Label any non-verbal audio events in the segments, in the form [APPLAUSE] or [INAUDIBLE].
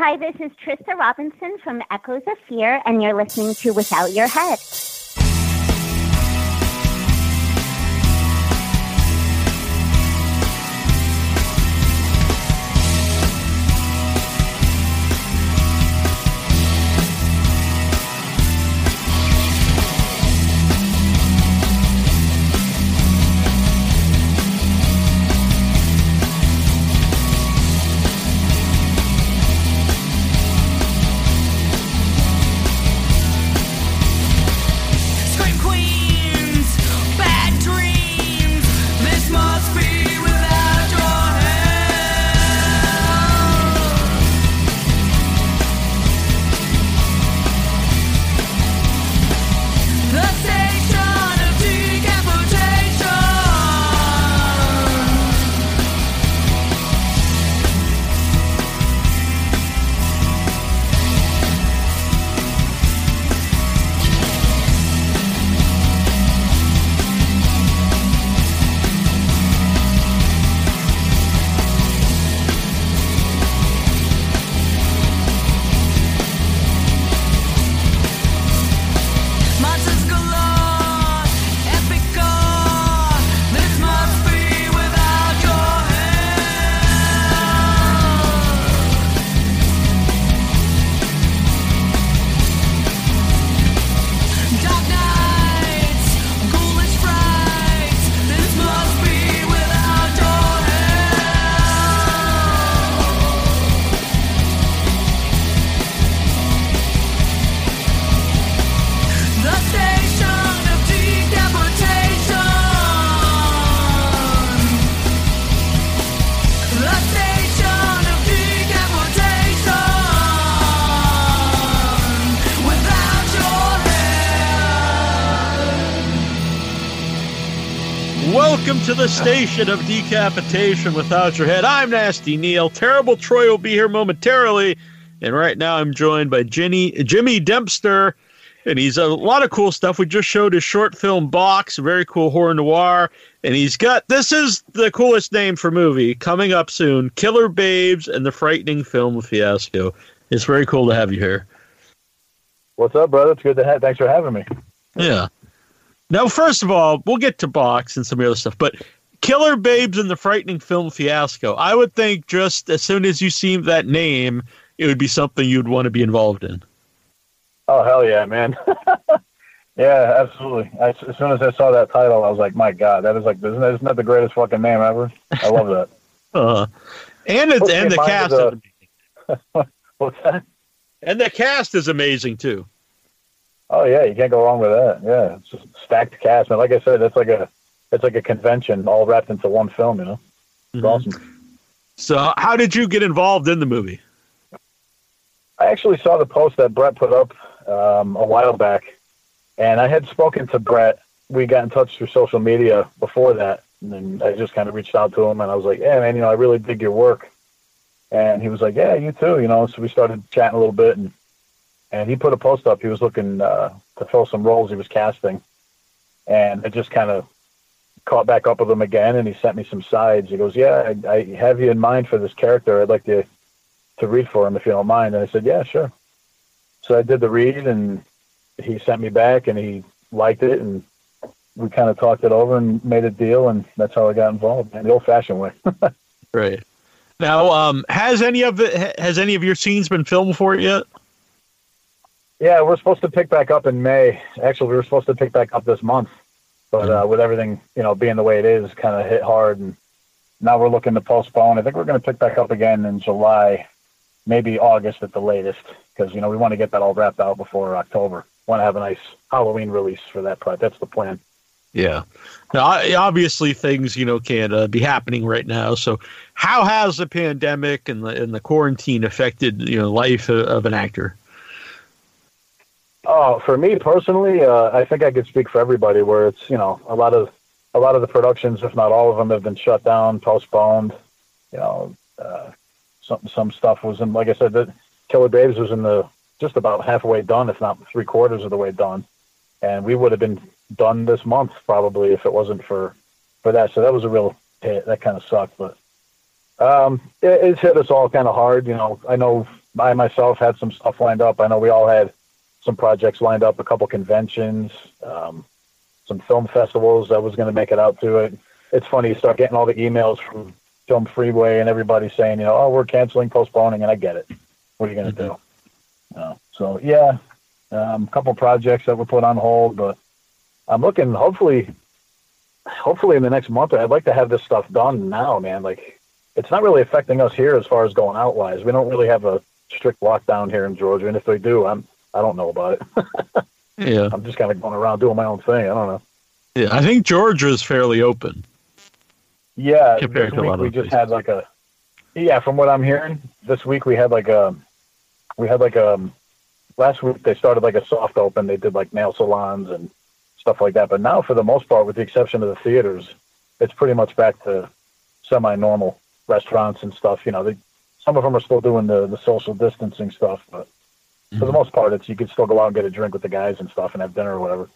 Hi, this is Trista Robinson from Echoes of Fear, and you're listening to Without Your Head. Welcome to the station of decapitation without your head. I'm Nasty Neil. Terrible Troy will be here momentarily. And right now I'm joined by Jenny, Jimmy Dempster. And he's a lot of cool stuff. We just showed his short film box, very cool horror noir. And he's got this is the coolest name for movie coming up soon Killer Babes and the Frightening Film Fiasco. It's very cool to have you here. What's up, brother? It's good to have. Thanks for having me. Yeah. Now, first of all, we'll get to box and some of the other stuff, but Killer Babes and the Frightening Film Fiasco. I would think just as soon as you see that name, it would be something you'd want to be involved in. Oh hell yeah, man! [LAUGHS] yeah, absolutely. I, as soon as I saw that title, I was like, my god, that is like, isn't that, isn't that the greatest fucking name ever? I love that. [LAUGHS] uh, and it's and the cast. The, [LAUGHS] what's that? And the cast is amazing too. Oh yeah, you can't go wrong with that. Yeah, it's just stacked cast, and like I said, it's like a it's like a convention all wrapped into one film. You know, it's mm-hmm. awesome. So, how did you get involved in the movie? I actually saw the post that Brett put up um, a while back, and I had spoken to Brett. We got in touch through social media before that, and then I just kind of reached out to him, and I was like, "Yeah, man, you know, I really dig your work." And he was like, "Yeah, you too," you know. So we started chatting a little bit, and and he put a post up. He was looking uh, to fill some roles he was casting, and it just kind of caught back up with him again. And he sent me some sides. He goes, "Yeah, I, I have you in mind for this character. I'd like to to read for him if you don't mind." And I said, "Yeah, sure." So I did the read, and he sent me back, and he liked it, and we kind of talked it over and made a deal, and that's how I got involved in the old-fashioned way. [LAUGHS] right. Now, um, has any of it has any of your scenes been filmed for it yet? Yeah, we're supposed to pick back up in May. Actually, we were supposed to pick back up this month, but uh, with everything you know being the way it is, kind of hit hard, and now we're looking to postpone. I think we're going to pick back up again in July, maybe August at the latest, because you know we want to get that all wrapped out before October. Want to have a nice Halloween release for that project. That's the plan. Yeah. Now, obviously, things you know can't uh, be happening right now. So, how has the pandemic and the and the quarantine affected you know life of, of an actor? Oh, for me personally, uh, I think I could speak for everybody. Where it's you know a lot of a lot of the productions, if not all of them, have been shut down, postponed. You know, uh, some some stuff was in. Like I said, the Killer Babes was in the just about halfway done, if not three quarters of the way done, and we would have been done this month probably if it wasn't for for that. So that was a real hit. That kind of sucked, but Um, it, hit us all kind of hard. You know, I know I myself had some stuff lined up. I know we all had some projects lined up, a couple conventions, um, some film festivals that was going to make it out to it. It's funny, you start getting all the emails from Film Freeway and everybody saying, you know, oh, we're canceling, postponing, and I get it. What are you going to mm-hmm. do? Uh, so, yeah, um, a couple projects that were put on hold, but I'm looking, hopefully, hopefully in the next month, I'd like to have this stuff done now, man. Like, it's not really affecting us here as far as going out wise. We don't really have a strict lockdown here in Georgia, and if they do, I'm I don't know about it. [LAUGHS] yeah, I'm just kind of going around doing my own thing. I don't know. Yeah, I think Georgia is fairly open. Yeah, compared to a lot we just places. had like a yeah. From what I'm hearing, this week we had like a we had like a last week they started like a soft open. They did like nail salons and stuff like that. But now, for the most part, with the exception of the theaters, it's pretty much back to semi-normal restaurants and stuff. You know, they, some of them are still doing the the social distancing stuff, but. For the mm-hmm. most part, it's you could still go out and get a drink with the guys and stuff and have dinner or whatever.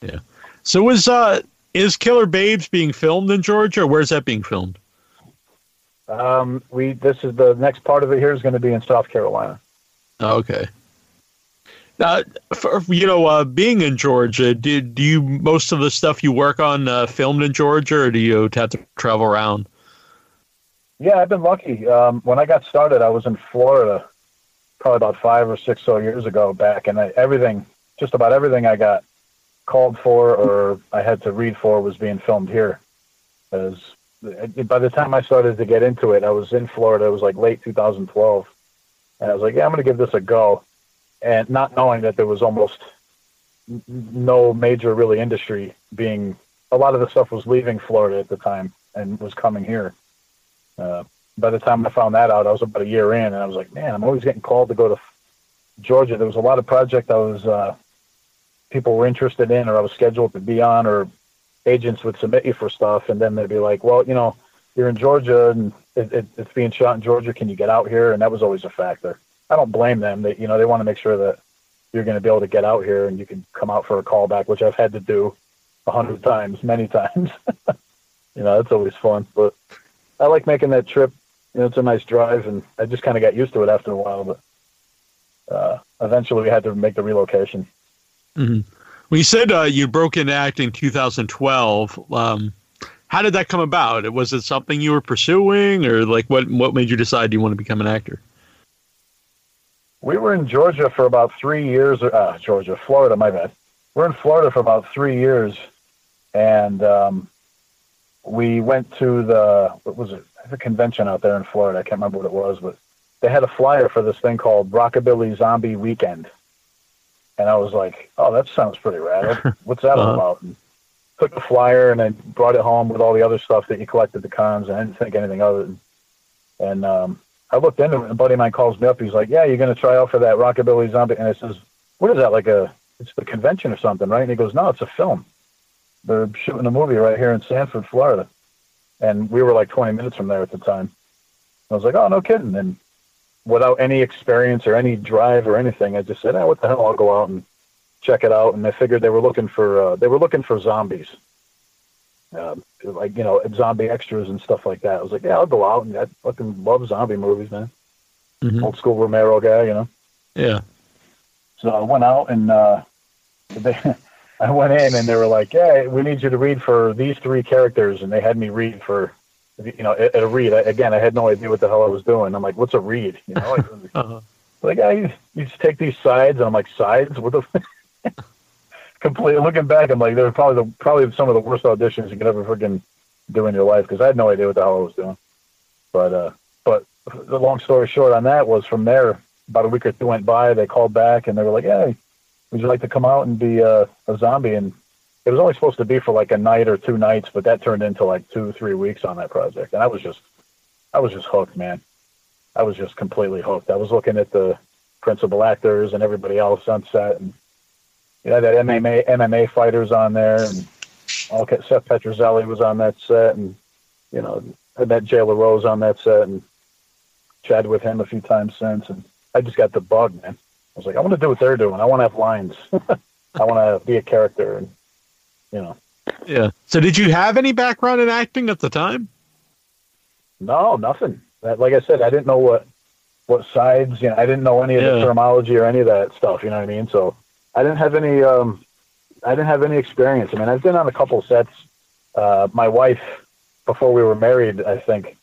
Yeah. So is uh is Killer Babes being filmed in Georgia? Or where's that being filmed? Um, we this is the next part of it here is going to be in South Carolina. Oh, okay. Now, for, you know, uh, being in Georgia, do, do you most of the stuff you work on uh, filmed in Georgia, or do you have to travel around? Yeah, I've been lucky. Um, when I got started, I was in Florida, probably about five or six so years ago back, and I, everything, just about everything I got called for or I had to read for was being filmed here. As by the time I started to get into it, I was in Florida. It was like late 2012, and I was like, "Yeah, I'm going to give this a go," and not knowing that there was almost no major really industry being. A lot of the stuff was leaving Florida at the time and was coming here. Uh, by the time I found that out, I was about a year in, and I was like, "Man, I'm always getting called to go to Georgia." There was a lot of project I was uh, people were interested in or I was scheduled to be on or agents would submit you for stuff and then they'd be like, well, you know, you're in Georgia and it, it, it's being shot in Georgia. Can you get out here? And that was always a factor. I don't blame them. That you know, they want to make sure that you're going to be able to get out here and you can come out for a callback, which I've had to do a hundred times, many [LAUGHS] times. you know, it's always fun, but I like making that trip. You know, it's a nice drive and I just kind of got used to it after a while, but, uh, eventually we had to make the relocation. Mm-hmm. Well, you said uh, you broke into acting in 2012. Um, how did that come about? Was it something you were pursuing, or like what? What made you decide you want to become an actor? We were in Georgia for about three years. Uh, Georgia, Florida, my bad. We're in Florida for about three years, and um, we went to the what was it? The convention out there in Florida. I can't remember what it was, but they had a flyer for this thing called Rockabilly Zombie Weekend and I was like, "Oh, that sounds pretty rad. [LAUGHS] What's that uh-huh. all about?" And took the flyer and I brought it home with all the other stuff that you collected the cons. And I didn't think anything of it. And, and um, I looked into it. And a buddy of mine calls me up. He's like, "Yeah, you're going to try out for that Rockabilly Zombie?" And I says, "What is that? Like a? It's the convention or something, right?" And he goes, "No, it's a film. They're shooting a movie right here in Sanford, Florida." And we were like 20 minutes from there at the time. I was like, "Oh, no kidding!" And without any experience or any drive or anything. I just said, "Ah, what the hell? I'll go out and check it out." And I figured they were looking for uh, they were looking for zombies, uh, like you know, zombie extras and stuff like that. I was like, "Yeah, I'll go out." And I fucking love zombie movies, man. Mm-hmm. Old school Romero guy, you know. Yeah. So I went out and uh, [LAUGHS] they, I went in and they were like, "Yeah, we need you to read for these three characters," and they had me read for you know, at, a read. I, again, I had no idea what the hell I was doing. I'm like, what's a read? You know, like, [LAUGHS] uh-huh. like I you, you just take these sides, and I'm like, sides? What the? [LAUGHS] Completely looking back, I'm like, they were probably the probably some of the worst auditions you could ever freaking do in your life because I had no idea what the hell I was doing. But uh, but the long story short on that was from there, about a week or two went by. They called back and they were like, "Hey, would you like to come out and be uh, a zombie?" And it was only supposed to be for like a night or two nights, but that turned into like two, three weeks on that project. And I was just, I was just hooked, man. I was just completely hooked. I was looking at the principal actors and everybody else on set, and you know that MMA MMA fighters on there, and all Seth Petruzelli was on that set, and you know I met Jay LaRose on that set, and chatted with him a few times since, and I just got the bug, man. I was like, I want to do what they're doing. I want to have lines. [LAUGHS] I want to be a character, and you know. Yeah. So did you have any background in acting at the time? No, nothing. Like I said, I didn't know what what sides. You know, I didn't know any of Yeah. the terminology or any of that stuff. You know what I mean? So I didn't have any. Um, I didn't have any experience. I mean, I've been on a couple sets. Uh, my wife, before we were married, I think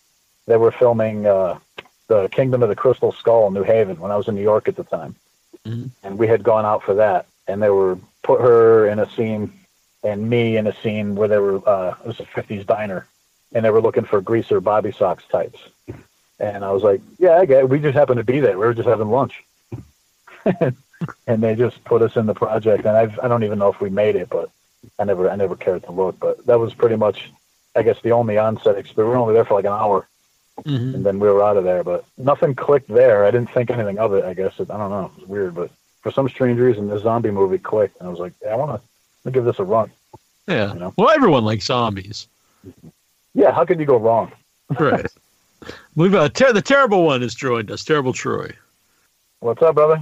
they were filming uh, the Kingdom of the Crystal Skull in New Haven when I was in New York at the time, Mhm. and we had gone out for that, and they were put her in a scene and me in a scene where they were uh, it was a '50s diner, and they were looking for greaser Bobby Sox types, and I was like, yeah, I get. We just happened to be there. We were just having lunch. [LAUGHS] and they just put us in the project and I've, I don't even know if we made it, but I never I never cared to look. But that was pretty much I guess the only onset experience. We were only there for like an hour Mhm. and then we were out of there. But nothing clicked there. I didn't think anything of it. I guess it, I don't know. It was weird, but for some strange reason, the zombie movie clicked, and I was like, yeah, I want to give this a run. Yeah. You know? Well, everyone likes zombies. Yeah, how could you go wrong? [LAUGHS] Right. We've uh, ter- the terrible one has joined us. Terrible Troy. What's up, brother?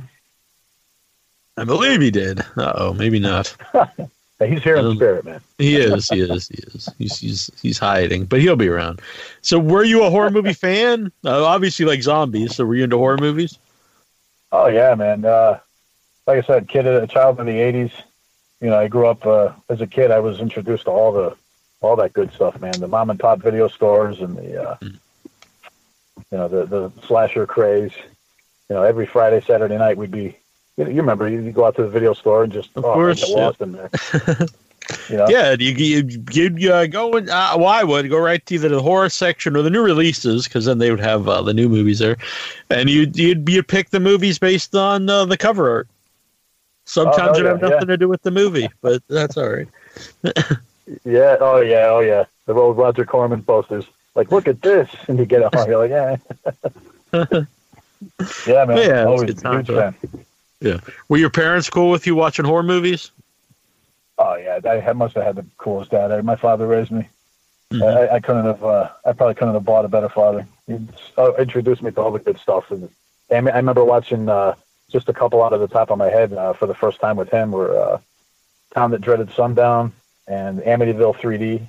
I believe he did. Uh oh, maybe not. [LAUGHS] He's here in spirit, man. He is. He is. He is. He's he's he's hiding, but he'll be around. So, were you a horror movie fan? Uh, obviously, like zombies. So, were you into horror movies? Oh yeah, man. Uh, like I said, kid, a child in the '80s. You know, I grew up uh, as a kid. I was introduced to all the all that good stuff, man. The mom and pop video stores and the uh, Mm. you know the the slasher craze. You know, every Friday, Saturday night, we'd be. You, know, you remember you go out to the video store and just Of oh, course, get yeah. lost in there. [LAUGHS] you know, Yeah, you you you'd uh, go and uh, well, I would go right to either the horror section or the new releases because then they would have uh, the new movies there, and you'd you'd you'd pick the movies based on uh, the cover art. Sometimes Oh, it yeah, have nothing yeah. to do with the movie, but that's all right. [LAUGHS] yeah, oh yeah, oh yeah. The old Roger Corman posters. Like, look at this, and you get it home. You're like, yeah, [LAUGHS] yeah, man. Yeah, always good a times, huge huh? Fan. Were your parents cool with you watching horror movies? Oh yeah, I must have had the coolest dad. My father raised me. Mhm. I, I couldn't have. Uh, I probably couldn't have bought a better father. He uh, introduced me to all the good stuff. And I I remember watching uh, just a couple out of the top of my head uh, for the first time with him. Were uh, Town That Dreaded Sundown and Amityville 3D,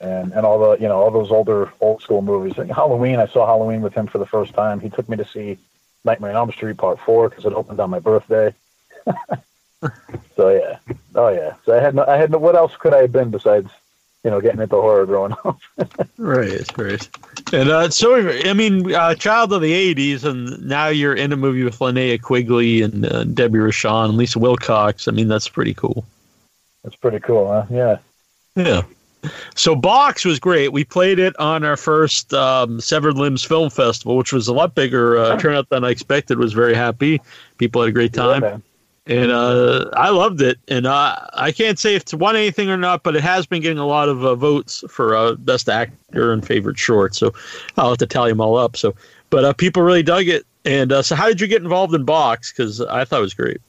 and and all the you know all those older old school movies. Like Halloween, I saw Halloween with him for the first time. He took me to see Nightmare on Elm Street Part Four because it opened on my birthday. [LAUGHS] so yeah, oh yeah. So I had no, I had no. What else could I have been besides, you know, getting into horror growing up? [LAUGHS] Right, right. And uh, so, I mean, uh, child of the '80s, and now you're in a movie with Linnea Quigley and uh, Debbie Rochon and Lisa Wilcox. I mean, that's pretty cool. That's pretty cool, huh? Yeah. Yeah. So Box was great. We played it on our first um, Severed Limbs Film Festival, which was a lot bigger uh, turnout than I expected. Was very happy. People had a great time. Yeah, and uh, I loved it. And uh, I can't say if it's won anything or not, but it has been getting a lot of uh, votes for uh, best actor and favorite short. So I'll have to tally them all up. So, but uh, people really dug it. And uh, so, how did you get involved in Box? Because I thought it was great.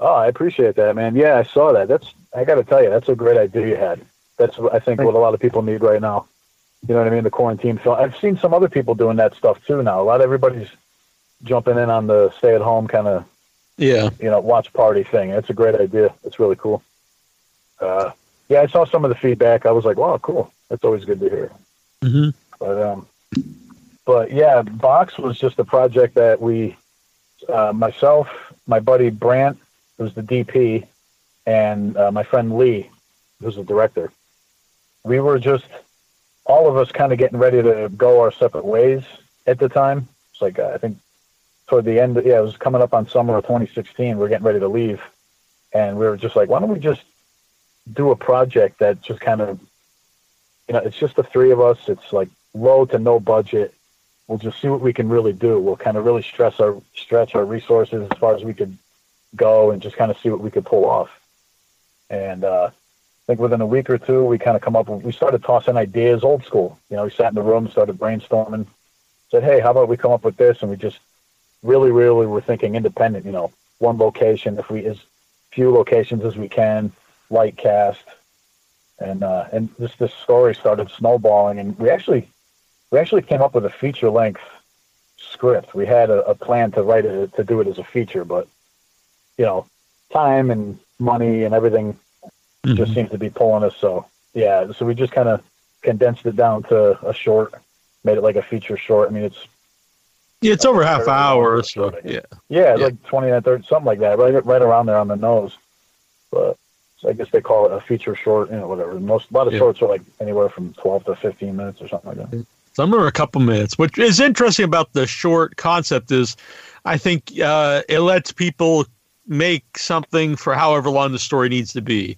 Oh, I appreciate that, man. Yeah, I saw that. That's I got to tell you, that's a great idea you had. That's what I think what a lot of people need right now. You know what I mean? The quarantine film. I've seen some other people doing that stuff too now. A lot of everybody's jumping in on the stay at home kind of Yeah, you know watch party thing. It's a great idea. It's really cool. Uh, yeah, I saw some of the feedback. I was like, wow, cool. That's always good to hear. hmm But um, but yeah, Box was just a project that we, uh, myself, my buddy Brant, who's the DP, and uh, my friend Lee, who's the director. We were just all of us kind of getting ready to go our separate ways at the time. It's like uh, I think toward the end, yeah, it was coming up on summer of 2016. We are getting ready to leave, and we were just like, why don't we just do a project that just kind of, you know, it's just the three of us. It's like low to no budget. We'll just see what we can really do. We'll kind of really stress our stretch our resources as far as we could go, and just kind of see what we could pull off. And uh, think within a week or two, we kind of come up. We started tossing ideas, old school. You know, we sat in the room, started brainstorming. Said, "Hey, how about we come up with this?" And we just really, really were thinking independent. You know, one location, if we as few locations as we can, light cast, and uh, and this this story started snowballing, and we actually we actually came up with a feature length script. We had a, a plan to write it to do it as a feature, but you know, time and money and everything just seemed to be pulling us. So yeah, so we just kind of condensed it down to a short, made it like a feature short. I mean, it's yeah, it's over half hour. So yeah, yeah, yeah. like 29, 30, something like that, right, right around there on the nose. But so I guess they call it a feature short, you know, whatever. Most a lot of yeah. shorts are like anywhere from twelve to fifteen minutes or something like that. Some are a couple minutes. What is interesting about the short concept is, I think uh, it lets people make something for however long the story needs to be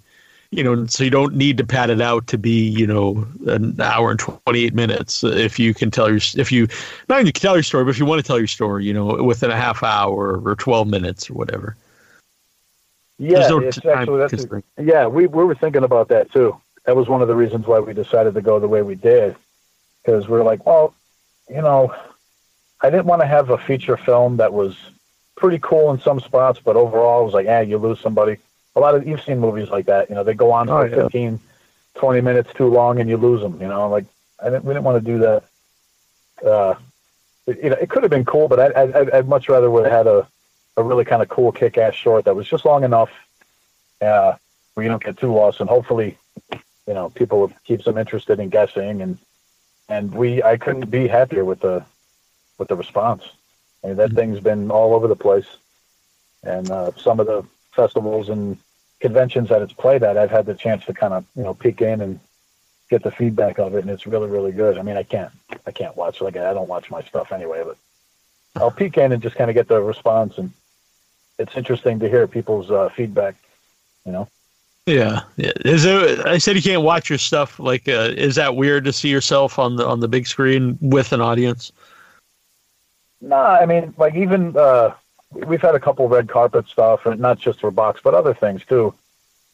you know, so you don't need to pad it out to be, you know, an hour and 28 minutes. If you can tell your, if you, not even tell your story, but if you want to tell your story, you know, within a half hour or 12 minutes or whatever. Yeah, no actually, that's a, yeah, we, we were thinking about that too. That was one of the reasons why we decided to go the way we did. Because we are like, well, you know, I didn't want to have a feature film that was pretty cool in some spots, but overall, it was like, eh, you lose somebody a lot of you've seen movies like that. You know, they go on for oh, yeah. 15, 20 minutes too long, and you lose them. You know, like I didn't, we didn't want to do that. Uh, it, you know, it could have been cool, but I, I, I'd much rather would have had a, a really kind of cool kick-ass short that was just long enough, uh, where you don't get too lost, and hopefully, you know, people keeps them interested in guessing, and and we, I couldn't be happier with the, with the response. I mean, that mm-hmm. thing's been all over the place, and uh, some of the festivals and conventions that it's played at, I've had the chance to kind of you know peek in and get the feedback of it, and it's really really good. I mean, I can't I can't watch like I don't watch my stuff anyway, but I'll peek in and just kind of get the response, and it's interesting to hear people's uh, feedback. You know. Yeah, yeah. Is it? I said you can't watch your stuff. Like, uh, is that weird to see yourself on the on the big screen with an audience? No, nah, I mean, like even uh, we've had a couple red carpet stuff, and not just for box, but other things too.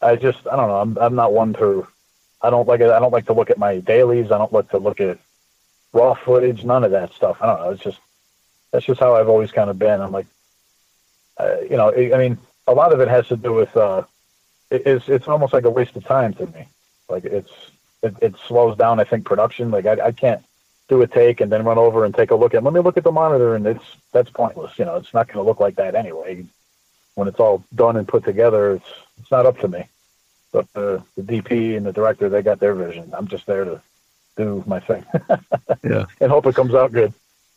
I just I don't know. I'm I'm not one to. I don't like it. I don't like to look at my dailies. I don't like to look at raw footage. None of that stuff. I don't know. It's just that's just how I've always kind of been. I'm like, uh, you know, I mean, a lot of it has to do with. uh It's it's almost like a waste of time to me. Like it's it, it slows down. I think production. Like I I can't do a take and then run over and take a look at. Let me look at the monitor, and it's that's pointless. You know, it's not going to look like that anyway. When it's all done and put together, it's it's not up to me. But the the DP and the director, they got their vision. I'm just there to do my thing. [LAUGHS] yeah, and hope it comes out good.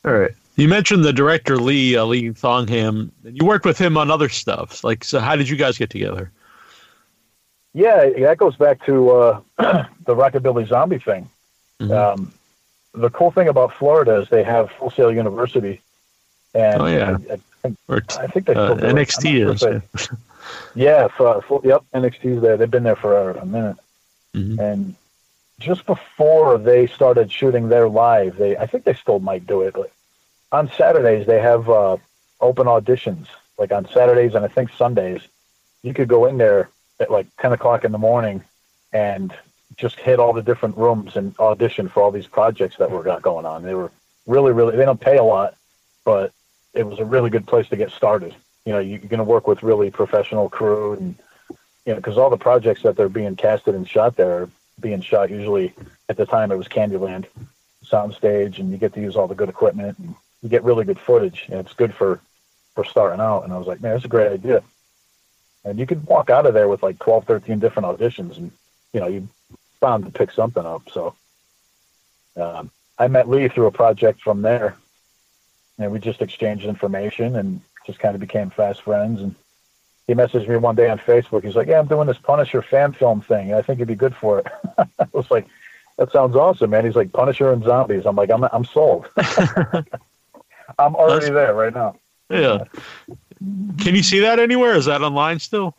All right. You mentioned the director Lee uh, Lee Thongham. You worked with him on other stuff. Like, so how did you guys get together? Yeah, that goes back to uh, [CLEARS THROAT] the Rockabilly Zombie thing. Mm-hmm. Um, the cool thing about Florida is they have Full Sail University, and oh yeah, I, I think, or, I think they uh, NXT is. Sure yeah, for, for, yep, NXT's there. They've been there for a, minute, mm-hmm. and just before they started shooting their live, they I think they still might do it. But on Saturdays they have uh, open auditions, like on Saturdays and I think Sundays. You could go in there at like ten o'clock in the morning, and just hit all the different rooms and audition for all these projects that were got going on. They were really, really. They don't pay a lot, but it was a really good place to get started. You know, you're going to work with really professional crew, and you know, because all the projects that they're being casted and shot there are being shot usually at the time it was Candyland soundstage, and you get to use all the good equipment, and you get really good footage, and it's good for for starting out. And I was like, man, that's a great idea. And you could walk out of there with like 12, 13 different auditions, and you know, you bound to pick something up. So um, I met Lee through a project from there, and we just exchanged information and just kind of became fast friends. And he messaged me one day on Facebook. He's like, "Yeah, I'm doing this Punisher fan film thing. I think you'd be good for it." [LAUGHS] I was like, "That sounds awesome, man." He's like, "Punisher and zombies." I'm like, "I'm I'm sold. [LAUGHS] I'm already That's, there right now." Yeah. Can you see that anywhere? Is that online still?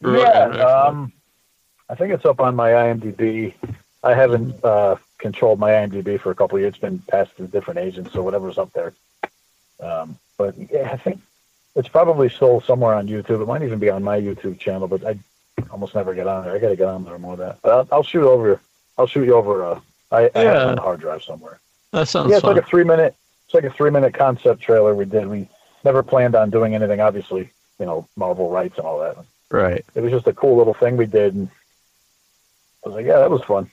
yeah. Um, I think it's up on my IMDb. I haven't uh, controlled my IMDb for a couple of years. It's been passed through different agents, so whatever's up there. Um, but yeah, I think it's probably still somewhere on YouTube. It might even be on my YouTube channel, but I almost never get on there. I got to get on there more of that. But I'll, I'll, shoot over. I'll shoot you over. Uh, I, I have on a hard drive somewhere. That sounds. Yeah, it's fun. like a three minute. It's like a three minute concept trailer we did. We never planned on doing anything. Obviously, you know, Marvel rights and all that. Right. It was just a cool little thing we did, and I was like, yeah, that was fun.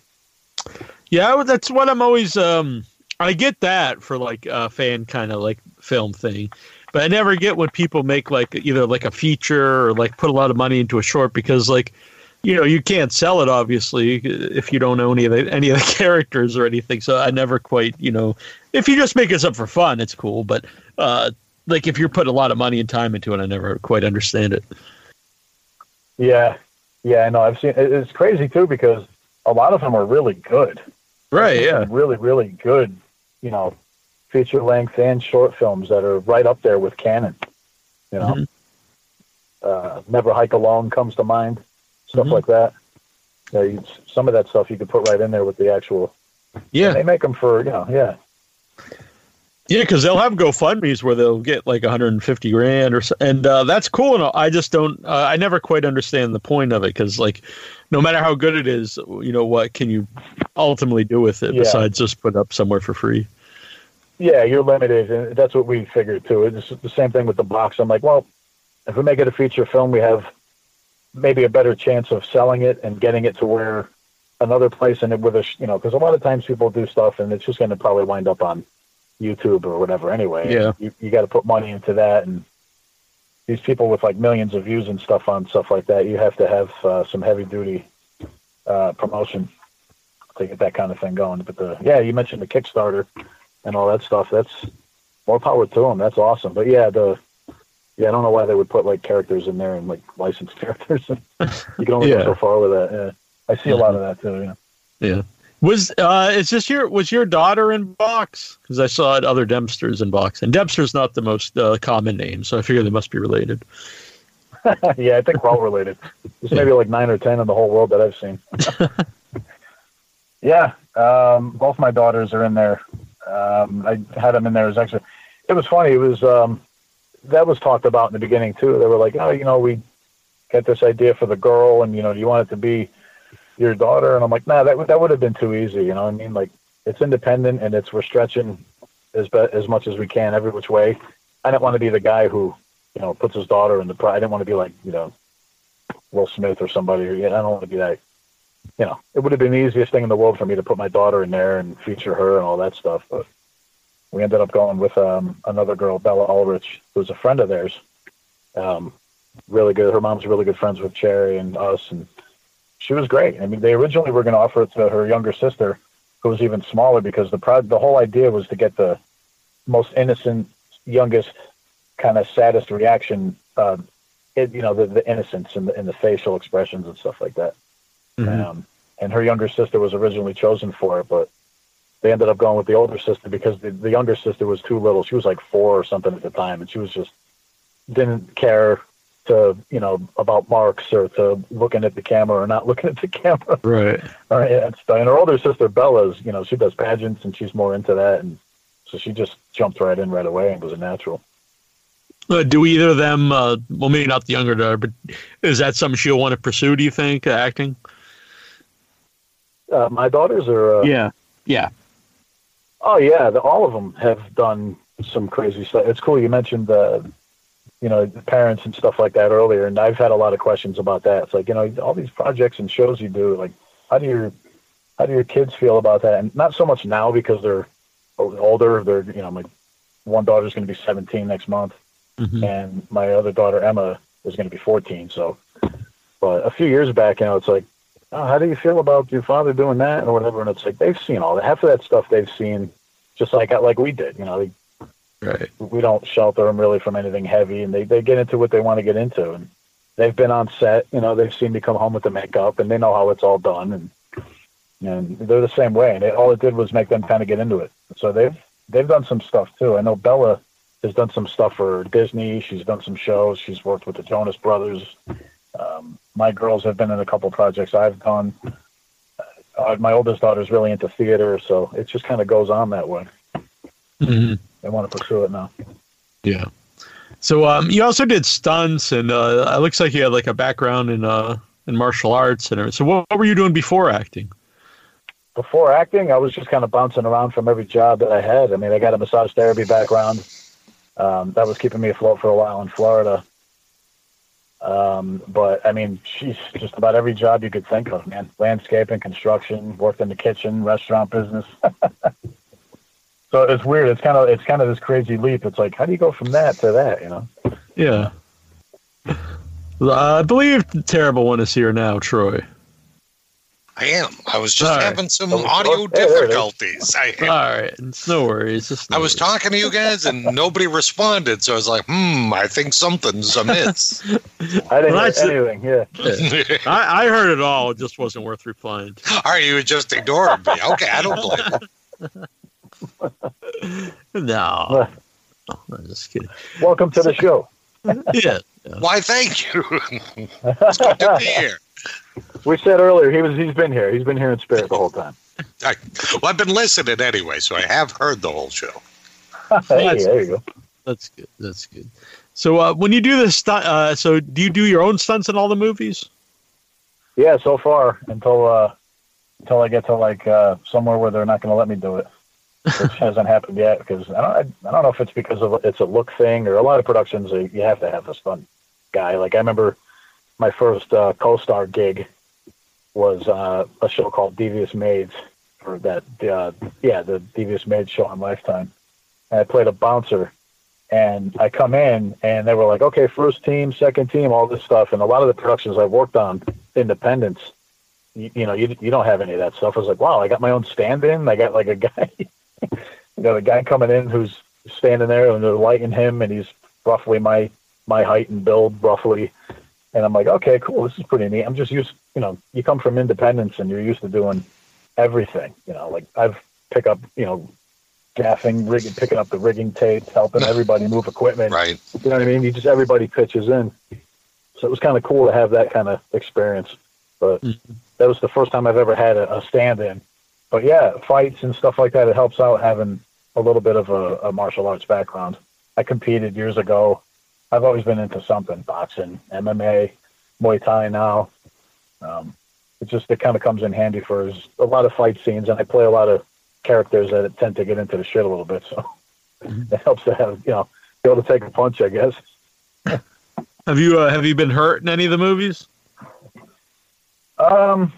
Yeah, that's what I'm always. Um, I get that for like a fan kind of like film thing, but I never get when people make like either like a feature or like put a lot of money into a short because like you know, you can't sell it obviously if you don't know any of the, any of the [LAUGHS] characters or anything. So I never quite, you know, if you just make this up for fun, it's cool. But uh, like if you're putting a lot of money and time into it, I never quite understand it. Yeah, yeah, I know. I've seen it's crazy too because a lot of them are really good. Right. Yeah. Really, really good. You know, feature length and short films that are right up there with canon. You know, mm-hmm. uh, Never Hike Alone comes to mind stuff mm-hmm. like that. Yeah, you, some of that stuff you could put right in there with the actual. Yeah, they make them for you know, yeah. Yeah, because they'll have GoFundmes where they'll get like 150 grand or so, and uh, that's cool. And I just don't, uh, I never quite understand the point of it because, like, no matter how good it is, you know, what can you ultimately do with it yeah. besides just put up somewhere for free? Yeah, you're limited, and that's what we figured too. It's the same thing with the box. I'm like, well, if we make it a feature film, we have maybe a better chance of selling it and getting it to where another place and it with a you know because a lot of times people do stuff and it's just going to probably wind up on YouTube or whatever anyway. Yeah, you, you got to put money into that and these people with like millions of views and stuff on stuff like that, you have to have uh, some heavy duty uh, promotion to get that kind of thing going. But the yeah, you mentioned the Kickstarter and all that stuff. That's more power to them. That's awesome. But yeah, the yeah, I don't know why they would put like characters in there and like licensed [LAUGHS] characters. you can only yeah. go so far with that. Yeah. I see a lot of that too. Yeah. Yeah. Was uh, is this your was your daughter in box? Because I saw it other Dempsters in box, and Dempster's not the most uh, common name, so I figure they must be related. [LAUGHS] yeah, I think we're all related. There's maybe like nine or ten in the whole world that I've seen. [LAUGHS] yeah, um, both my daughters are in there. Um, I had them in there. It was actually, it was funny. It was um, that was talked about in the beginning too. They were like, oh, you know, we got this idea for the girl, and you know, do you want it to be your daughter? And I'm like, nah, that that would have been too easy. You know what I mean? Like, it's independent, and it's we're stretching as be, as much as we can every which way. I didn't want to be the guy who, you know, puts his daughter in the. I didn't want to be like, you know, Will Smith or somebody. Or, I don't want to be that. You know, it would have been the easiest thing in the world for me to put my daughter in there and feature her and all that stuff, but we ended up going with um, another girl, Bella Ulrich, who's a friend of theirs. Um, really good. Her mom's really good friends with Cherry and us, and she was great. I mean, they originally were going to offer it to her younger sister, who was even smaller, because the pro- the whole idea was to get the most innocent, youngest, kind of saddest reaction. Uh, it, you know, the, the innocence and the, and the facial expressions and stuff like that. Mm-hmm. Um, and her younger sister was originally chosen for it, but they ended up going with the older sister because the, the younger sister was too little. She was like four or something at the time, and she was just didn't care to you know about marks or to looking at the camera or not [LAUGHS] looking at the camera. Right. All right. And her older sister Bella's, you know, she does pageants and she's more into that, and so she just jumped right in right away and was a natural. Uh, do either of them? Uh, well, maybe not the younger daughter, but is that something she'll want to pursue? Do you think uh, acting? Uh, my daughters are. Uh, yeah. Yeah. Oh yeah, the, all of them have done some crazy stuff. It's cool you mentioned the, you know, the parents and stuff like that earlier, and I've had a lot of questions about that. It's like you know, all these projects and shows you do, like how do your how do your kids feel about that? And not so much now because they're older. They're you know, my one daughter's going to be 17 next month, mm-hmm. and my other daughter Emma is going to be 14. So, but a few years back, you know, it's like oh, how do you feel about your father doing that or whatever? And it's like they've seen all that. Half of that stuff they've seen, just like like we did. You know, they, right? We don't shelter them really from anything heavy, and they they get into what they want to get into, and they've been on set. You know, they've seen me come home with the makeup, and they know how it's all done, and and they're the same way. And it, all it did was make them kind of get into it. So they've they've done some stuff too. I know Bella has done some stuff for Disney. She's done some shows. She's worked with the Jonas Brothers. Um, my girls have been in a couple projects I've done. Uh, my oldest daughter's really into theater, so it just kind of goes on that way. Mm-hmm. They want to pursue it now. Yeah. So um, you also did stunts, and uh, it looks like you had like a background in uh, in martial arts. And everything. so what, what were you doing before acting? Before acting, I was just kind of bouncing around from every job that I had. I mean, I got a massage therapy background. Um, that was keeping me afloat for a while in Florida. Um, but I mean, she's just about every job you could think of, man. Landscaping, construction, worked in the kitchen, restaurant business. [LAUGHS] so it's weird. It's kind of it's kind of this crazy leap. It's like, how do you go from that to that? You know? Yeah. I believe the terrible one is here now, Troy. I am. I was just All right. having some Oh, audio oh, there it is. difficulties. I am. All right, it's no worries. Just no I was worries. talking to you guys and nobody responded, so I was like, "Hmm, I think something's amiss." [LAUGHS] I didn't Well, hear anything. Yeah. Yeah. I, I heard it all. It just wasn't worth replying to. Are you just ignoring me? Okay, I don't blame you. [LAUGHS] [LAUGHS] No, I'm just kidding. Welcome to the show. Yeah, Why? Thank you. [LAUGHS] it's good to be here. We said earlier he was. He's been here. He's been here in spirit the whole time. I, well, I've been listening anyway, so I have heard the whole show. hey, That's- there you go. that's good. That's good. So uh, when you do this stunt, uh, so do you do your own stunts in all the movies? Yeah, so far until uh, until I get to like uh, somewhere where they're not going to let me do it, which hasn't happened yet. Because I don't, I, I don't know if it's because of it's a look thing or a lot of productions uh, you have to have a stunt guy. Like I remember my first uh, co-star gig was uh, a show called Devious Maids, or that uh, yeah the Devious Maids show on Lifetime, and I played a bouncer. And I come in, and they were like, "Okay, first team, second team, all this stuff." And a lot of the productions I've worked on, Independence, you, you know, you you don't have any of that stuff. I was like, wow, I got my own stand-in. I got like a guy, you know, a guy coming in who's standing there and they're lighting him, and he's roughly my my height and build, roughly. And I'm like, okay, cool. This is pretty neat. I'm just used, you know, you come from Independence and you're used to doing everything. You know, like I've pick up, you know, gaffing, rigging, picking up the rigging tapes, helping everybody move equipment. Right. You know what I mean? You just everybody pitches in. So it was kind of cool to have that kind of experience. But Mhm. that was the first time I've ever had a, a stand-in. But yeah, fights and stuff like that. It helps out having a little bit of a, a martial arts background. I competed years ago. I've always been into something: boxing, MMA, Muay Thai. Now, um, it just it kind of comes in handy for a lot of fight scenes, and I play a lot of characters that tend to get into the shit a little bit. [LAUGHS] So Mhm. it helps to have you know be able to take a punch, I guess. [LAUGHS] Have you uh, have you been hurt in any of the movies? Um,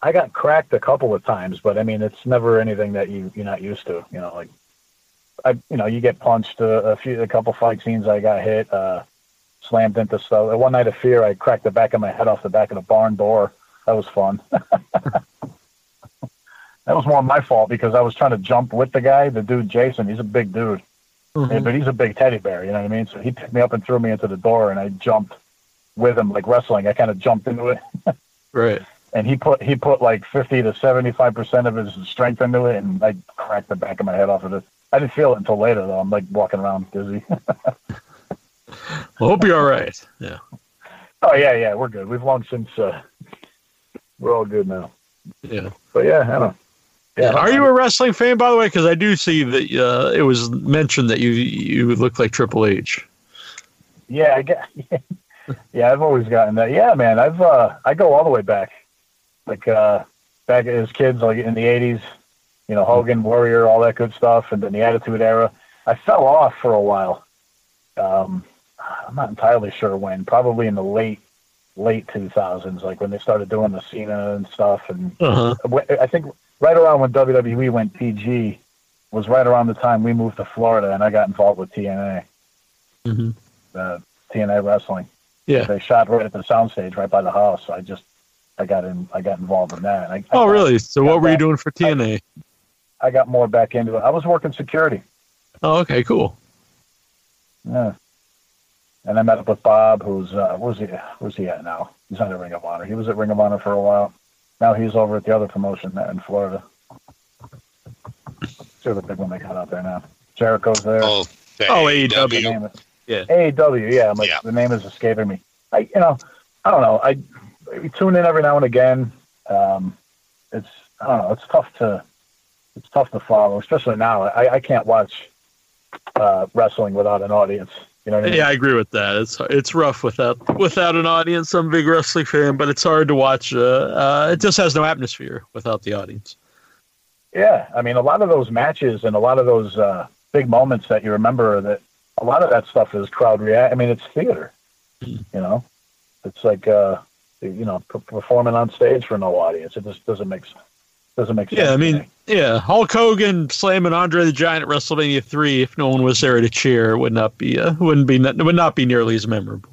I got cracked a couple of times, but I mean, it's never anything that you you're not used to. You know, like I, you know, you get punched a, a few, a couple fight scenes. I got hit, uh, slammed into stuff. One night of fear, I cracked the back of my head off the back of the barn door. That was fun. [LAUGHS] that was more my fault because I was trying to jump with the guy, the dude Jason. He's a big dude, Yeah, but he's a big teddy bear. You know what I mean? So he picked me up and threw me into the door, and I jumped with him like wrestling. I kind of jumped into it [LAUGHS] Right. And he put he put like fifty to seventy five percent of his strength into it, and I cracked the back of my head off of it. I didn't feel it until later, though. I'm like walking around dizzy. [LAUGHS] Well, hope you're all right. Yeah. oh yeah, yeah, we're good. We've long since uh, we're all good now. Yeah. But yeah, I don't. Yeah. Are you a wrestling fan, by the way? Because I do see that uh, it was mentioned that you you look like Triple H. Yeah, I get. [LAUGHS] Yeah, I've always gotten that. Yeah, man, I've uh, I go all the way back, like uh, back as kids, like in the '80s. You know, Hogan, Warrior, all that good stuff, and then the Attitude Era. I fell off for a while. Um, I'm not entirely sure when. Probably in the late late 2000s, like when they started doing the Cena and stuff, and Uh huh. I think right around when WWE went PG was right around the time we moved to Florida, and I got involved with TNA, hmm uh, TNA Wrestling. Yeah. They shot right at the soundstage right by the house. So I just I got in I got involved in that. I, I Oh, got- really? So, what were you doing for TNA? I got more back into it. I was working security. Oh, okay, cool. Yeah. And I met up with Bob, who's uh, where's he? Where's he at now? He's not at Ring of Honor. He was at Ring of Honor for a while. Now he's over at the other promotion in Florida. Sure, the big one they got out there now. Jericho's there. Oh, the Oh, the AEW. Yeah. AEW. Yeah, I'm like Yeah. the name is escaping me. I you know I don't know. I we tune in every now and again. Um, it's I don't know. It's tough to it's tough to follow, especially now. I, I can't watch uh, wrestling without an audience. You know what I mean? Yeah, I agree with that. It's it's rough without without an audience. I'm a big wrestling fan, but it's hard to watch. Uh, uh, it just has no atmosphere without the audience. Yeah, I mean, a lot of those matches and a lot of those uh, big moments that you remember that a lot of that stuff is crowd react. I mean, it's theater. Mhm. You know, it's like uh, you know performing on stage for no audience. It just doesn't make s- doesn't make sense. Yeah, I mean, yeah, Hulk Hogan slamming Andre the Giant at WrestleMania three. If no one was there to cheer, it would not be uh, wouldn't be would not be nearly as memorable.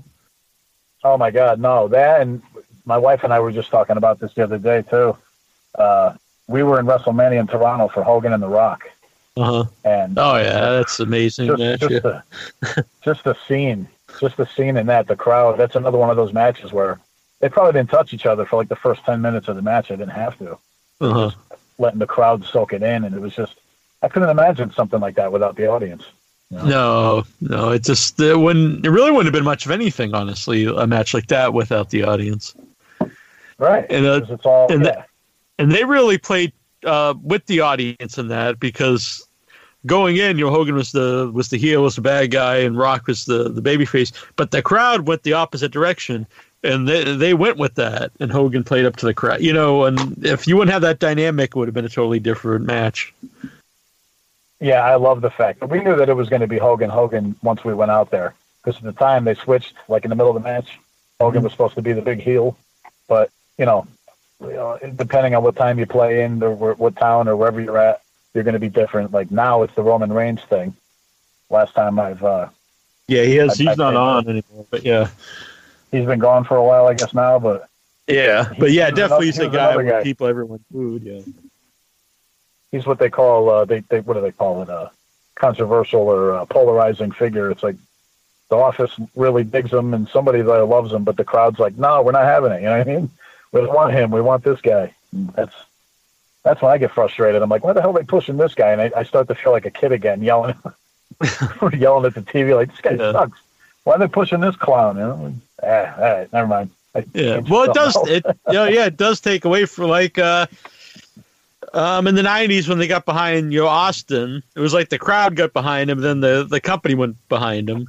Oh my God, no! That and my wife and I were just talking about this the other day too. Uh, we were in WrestleMania in Toronto for Hogan and The Rock, Uh huh. and Oh yeah, that's amazing just match. just yeah. [LAUGHS] the just the scene, just the scene in that the crowd. That's another one of those matches where they probably didn't touch each other for like the first ten minutes of the match. I didn't have to, Uh-huh. letting the crowd soak it in, and it was just I couldn't imagine something like that without the audience. No, no, it just it wouldn't. It really wouldn't have been much of anything, honestly. A match like that without the audience, Right? And, uh, it's all and the- and they really played uh, with the audience in that because going in, you know, Hogan was the was the heel, was the bad guy, and Rock was the the baby face. But the crowd went the opposite direction, and they they went with that, and Hogan played up to the crowd. You know, and if you wouldn't have that dynamic, it would have been a totally different match. Yeah, I love the fact that we knew that it was going to be Hogan Hogan once we went out there because at the time they switched like in the middle of the match. Hogan was supposed to be the big heel, but you know, depending on what time you play in or what town or wherever you're at, you're going to be different. Like now, it's the Roman Reigns thing. Last time I've uh, Yeah, he has. I- He's I not think- on anymore. But yeah, he's been gone for a while, I guess now, but yeah, but yeah, definitely he's a guy guy. people everyone food. Yeah. he's what they call uh, they they what do they call it uh, controversial or uh, polarizing figure. It's like the office really digs him and somebody there loves him, but the crowd's like, no, we're not having it. You know what I mean? [LAUGHS] We don't want him. We want this guy. That's that's when I get frustrated. I'm like, why the hell are they pushing this guy? And I, I start to feel like a kid again, yelling, [LAUGHS] yelling at the TV like this guy Yeah. sucks. Why are they pushing this clown? You know? Ah, all right, never mind. I Yeah. Well, it does. It you know, yeah, it does take away from like uh, um, in the '90s when they got behind you know Austin. It was like the crowd got behind him, then the the company went behind him.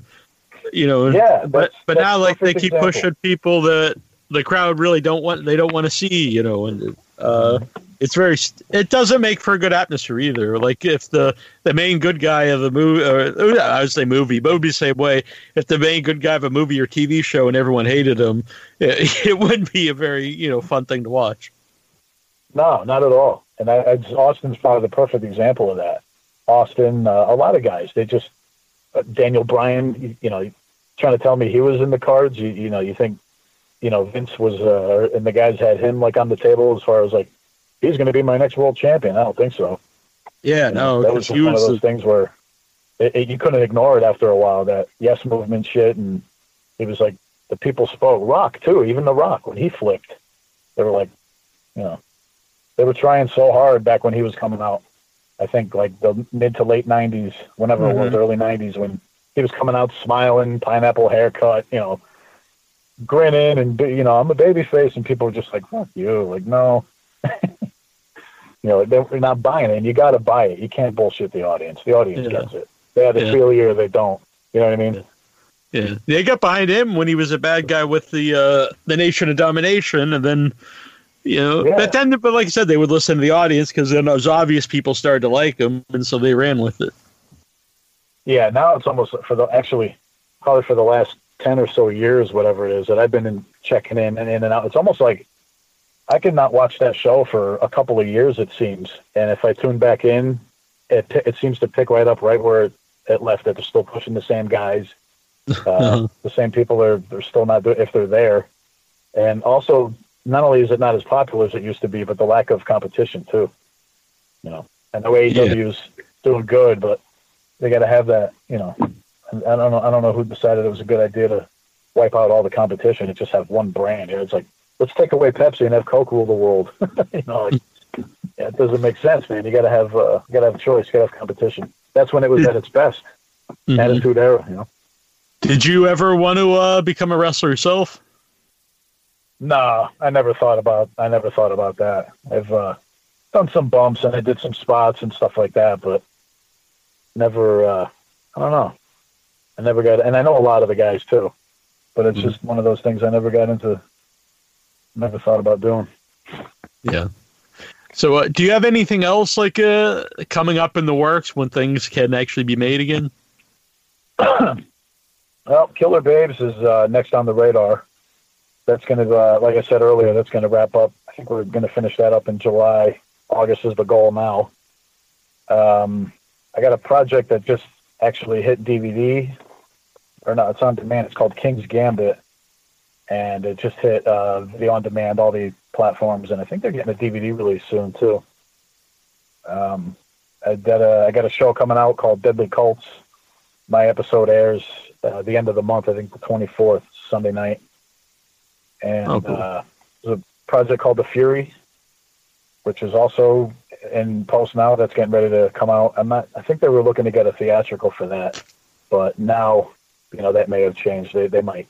You know. yeah, But but now like they keep example. pushing people that the crowd really don't want. They don't want to see. You know, and uh, it's very. It doesn't make for a good atmosphere either. Like if the the main good guy of the movie, or I would say movie, but it would be the same way. If the main good guy of a movie or TV show and everyone hated him, [LAUGHS] it, it wouldn't be a very you know fun thing to watch. No, not at all. And I, I, Austin's probably the perfect example of that. Austin, uh, a lot of guys, they just uh, Daniel Bryan. You, you know, trying to tell me he was in the cards. You, you know, you think, you know, Vince was, uh, and the guys had him like on the table as far as like he's going to be my next world champion. I don't think so. Yeah, no, that was just one of those the, things where it, it, you couldn't ignore it after a while. That yes movement shit, and it was like the people spoke. Rock too, even the Rock when he flipped, they were like, you know, they were trying so hard back when he was coming out. I think like the mid to late '90s, whenever it was, early '90s, when he was coming out smiling, pineapple haircut, you know, grinning, and you know, I'm a baby face, and people were just like, "Fuck you!" Like, no. [LAUGHS] You know, they're not buying it, and you got to buy it. You can't bullshit the audience. The audience Yeah. gets it. They either Yeah. feel you or they don't. You know what I mean? Yeah, they got behind him when he was a bad guy with the uh, the Nation of Domination, and then you know, Yeah. but then, but like I said, they would listen to the audience because then it was obvious people started to like him, and so they ran with it. Yeah. Now it's almost for the actually probably for the last ten or so years, whatever it is, that I've been in, checking in and in and out. It's almost like I could not watch that show for a couple of years, it seems. And if I tune back in, it it seems to pick right up right where it, it left. That they're still pushing the same guys, [LAUGHS] uh, the same people. Are they're still not if they're there, and also not only is it not as popular as it used to be, but the lack of competition too. You know, I know AEW's doing good, but they got to have that. You know, I don't know. I don't know who decided it was a good idea to wipe out all the competition and just have one brand. It's like let's take away Pepsi and have Coke rule the world. [LAUGHS] you know, like, yeah, it doesn't make sense, man. You got to have uh, you got to have a choice. You got to have competition. That's when it was at its best. Mhm. Attitude era. You know. Did you ever want to uh, become a wrestler yourself? No, I never thought about. I never thought about that. I've uh, done some bumps and I did some spots and stuff like that, but never. Uh, I don't know. I never got, and I know a lot of the guys too, but it's Mhm. just one of those things I never got into. Never thought about doing. Yeah. So, uh, do you have anything else like uh, coming up in the works when things can actually be made again? [CLEARS THROAT] Well, Killer Babes is uh, next on the radar. That's going to, uh, like I said earlier, that's going to wrap up. I think we're going to finish that up in July. August is the goal now. Um, I got a project that just actually hit DVD, or no, it's on demand. It's called King's Gambit. And it just hit uh, video on demand, all the platforms, and I think they're getting a DVD release soon too. Um, I got a I got a show coming out called Deadly Cults. My episode airs uh, the end of the month, I think the 24th, Sunday night, and Oh, cool. uh, there's a project called The Fury, which is also in post now. That's getting ready to come out. I'm not. I think they were looking to get a theatrical for that, but now, you know, that may have changed. They they might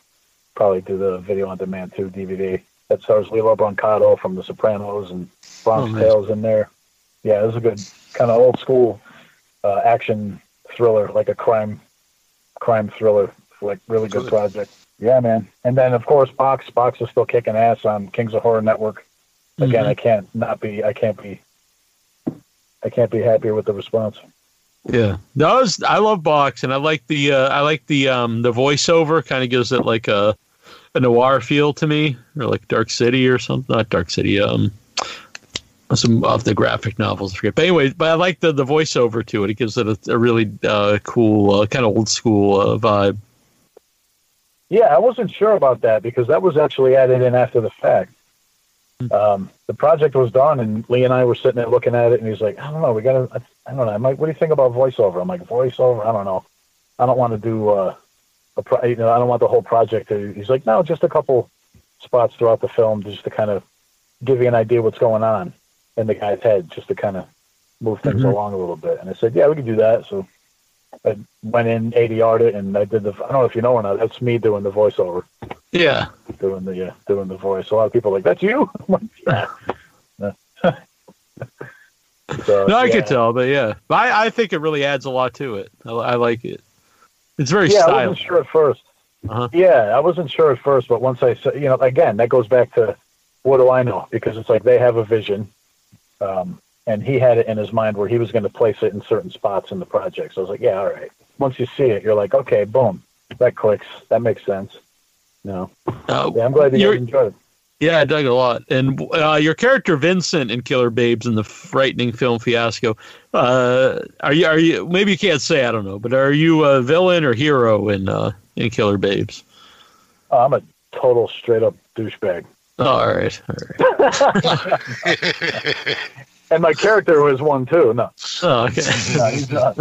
probably do the video on demand too, DVD. That stars Lillo Brancato from The Sopranos and Bronx Oh. Tales in there. Yeah, it was a good kind of old school uh, action thriller, like a crime crime thriller, like really good project. Yeah, man. And then of course, Box Box is still kicking ass on Kings of Horror Network. Again, Mhm. I can't not be. I can't be. I can't be happier with the response. Yeah, that was I love Box, and I like the uh, I like the um the voiceover. Kind of gives it like a a noir feel to me, or like Dark City or something. Not Dark City. Um, some of the graphic novels. I forget. But anyway, but I like the the voiceover to it. It gives it a, a really uh, cool, uh, kind of old school uh, vibe. Yeah, I wasn't sure about that because that was actually added in after the fact. Um, the project was done, and Lee and I were sitting there looking at it, and he's like, "I don't know, we gotta, I, I don't know, I might, what do you think about voiceover?" I'm like, "Voiceover? I don't know, I don't want to do, uh, pro, you know, I don't want the whole project to." He's like, "No, just a couple spots throughout the film, just to kind of give you an idea what's going on in the guy's head, just to kind of move things Mhm. along a little bit." And I said, "Yeah, we can do that." So I went in, ADR'd it, and I did the. I don't know if you know or not. That's me doing the voiceover Yeah, doing the uh, doing the voice. A lot of people are like, "That's you." [LAUGHS] Like, yeah. so, [LAUGHS] no, I yeah. could tell, but yeah, but I, I think it really adds a lot to it. I, I like it. It's very Yeah, I wasn't sure at 1st Uh-huh. Yeah, I wasn't sure at first, but once I said, you know, again, that goes back to what do I know? Because it's like they have a vision, um, and he had it in his mind where he was going to place it in certain spots in the project. So I was like, yeah, all right. Once you see it, you're like, okay, boom, that clicks. That makes sense. No, Uh, yeah, I'm glad you enjoyed it. Yeah, I dug it a lot. And uh, your character Vincent in Killer Babes in the frightening film Fiasco. Uh, are you? Are you? Maybe you can't say. I don't know. But are you a villain or hero in uh, in Killer Babes? Oh, I'm a total straight up douchebag. Oh, all right, all right. [LAUGHS] [LAUGHS] And my character was one too. No, Oh, okay. no he's not.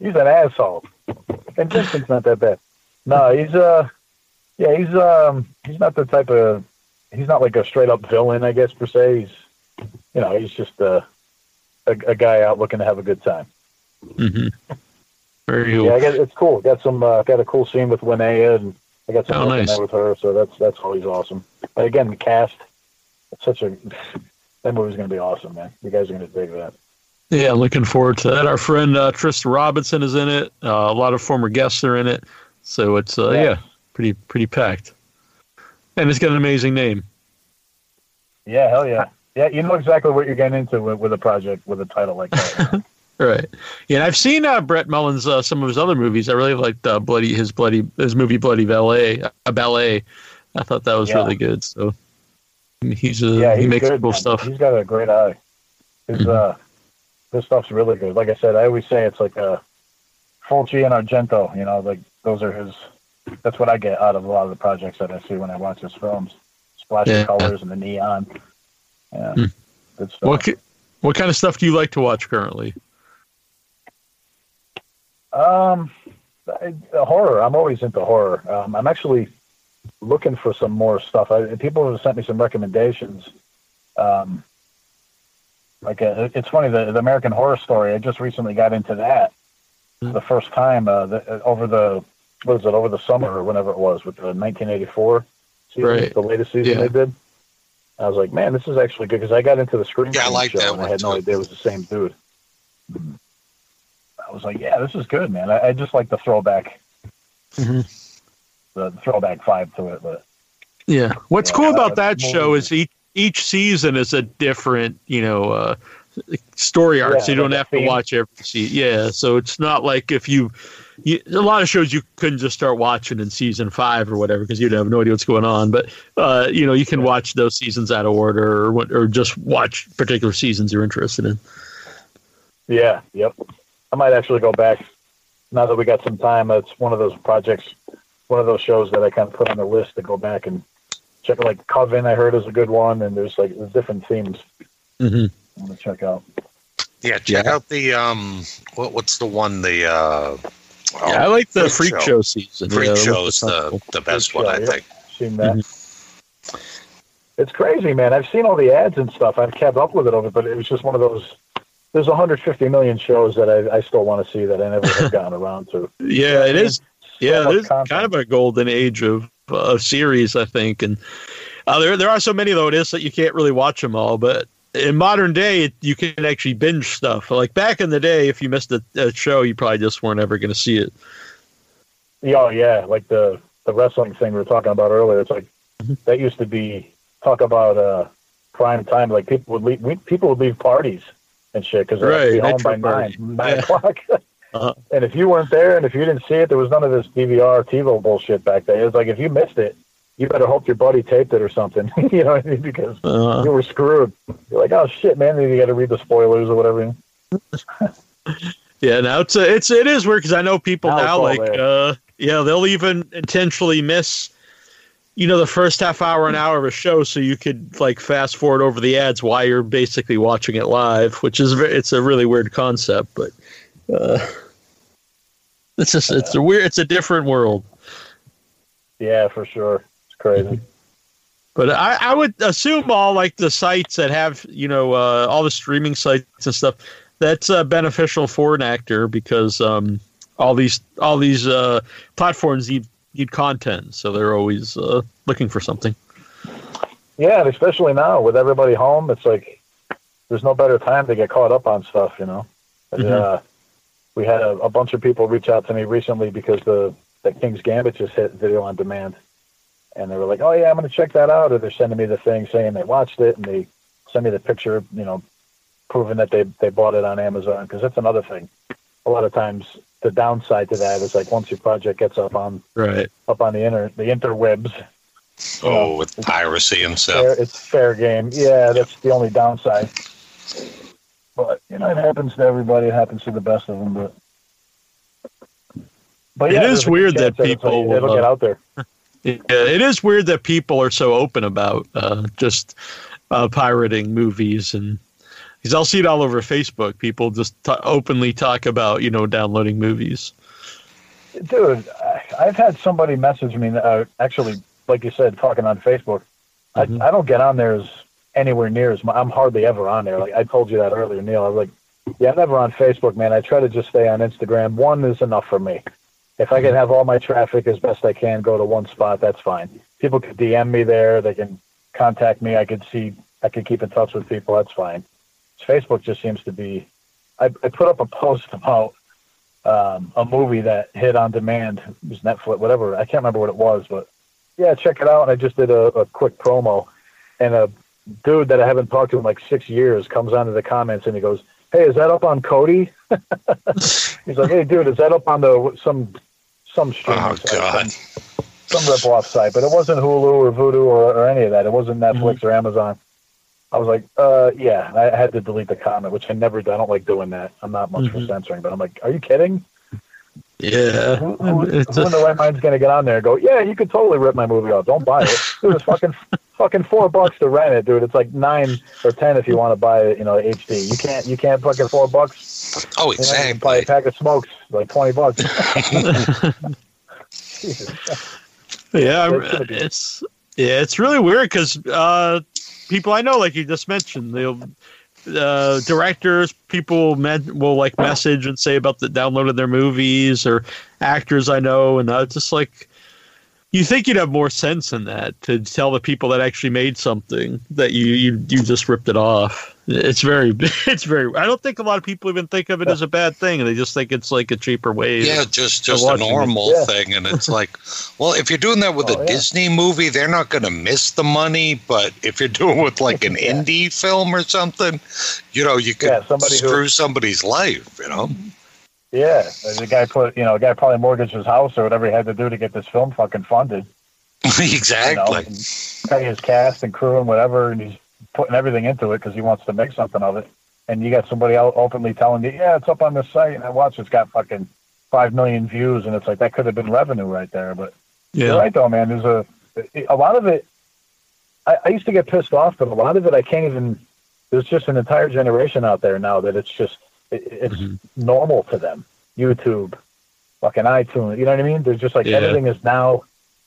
he's an asshole. And Vincent's not that bad. No, he's uh, yeah, he's um, he's not the type of, he's not like a straight up villain, I guess per se. He's, you know, he's just uh, a a guy out looking to have a good time. hmm Very cool. Yeah, I got it's cool. Got some uh, got a cool scene with Linnea, and I got some Oh, nice. with her. So that's that's always awesome. But again, the cast, such a that movie's gonna be awesome, man. You guys are gonna dig that. Yeah, looking forward to that. Our friend uh, Tristan Robinson is in it. Uh, a lot of former guests are in it. So it's uh, Yeah. yeah, pretty pretty packed. And it's got an amazing name. Yeah, hell yeah. Yeah, you know exactly what you're getting into with, with a project with a title like that. [LAUGHS] Right. Yeah, and I've seen uh, Brett Mullins uh, some of his other movies. I really liked uh, Bloody his Bloody his movie Bloody Ballet. Uh, ballet. I thought that was Yeah. really good. So he's uh, yeah, he makes good, cool man. stuff. He's got a great eye. His Mhm. uh, his stuff's really good. Like I said, I always say it's like a Fulci and Argento. You know, like those are his. That's what I get out of a lot of the projects that I see when I watch his films. Splashy Yeah. colors and the neon. Yeah, Hmm. good stuff. What ki- what kind of stuff do you like to watch currently? Um, I- horror. I'm always into horror. Um, I'm actually looking for some more stuff. I, people have sent me some recommendations. Um, like uh it's funny the, the American Horror Story. I just recently got into that for the first time uh, the, uh, over the was it over the summer or whenever it was with the 1984 season, Right. the latest season Yeah. they did. I was like, man, this is actually good because I got into the Scream Yeah, I Queens like show that and I one, had no idea it was the same dude. I was like, yeah, this is good, man. I, I just like the throwback, Mhm. the throwback vibe to it. But Yeah. What's Yeah, cool about that show is each each season is a different, you know, uh, story arc. Yeah, so you don't like a have to watch every season. Yeah. So it's not like if you, you a lot of shows you couldn't just start watching in season five or whatever because you'd have no idea what's going on. But uh, you know, you can watch those seasons out of order or what, or just watch particular seasons you're interested in. yeah, yep. I might actually go back now that we got some time. That's one of those projects, one of those shows that I kind of put on the list to go back and check like Coven. I heard is a good one, and there's like there's different themes. hmm I want to check out. Yeah, check Yeah. out the um, what what's the one the uh, oh, yeah, I like the Freak freak Show. show, season. Freak yeah, that Show's the the best Freak one, Show, I yeah. think. Seen that. It's crazy, man. I've seen all the ads and stuff. I've kept up with it over, but it was just one of those. There's 150 million shows that I, I still want to see that I never have [LAUGHS] gotten around to. Yeah, it is. So Yeah, it is content. kind of a golden age of uh, series, I think, and uh, there there are so many though it is that you can't really watch them all. But in modern day, you can actually binge stuff. Like back in the day, if you missed a, a show, you probably just weren't ever going to see it. Yeah, Oh yeah, like the the wrestling thing we were talking about earlier. It's like Mhm. that used to be talk about uh prime time. Like people would leave, we, people would leave parties and shit because they're Right, be home by nine nine Yeah. o'clock. [LAUGHS] Uh-huh. And if you weren't there, and if you didn't see it, there was none of this DVR TiVo bullshit back then. It was like if you missed it, you better hope your buddy taped it or something. [LAUGHS] you know what I mean? Because Uh, you were screwed. You're like, oh shit, man. Then you got to read the spoilers or whatever. [LAUGHS] yeah, now it's a, it's it is weird because I know people Now now, like uh, yeah, they'll even intentionally miss. You know the first half hour, an hour of a show, so you could like fast forward over the ads while you're basically watching it live, which is it's a really weird concept, but uh, it's just it's a weird, it's a different world. Yeah, for sure. Crazy. But I, I would assume all like the sites that have you know uh, all the streaming sites and stuff that's uh, beneficial for an actor because um, all these all these uh, platforms need need content, so they're always uh, looking for something. Yeah, and especially now with everybody home, it's like there's no better time to get caught up on stuff, you know. And, Mhm. uh, we had a, a bunch of people reach out to me recently because the the King's Gambit just hit video on demand, and they were like, "Oh yeah, I'm going to check that out," or they're sending me the thing saying they watched it, and they send me the picture, you know, proving that they they bought it on Amazon because that's another thing. A lot of times, the downside to that is like once your project gets up on Right. up on the inter the interwebs, Oh, with piracy and fair, stuff. it's fair game. Yeah, that's the only downside. But you know, it happens to everybody. It happens to the best of them. But but yeah, is there's a good weird that chance it's people, it'll uh, get out there. [LAUGHS] Yeah, it is weird that people are so open about uh, just uh, pirating movies, and because I'll see it all over Facebook. People just t- openly talk about you know downloading movies. Dude, I've had somebody message me. Uh, actually, like you said, talking on Facebook. Mhm. I, I don't get on there as anywhere near as. I'm hardly ever on there. Like I told you that earlier, Neil. I was like, yeah, I'm never on Facebook, man. I try to just stay on Instagram. One is enough for me. If I can have all my traffic as best I can go to one spot, that's fine. People could DM me there. They can contact me. I could see. I could keep in touch with people. That's fine. Facebook just seems to be. I, I put up a post [LAUGHS] about um, a movie that hit on demand. It was Netflix, whatever. I can't remember what it was, but yeah, check it out. And I just did a, a quick promo, and a dude that I haven't talked to in like six years comes onto the comments and he goes, "Hey, is that up on Kodi?" [LAUGHS] He's like, "Hey, dude, is that up on the some some streaming Oh site, God. some, some rip off site?" But it wasn't Hulu or Vudu or, or any of that. It wasn't Netflix or Amazon. I was like, uh, yeah. I had to delete the comment, which I never. do. I don't like doing that. I'm not much for Mhm. censoring, but I'm like, are you kidding? Yeah, Who, who, It's who a- in the right mind's going to get on there and go, yeah, you could totally rip my movie off. Don't buy it. [LAUGHS] Dude, it's fucking fucking four bucks to rent it, dude. It's like nine or ten if you want to buy it, you know, HD. You can't you can't fucking four bucks. Oh, You, know, you buy a pack of smokes like twenty bucks. [LAUGHS] [LAUGHS] Yeah, I'm- That should've been- it's yeah, it's really weird because uh, people I know, like you just mentioned, they'll uh, directors, people med- will like message and say about the downloaded their movies or actors I know, and uh, just like you think you'd have more sense in that to tell the people that actually made something that you you, you just ripped it off. It's very [LAUGHS] it's very. I don't think a lot of people even think of it as a bad thing, they just think it's like a cheaper way. to- Yeah, just just a normal Yeah. thing, and it's like, [LAUGHS] well, if you're doing that with Oh, a yeah. Disney movie, they're not going to miss the money. But if you're [LAUGHS] doing it with like an Yeah. indie film or something, you know, you could Yeah, somebody who- screw somebody's life. You know, Yeah, the guy put you know, the guy probably mortgaged his house or whatever he had to do to get this film fucking funded. [LAUGHS] You know, exactly. pay his cast and crew and whatever, and he's putting everything into it because he wants to make something of it. And you got somebody else openly telling you, yeah, it's up on this site, and I watch it's got fucking five million views, and it's like that could have been revenue right there. But yeah. you're right though, man. There's a a lot of it. I, I used to get pissed off, but a lot of it I can't even. There's just an entire generation out there now that it's just it, it's Mhm. normal to them. YouTube, fucking iTunes. You know what I mean? There's just like Yeah. everything is now,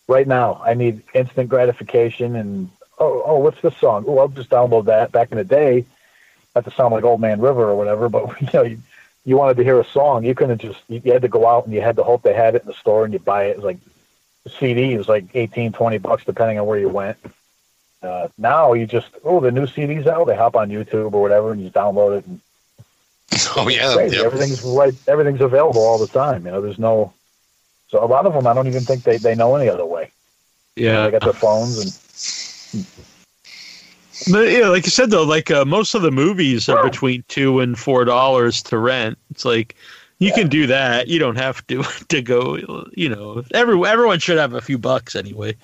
right now. I need instant gratification and oh oh what's this song? Oh I'll just download that. Back in the day, not to sound like Old Man River or whatever, but [LAUGHS] you know you, you wanted to hear a song, you couldn't just you, you had to go out and you had to hope they had it in the store and you buy it. It was like the CD was like 18, 20 bucks depending on where you went. Uh, now you just oh the new CD's out, they hop on YouTube or whatever and you download it and [LAUGHS] Oh yeah, crazy. yeah. everything's right everything's available all the time. You know, there's no so a lot of them I don't even think they, they know any other way. Yeah. They got their phones and [LAUGHS] But, yeah, like you said though, like uh, most of the movies are between two and four dollars to rent. It's like you can do that. You don't have to [LAUGHS] to go. You know, every everyone should have a few bucks anyway.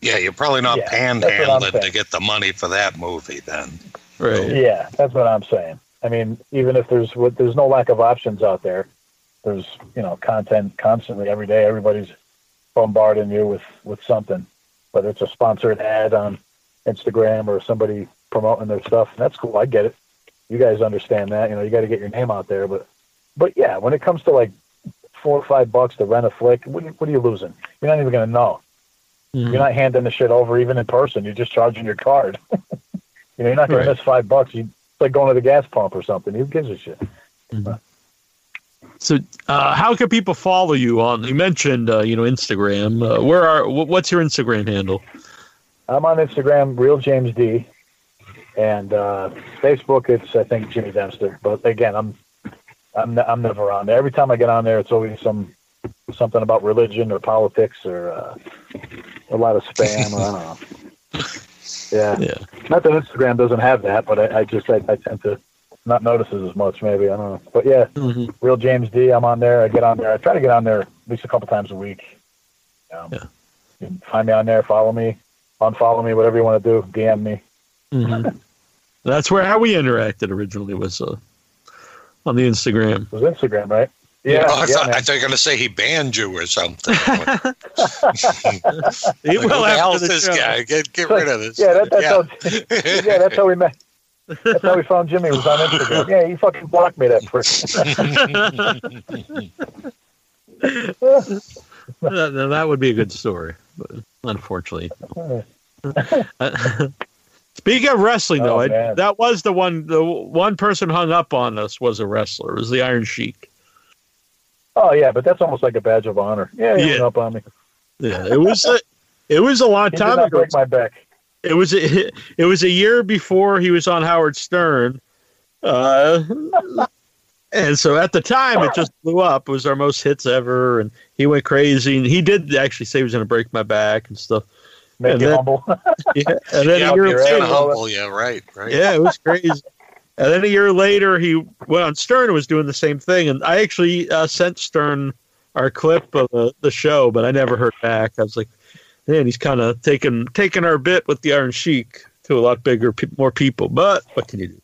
Yeah, you're probably not Yeah, that's what I'm panhandling to get the money for that movie then. Right. Yeah, that's what I'm saying. I mean, even if there's there's no lack of options out there, there's you know content constantly every day. Everybody's bombarding you with with something, whether it's a sponsored ad on Instagram or somebody promoting their stuff. That's cool. I get it. You guys understand that. You know, you got to get your name out there. But but yeah, when it comes to like four or five bucks to rent a flick, what, are you- what are you losing? You're not even gonna know. Mhm. You're not handing the shit over even in person. You're just charging your card. [LAUGHS] you know, you're not going Right. to miss five bucks. You, like going to the gas pump or something. Who gives a shit? So, uh, how can people follow you on? You mentioned, uh, you know, Instagram. Uh, where are? wh- What's your Instagram handle? I'm on Instagram, real James D, and uh, Facebook. It's I think Jimmy Dempster. But again, I'm I'm I'm never on there. Every time I get on there, it's always some something about religion or politics or uh, a lot of spam. or I don't know. [LAUGHS] Yeah. Yeah. Not that Instagram doesn't have that, but I, I just I, I tend to not notice it as much. Maybe I don't know. But yeah, Mhm. real James D. I'm on there. I get on there. I try to get on there at least a couple times a week. Um, Yeah. You can find me on there. Follow me, unfollow me, whatever you want to do. DM me. Mhm. That's where how we interacted originally was uh, on the Instagram. It was Instagram, right? Yeah, Oh, I, yeah, thought, man. I thought you were going to say he banned you or something. [LAUGHS] [LAUGHS] He Like, will who after hell is the this show. guy? Get get rid of this. Yeah, that, that's yeah. how. yeah, that's how we met. That's how we found Jimmy. Was on Instagram. Yeah, he fucking blocked me that prick. that, [LAUGHS] now that would be a good story, but unfortunately. Speaking of wrestling, though, Oh, I, that was the one. The one person hung up on us was a wrestler. It was the Iron Sheik. Oh yeah, but that's almost like a badge of honor. Yeah, he Yeah. hung up on me. Yeah, it was. A, it was a long time ago. break my back. It was. A, it was a year before he was on Howard Stern. Uh, and so at the time, it just blew up. It was our most hits ever, and he went crazy. And he did actually say he was going to break my back and stuff. Make And you then- humble. [LAUGHS] Yeah, and then Yeah, a year later, humble, yeah, right, right. yeah, it was crazy. And then a year later, he went on Stern and was doing the same thing. And I actually uh, sent Stern our clip of the, the show, but I never heard back. I was like, man, he's kind of taking taking our bit with the Iron Sheik to a lot bigger, pe- more people. But what can you do?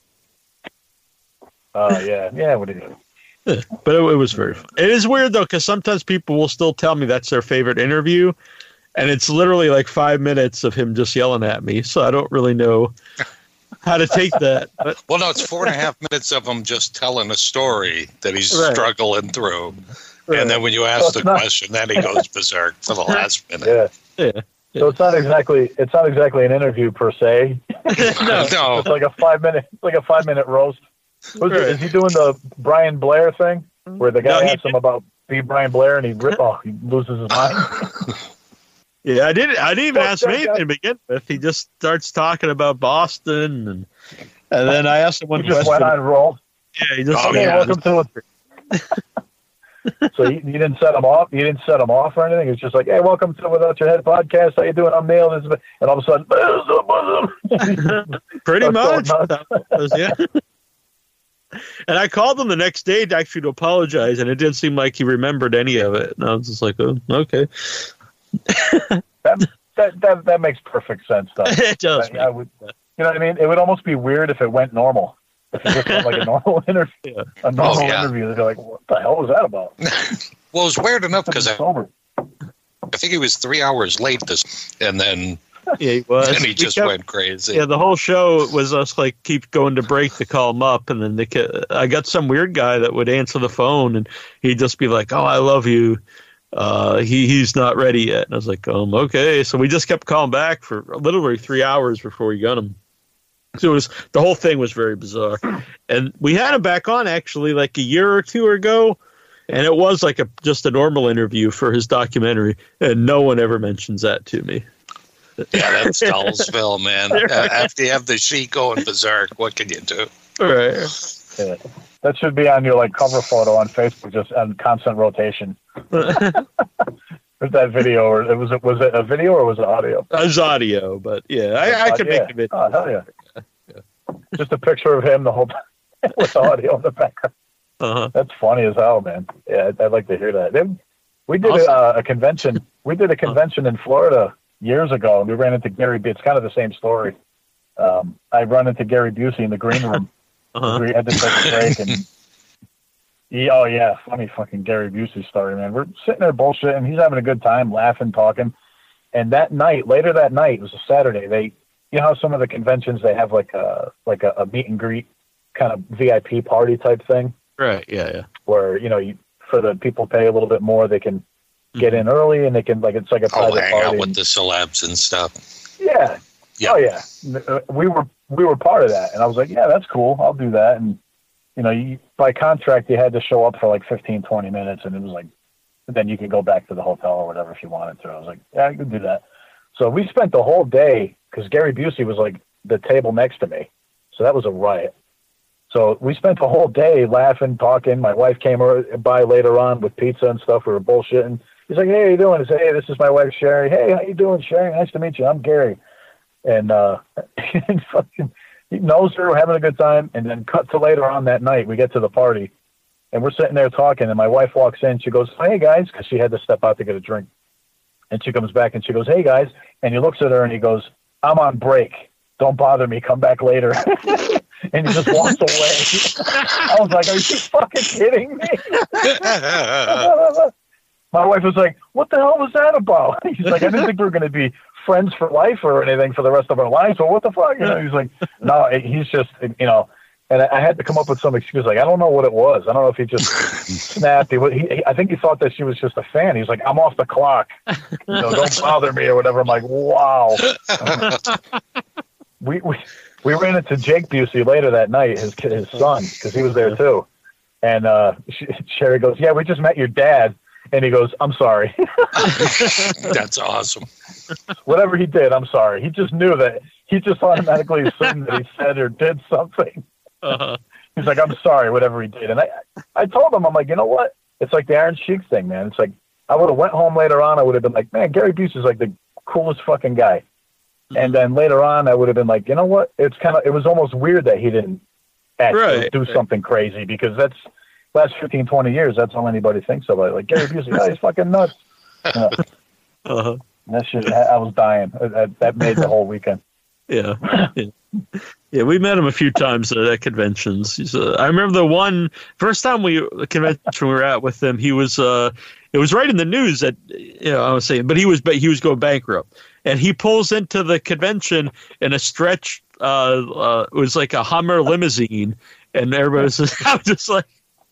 Oh yeah, yeah. What do you do? But it, it was very fun. It is weird though, because sometimes people will still tell me that's their favorite interview, and it's literally like five minutes of him just yelling at me. So I don't really know how to take that. But Well, no, it's four and a half minutes of him just telling a story that he's Right. struggling through. And then when you ask it's the not- question, then he goes berserk for the [LAUGHS] last minute. Yeah. yeah, So it's not exactly it's not exactly an interview per se. [LAUGHS] no, no, [LAUGHS] It's like a five minute it's like a five minute roast. Was it, is he doing the Brian Blair thing where the guy No, asks him about be Brian Blair and he rip oh he loses his mind? Yeah, I didn't. I didn't even ask him anything to begin with. He just starts talking about Boston, and and then I asked him one He just question. went on roll. Yeah, he just Oh, yeah, welcome to it. [LAUGHS] so you, you didn't set him off. You didn't set him off or anything. It's just like, hey, welcome to Without Your Head podcast. How you doing? I'm Neil. And all of a sudden, [LAUGHS] pretty much. was- yeah. [LAUGHS] And I called him the next day to actually to apologize, and it didn't seem like he remembered any of it. And I was just like, "Oh, okay." That, that that that makes perfect sense, though. [LAUGHS] it does. I, I would, you know what I mean? It would almost be weird if it went normal. If it just went like a [LAUGHS] normal interview, Yeah. a oh, normal Oh, yeah. interview, they'd be like, "What the hell was that about?" [LAUGHS] well, it was weird enough because I, sober. I think he was three hours late this, and then Yeah, he was. and he We just kept- went crazy. Yeah, the whole show was us like keep going to break to call him up, and then they I got some weird guy that would answer the phone, and he'd just be like, "Oh, I love you." Uh, he he's not ready yet, and I was like, um, okay. So we just kept calling back for literally three hours before we got him. So it was the whole thing was very bizarre, [CLEARS THROAT] and we had him back on actually like a year or two ago, and it was like a just a normal interview for his documentary, and no one ever mentions that to me. Yeah, that's Dollsville, [LAUGHS] man. Uh, After you have the Sheik going berserk, what can you do? All right. Yeah. That should be on your like cover photo on Facebook, just on constant rotation. [LAUGHS] There's that video, or it was it was it a video or was it audio? It was audio, but yeah, I, I could yeah. make a video. Oh hell yeah! Just a picture of him the whole time [LAUGHS] with audio in the background. Uh-huh. That's funny as hell, man. Yeah, I'd, I'd like to hear that. They, we did Awesome. a, uh, a convention. We did a convention in Florida years ago, and we ran into Gary. It's kind of the same story. Um, I run into Gary Busey in the green room. [LAUGHS] Uh-huh. We had to take a break, and he, oh yeah, funny fucking Gary Busey story, man. We're sitting there bullshitting. He's having a good time, laughing, talking. And that night, later that night, it was a Saturday. They, you know, how some of the conventions they have like a like a, a meet and greet kind of VIP party type thing Right. Yeah. Yeah. where you know you for the people pay a little bit more they can get in early and they can like it's like a Oh, private hang out with the celebs and stuff. yeah Yeah. oh yeah Uh, we were we were part of that and i was like yeah that's cool i'll do that and you know you by contract you had to show up for like 15 20 minutes and it was like then you could go back to the hotel or whatever if you wanted to i was like yeah i could do that so we spent the whole day because gary busey was like the table next to me so that was a riot so we spent the whole day laughing, talking. My wife came by later on with pizza and stuff. We were bullshitting. He's like, "Hey, how you doing?" I said, "Hey, this is my wife Sherry. Hey, how you doing, Sherry? Nice to meet you. I'm Gary." And uh, [LAUGHS] and fucking, knows her. We're having a good time. And then cut to later on that night, we get to the party, and we're sitting there talking. And my wife walks in. She goes, "Hey guys," because she had to step out to get a drink. And she comes back and she goes, "Hey guys," and he looks at her and he goes, "I'm on break. Don't bother me. Come back later." [LAUGHS] and he just walks away. [LAUGHS] I was like, "Are you fucking kidding me?" [LAUGHS] My wife was like, "What the hell was that about?" He's like, "I didn't think we were going to be friends for life or anything for the rest of our lives." But what the fuck? You know, he's like, [LAUGHS] "No, he's just you know." And I had to come up with some excuse. Like, I don't know what it was. I don't know if he just [LAUGHS] snapped. He, he, I think he thought that she was just a fan. He's like, "I'm off the clock. You know, don't bother me or whatever." I'm like, "Wow." [LAUGHS] we we we ran into Jake Busey later that night, his his son, because he was there too. And uh, Sh- Sherry goes, "Yeah, we just met your dad," and he goes, "I'm sorry." [LAUGHS] That's awesome. Whatever he did, I'm sorry. He just knew that. He just automatically [LAUGHS] assumed that he said or did something. Uh-huh. He's like, "I'm sorry," whatever he did. And I, I told him, I'm like, you know what? It's like the Iron Sheik thing, man. It's like I would have went home later on. I would have been like, man, Gary Busey's like the coolest fucking guy. And then later on, I would have been like, you know what? It's kind of it was almost weird that he didn't actually Right. do something crazy because that's last 15, 20 years. That's all anybody thinks about. Like Gary Busey, oh, he's fucking nuts. Know, Uh-huh. that shit, I I was dying. That, that made the whole weekend. Yeah. yeah. Yeah, we met him a few times at, conventions. He's, uh, I remember the one first time we the convention we were at with him. He was uh, it was right in the news that you know I was saying, but he was but he was going bankrupt, and he pulls into the convention in a stretch. Uh, uh, it was like a Hummer limousine, and everybody was just, I was just like,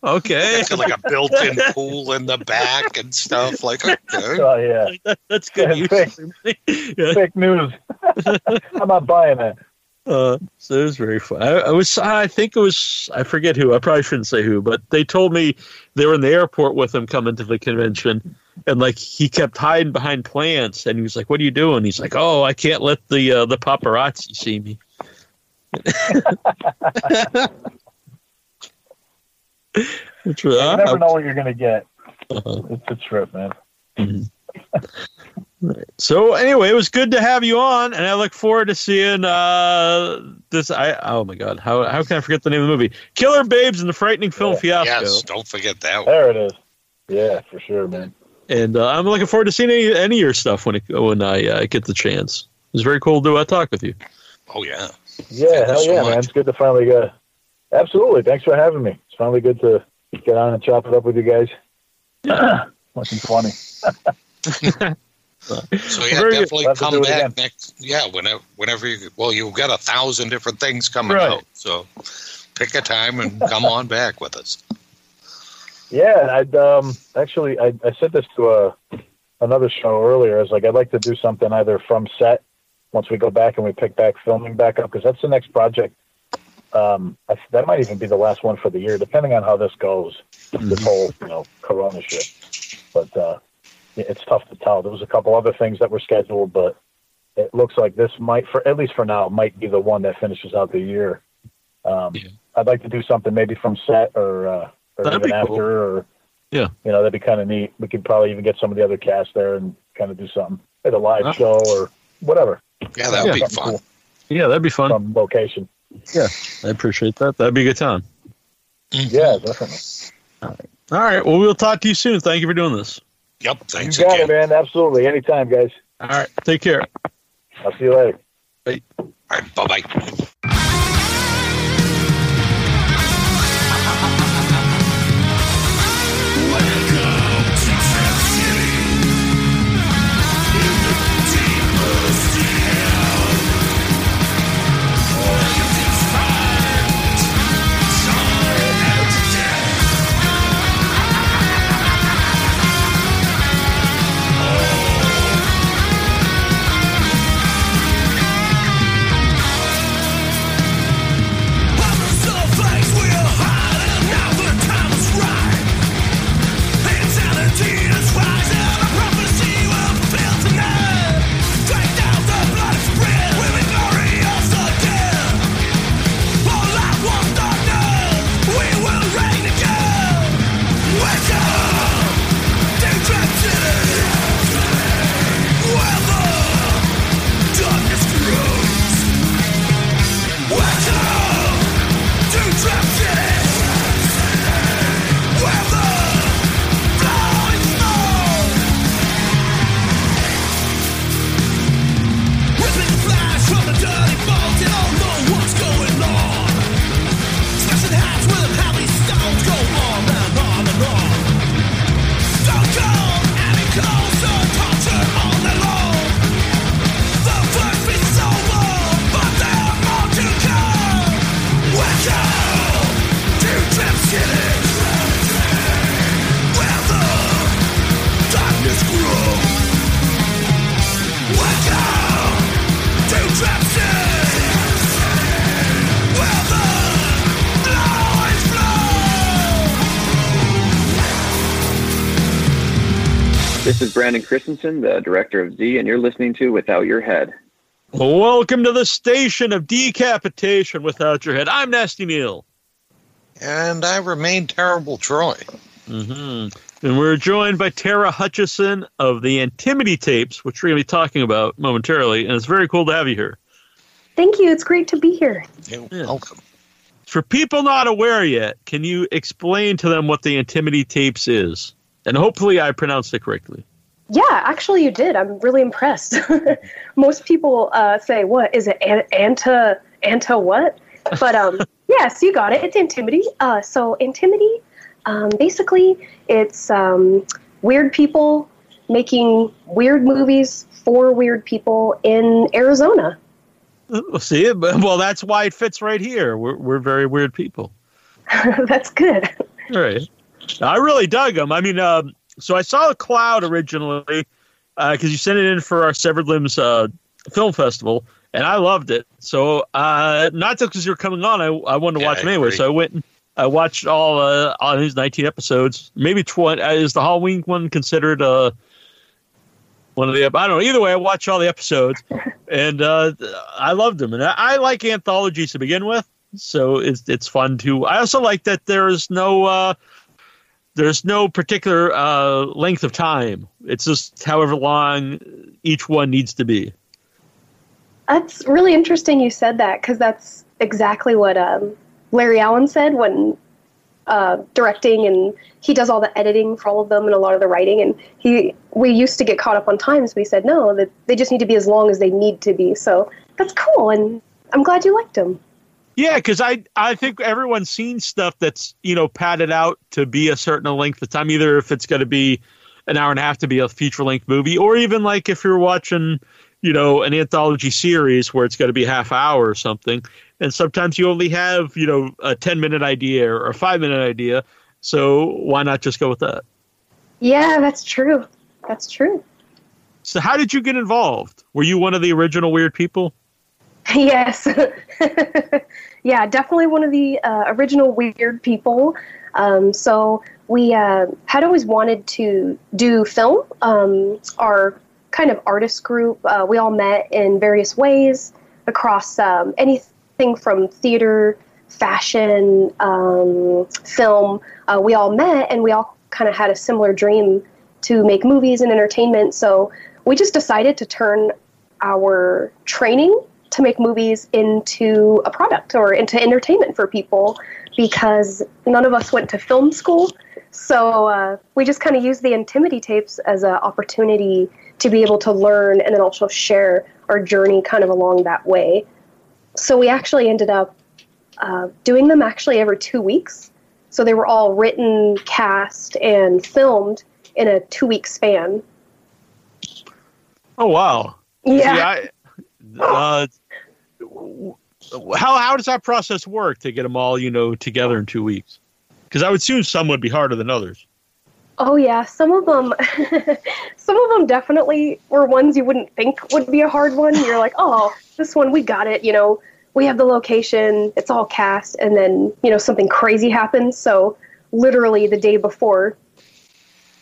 okay, Got like a built-in [LAUGHS] pool in the back and stuff. Like, okay. Oh yeah, [LAUGHS] that, that's good. Yeah, fake- [LAUGHS] yeah. fake news. I'm not buying that. Uh, so it was very fun. I, I was, I think it was, I forget who. I probably shouldn't say who, but they told me they were in the airport with him coming to the convention, and like he kept hiding behind plants, and he was like, "What are you doing?" He's like, "Oh, I can't let the uh, the paparazzi see me." Which was, You never know what you're gonna get. uh, It's a trip, man. [LAUGHS] Right. So anyway, it was good to have you on, and I look forward to seeing uh, this. I oh my god, how how can I forget the name of the movie? Killer Babes and the Frightening Film Yes, Fiasco. don't forget that one. There it is. Yeah, for sure, man. And uh, I'm looking forward to seeing any, any of your stuff when it, when I uh, get the chance. It was very cool to uh, talk with you. Oh yeah. Yeah, Thank hell so yeah, much. man. It's good to finally go. Absolutely. Thanks for having me. It's finally good to get on and chop it up with you guys. [COUGHS] Looking funny. [LAUGHS] So yeah, Very definitely We'll have to do come back next. Yeah, whenever, whenever you. Well, you've got a thousand different things coming Right. out, so pick a time and come on back with us. Yeah, I'd um, actually I, I said this to a another show earlier. I was like, I'd like to do something either from set once we go back and we pick back filming back up because that's the next project. Um, I, that might even be the last one for the year, depending on how this goes. This whole you know Corona shit, but uh, yeah, it's tough to tell. There was a couple other things that were scheduled, but it looks like this might, for at least for now, might be the one that finishes out the year. Um, Yeah. I'd like to do something maybe from set or uh, or That'd even after cool. or Yeah. you know that'd be kind of neat. We could probably even get some of the other cast there and kind of do something at a live Huh. show or whatever. Yeah, that'd Yeah. be Something fun. cool Yeah, that'd be fun. from location. I appreciate that. That'd be a good time. Mhm. Yeah, definitely. All right. Well, we'll talk to you soon. Thank you for doing this. Yep. Thanks you got again. it, man. Absolutely. Anytime, guys. All right. Take care. I'll see you later. Bye. All right. Bye bye. This is Brandon Christensen, the director of Z, and you're listening to Without Your Head. Welcome to the station of decapitation without your head. I'm Nasty Neil. And I remain terrible, Troy. hmm And we're joined by Tara Hutchison of the Antimony tapes, which we're going to be talking about momentarily. And it's very cool to have you here. Thank you. It's great to be here. You're Yeah. welcome. For people not aware yet, can you explain to them what the Antimony tapes is? And hopefully I pronounced it correctly. Yeah, actually, you did. I'm really impressed. [LAUGHS] Most people uh, say, "What is it? An- Anta, anta what?" But um, [LAUGHS] yes, you got it. It's antimony. Uh, so antimony, um, basically, it's um, weird people making weird movies for weird people in Arizona. Uh, See, [LAUGHS] well, that's why it fits right here. We're, we're very weird people. That's good. All right. I really dug them. I mean, um, so I saw a cloud originally because you sent it in for our Severed Limbs uh, film festival, and I loved it. So uh, not just because you're coming on, I, I wanted to Yeah, watch I them anyway. agree. So I went. and I watched all uh, all these 19 episodes. Maybe 20. Uh, is the Halloween one considered uh, one of the? I don't know. Either way, I watched all the episodes, [LAUGHS] and uh, I loved them. And I, I like anthologies to begin with, so it's it's fun to. I also like that there's no. Uh, there's no particular uh, length of time. It's just however long each one needs to be. That's really interesting you said that because that's exactly what um, Larry Allen said when uh, directing, and he does all the editing for all of them and a lot of the writing. And he, we used to get caught up on times. We said no, that they just need to be as long as they need to be. So that's cool, and I'm glad you liked them. Yeah, because I I think everyone's seen stuff that's you know padded out to be a certain length of time. Either if it's going to be an hour and a half to be a feature length movie, or even like if you're watching, you know, an anthology series where it's going to be half hour or something. And sometimes you only have, you know, a 10 minute idea or a five minute idea. So why not just go with that? Yeah, that's true. That's true. So how did you get involved? Were you one of the original weird people? [LAUGHS] yes. [LAUGHS] yeah, definitely one of the uh, original weird people. Um, so we uh, had always wanted to do film. Um, our kind of artist group, uh, we all met in various ways across um, anything from theater, fashion, um, film. Uh, we all met and we all kind of had a similar dream to make movies and entertainment. So we just decided to turn our training to make movies into a product or into entertainment for people because none of us went to film school. So uh, we just kind of used the Antimity tapes as an opportunity to be able to learn and then also share our journey kind of along that way. So we actually ended up uh, doing them actually every two weeks. So they were all written, cast, and filmed in a two week span. Oh wow! Yeah. See, I, [GASPS] uh, how how does that process work to get them all you know together in two weeks? Because I would assume some would be harder than others. Oh yeah, some of them, [LAUGHS] some of them definitely were ones you wouldn't think would be a hard one. You're like, oh, this one we got it. You know, we have the location, it's all cast, and then you know something crazy happens. So literally the day before,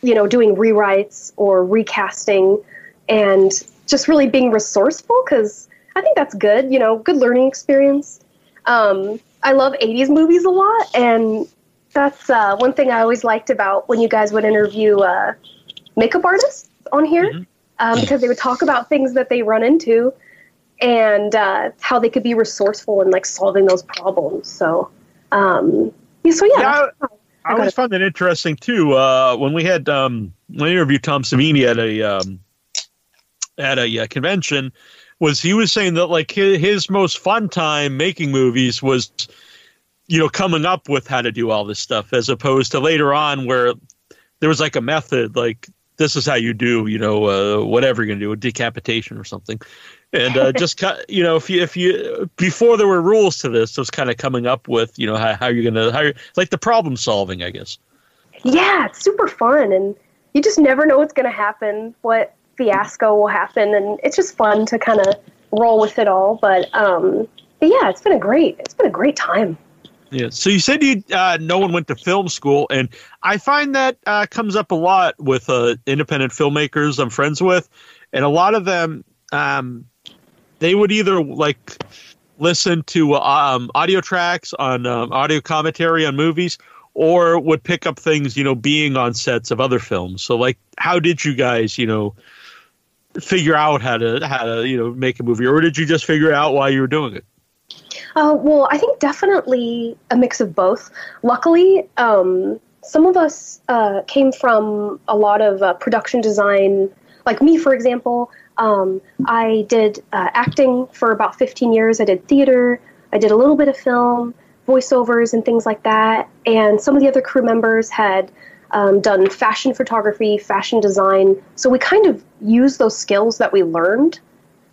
you know, doing rewrites or recasting, and just really being resourceful because I think that's good. You know, good learning experience. Um, I love '80s movies a lot, and that's uh, one thing I always liked about when you guys would interview uh, makeup artists on here, Mhm. um, because they would talk about things that they run into and uh, how they could be resourceful in like solving those problems. So, um, yeah, so yeah, Yeah, I got always found that interesting too. Uh, when we had um, when I interviewed Tom Savini at a um, at a uh, convention, was he was saying that like his, his most fun time making movies was, you know, coming up with how to do all this stuff, as opposed to later on where there was like a method, like this is how you do, you know, uh, whatever you're gonna do, a decapitation or something. And uh, just [LAUGHS] you know, if you if you before there were rules to this, it was kind of coming up with, you know, how, how you're gonna how you're, like the problem solving, I guess. yeah, it's super fun, and you just never know what's to happen, what fiasco will happen, and it's just fun to kind of roll with it all. But, um, but yeah, it's been a great, it's been a great time. Yeah. So you said you uh, no one went to film school, and I find that uh, comes up a lot with uh, independent filmmakers I'm friends with, and a lot of them um, they would either like listen to um, audio tracks on um, audio commentary on movies, or would pick up things you know being on sets of other films. So like, how did you guys you know figure out how to how to you know make a movie, or did you just figure out why you were doing it? Uh, well, I think definitely a mix of both. Luckily, um, some of us uh, came from a lot of uh, production design. Like me, for example, um, I did uh, acting for about 15 years. I did theater. I did a little bit of film, voiceovers, and things like that. And some of the other crew members had um, done fashion photography, fashion design. So we kind of used those skills that we learned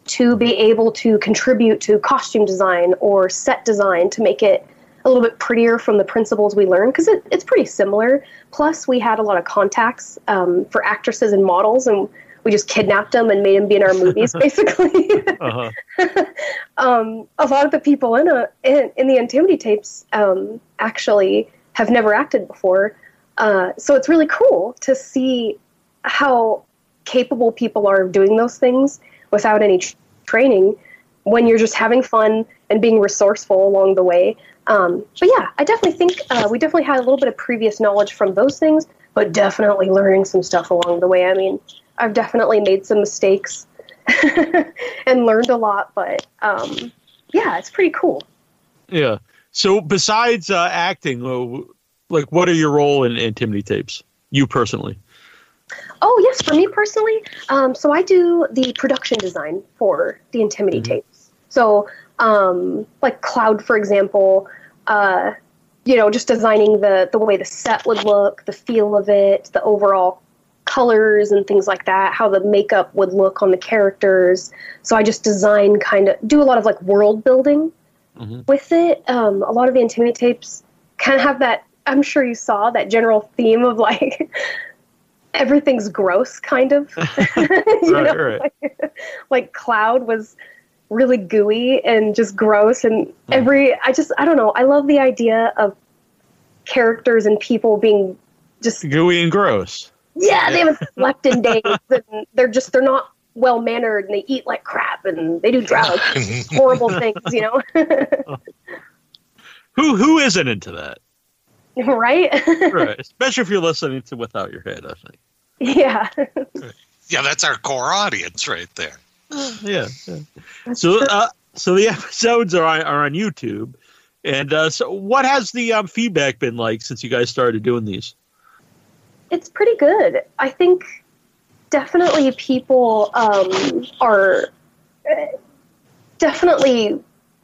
to be able to contribute to costume design or set design to make it a little bit prettier from the principles we learned because it, it's pretty similar. Plus, we had a lot of contacts um, for actresses and models, and we just kidnapped them and made them be in our movies, [LAUGHS] basically. Uh-huh. [LAUGHS] um, a lot of the people in a in, in the Antimity tapes um, actually have never acted before, uh, so it's really cool to see how capable people are of doing those things without any tr- training when you're just having fun and being resourceful along the way. Um, but yeah, I definitely think uh, we definitely had a little bit of previous knowledge from those things, but definitely learning some stuff along the way. I mean, I've definitely made some mistakes [LAUGHS] and learned a lot, but um, yeah, it's pretty cool. Yeah. So besides uh, acting, uh, like what are your role in Antimity tapes? You personally? Oh yes, for me personally, um, so I do the production design for the Antimity tapes. So, um, like Cloud, for example, uh, you know, just designing the the way the set would look, the feel of it, the overall colors and things like that, how the makeup would look on the characters. So I just design kind of do a lot of like world building Mhm. with it. Um, a lot of the Intimate tapes kind of have that. I'm sure you saw that general theme of like [LAUGHS] everything's gross, kind of. [LAUGHS] [LAUGHS] Right, know, right. Like, like Cloud was really gooey and just gross, and hmm. every I just I don't know. I love the idea of characters and people being just Gooey and gross. yeah, they haven't slept in days, and they're just they're not well mannered, and they eat like crap, and they do drugs, horrible things, you know, Who who isn't into that? [LAUGHS] right? Right. Especially if you're listening to Without Your Head, I think. yeah, [LAUGHS] Yeah, that's our core audience right there. [SIGHS] Yeah. yeah. So uh, so the [LAUGHS] episodes are on, are on YouTube. And uh, so what has the um, feedback been like since you guys started doing these? it's pretty good. I think definitely people um, are uh, definitely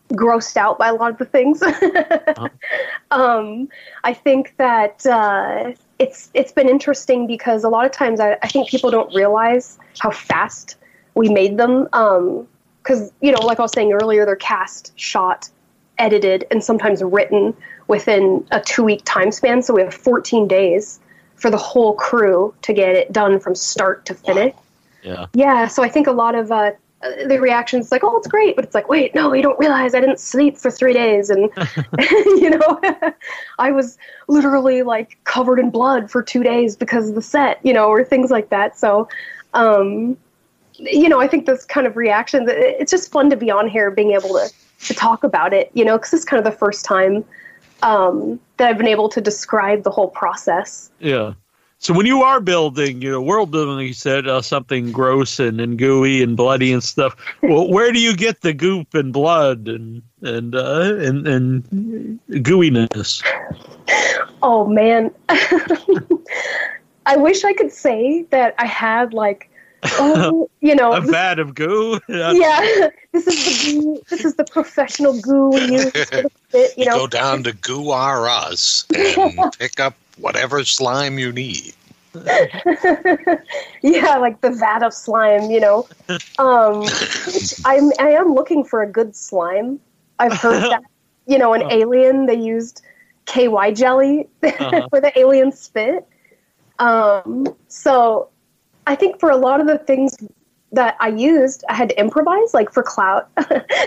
grossed out by a lot of the things. [LAUGHS] um, I think that uh, it's it's been interesting because a lot of times I, I think people don't realize how fast we made them. Um because you know, like I was saying earlier, they're cast, shot, edited, and sometimes written within a two week time span. So we have 14 days for the whole crew to get it done from start to finish. Yeah. Yeah, so I think a lot of uh, the reactions like, "Oh, it's great," but it's like, "Wait, no, you don't realize I didn't sleep for three days, and [LAUGHS] [LAUGHS] you know, [LAUGHS] I was literally like covered in blood for two days because of the set, you know, or things like that." So, um, you know, I think this kind of reaction, it's just fun to be on here, being able to to talk about it, you know, because it's kind of the first time um, that I've been able to describe the whole process. Yeah. So when you are building, you know, world building, like you said, uh, something gross and, and gooey and bloody and stuff. Well, [LAUGHS] where do you get the goop and blood and and uh, and and gooiness? Oh man. [LAUGHS] I wish I could say that I had like oh you know [LAUGHS] A vat of goo. yeah this is the goo this is the professional goo we use for the you You know go down to Goo R Us and pick up whatever slime you need. [LAUGHS] yeah like the vat of slime you know. Um [LAUGHS] i'm i am looking for a good slime. I've heard [LAUGHS] that you know in alien they used ky jelly Uh-huh. for the alien spit. Um so i think for a lot of the things that i used i had to improvise like for cloud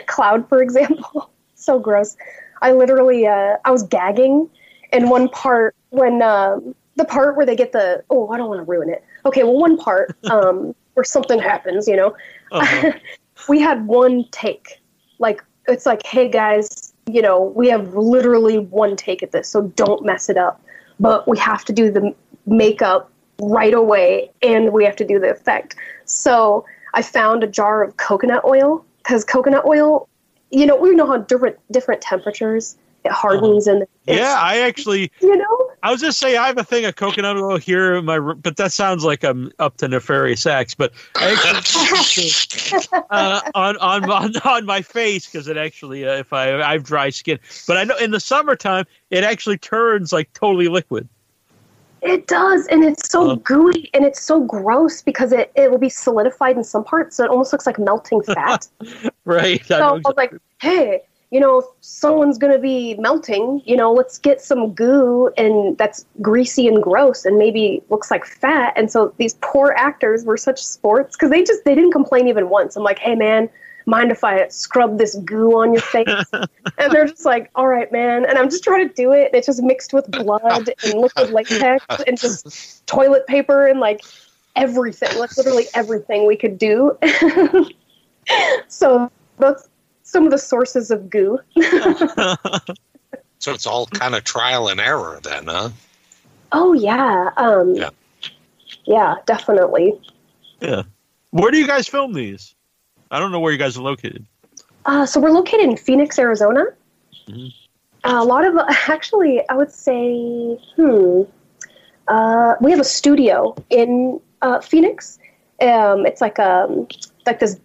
cloud for example. So gross. I literally uh i was gagging in one part when um the part where they get the oh i don't want to ruin it. Okay well one part [LAUGHS] um where something happens you know? Uh-huh. [LAUGHS] we had one take. Like it's like hey guys you know we have literally one take at this so don't mess it up. But we have to do the makeup right away and we have to do the effect. So i found a jar of coconut oil because coconut oil you know we know how different different temperatures it hardens and it's- Yeah, I actually, you know I was just say I have a thing of coconut oil here in my room, but that sounds like I'm up to nefarious acts. But I actually, [LAUGHS] uh, on, on on on my face because it actually, uh, if I I have dry skin, but I know in the summertime it actually turns like totally liquid. It does, and it's so Uh. gooey and it's so gross because it, it will be solidified in some parts, so it almost looks like melting fat. [LAUGHS] Right. So I know was like, hey, you know, if someone's gonna be melting, you know, let's get some goo and that's greasy and gross and maybe looks like fat. And so these poor actors were such sports because they just they didn't complain even once. I'm like, hey man, mind if I scrub this goo on your face? [LAUGHS] and they're just like, all right, man. And I'm just trying to do it. And it's just mixed with blood and liquid latex and just toilet paper and like everything, like literally everything we could do. [LAUGHS] so that's some of the sources of goo. [LAUGHS] So it's all kind of trial and error then, huh? Oh yeah. Um, Yeah. yeah, definitely. yeah. Where do you guys film these? I don't know where you guys are located. Uh, so we're located in Phoenix, Arizona. Mhm. a lot of [LAUGHS] actually, I would say, hmm, uh, we have a studio in uh, Phoenix. Um, it's like um like this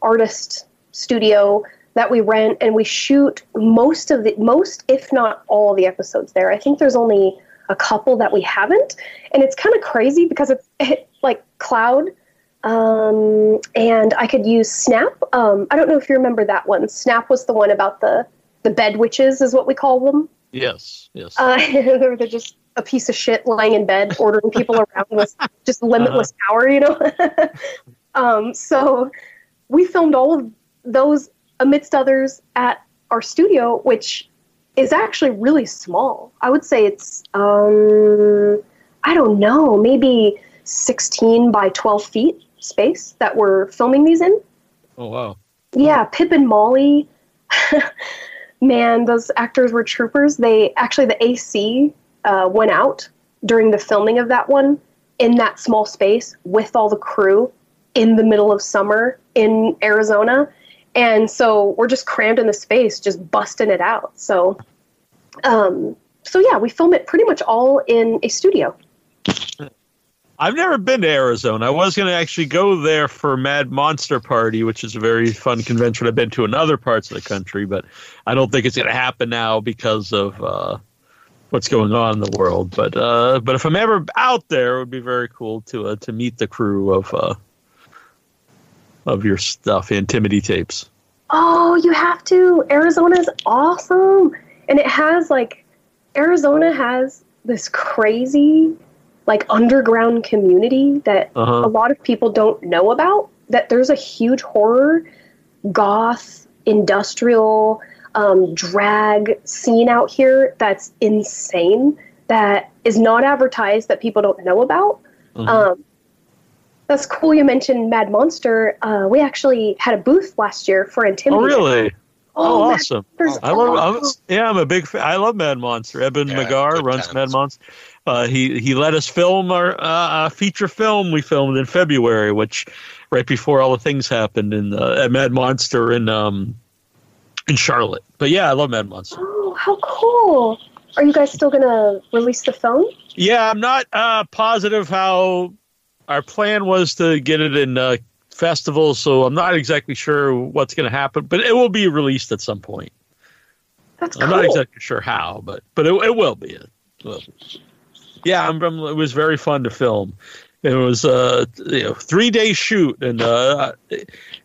artist studio that we rent, and we shoot most of the most, if not all, the episodes there. I think there's only a couple that we haven't, and it's kind of crazy because it's it, like cloud. Um, and I could use Snap. Um, I don't know if you remember that one. Snap was the one about the the bed witches, is what we call them. Yes, yes. Uh, they're, [LAUGHS] they're just a piece of shit lying in bed, ordering people around with just [LAUGHS] limitless power, you know? [LAUGHS] um, so we filmed all of those amidst others at our studio, which is actually really small. I would say it's, um, I don't know, maybe 16 by 12 feet space that we're filming these in. oh wow. Yeah, Pip and Molly. [LAUGHS] Man, those actors were troopers. They actually the AC uh, went out during the filming of that one in that small space with all the crew in the middle of summer in Arizona, and so we're just crammed in the space, just busting it out. So, um, so yeah, we film it pretty much all in a studio. I've never been to Arizona. I was going to actually go there for Mad Monster Party, which is a very fun convention I've been to in other parts of the country, but I don't think it's going to happen now because of uh, what's going on in the world. But uh, but if I'm ever out there, it would be very cool to uh, to meet the crew of uh, of your stuff, Antimity tapes. Oh, you have to. Arizona's awesome. And it has like Arizona has this crazy like underground community that Uh-huh. a lot of people don't know about. That there's a huge horror, goth, industrial, um, drag scene out here that's insane. That is not advertised. That people don't know about. Mhm. Um, that's cool. You mentioned Mad Monster. Uh, we actually had a booth last year for oh, really? Oh, Mad awesome! I love. I'm, yeah, I'm a big. fan. I love Mad Monster. Eben Yeah, McGarr runs times. Mad Monster. Uh, he he let us film our uh, uh, feature film we filmed in February, which right before all the things happened in uh, at Mad Monster in um in Charlotte. But yeah, I love Mad Monster. Oh, how cool! Are you guys still gonna release the film? Yeah, I'm not uh, positive how our plan was to get it in uh, festivals, so I'm not exactly sure what's going to happen. But it will be released at some point. That's I'm cool. not exactly sure how, but but it, it will be. It will. Yeah, I'm, I'm- it was very fun to film. It was a you know, three day shoot, and uh,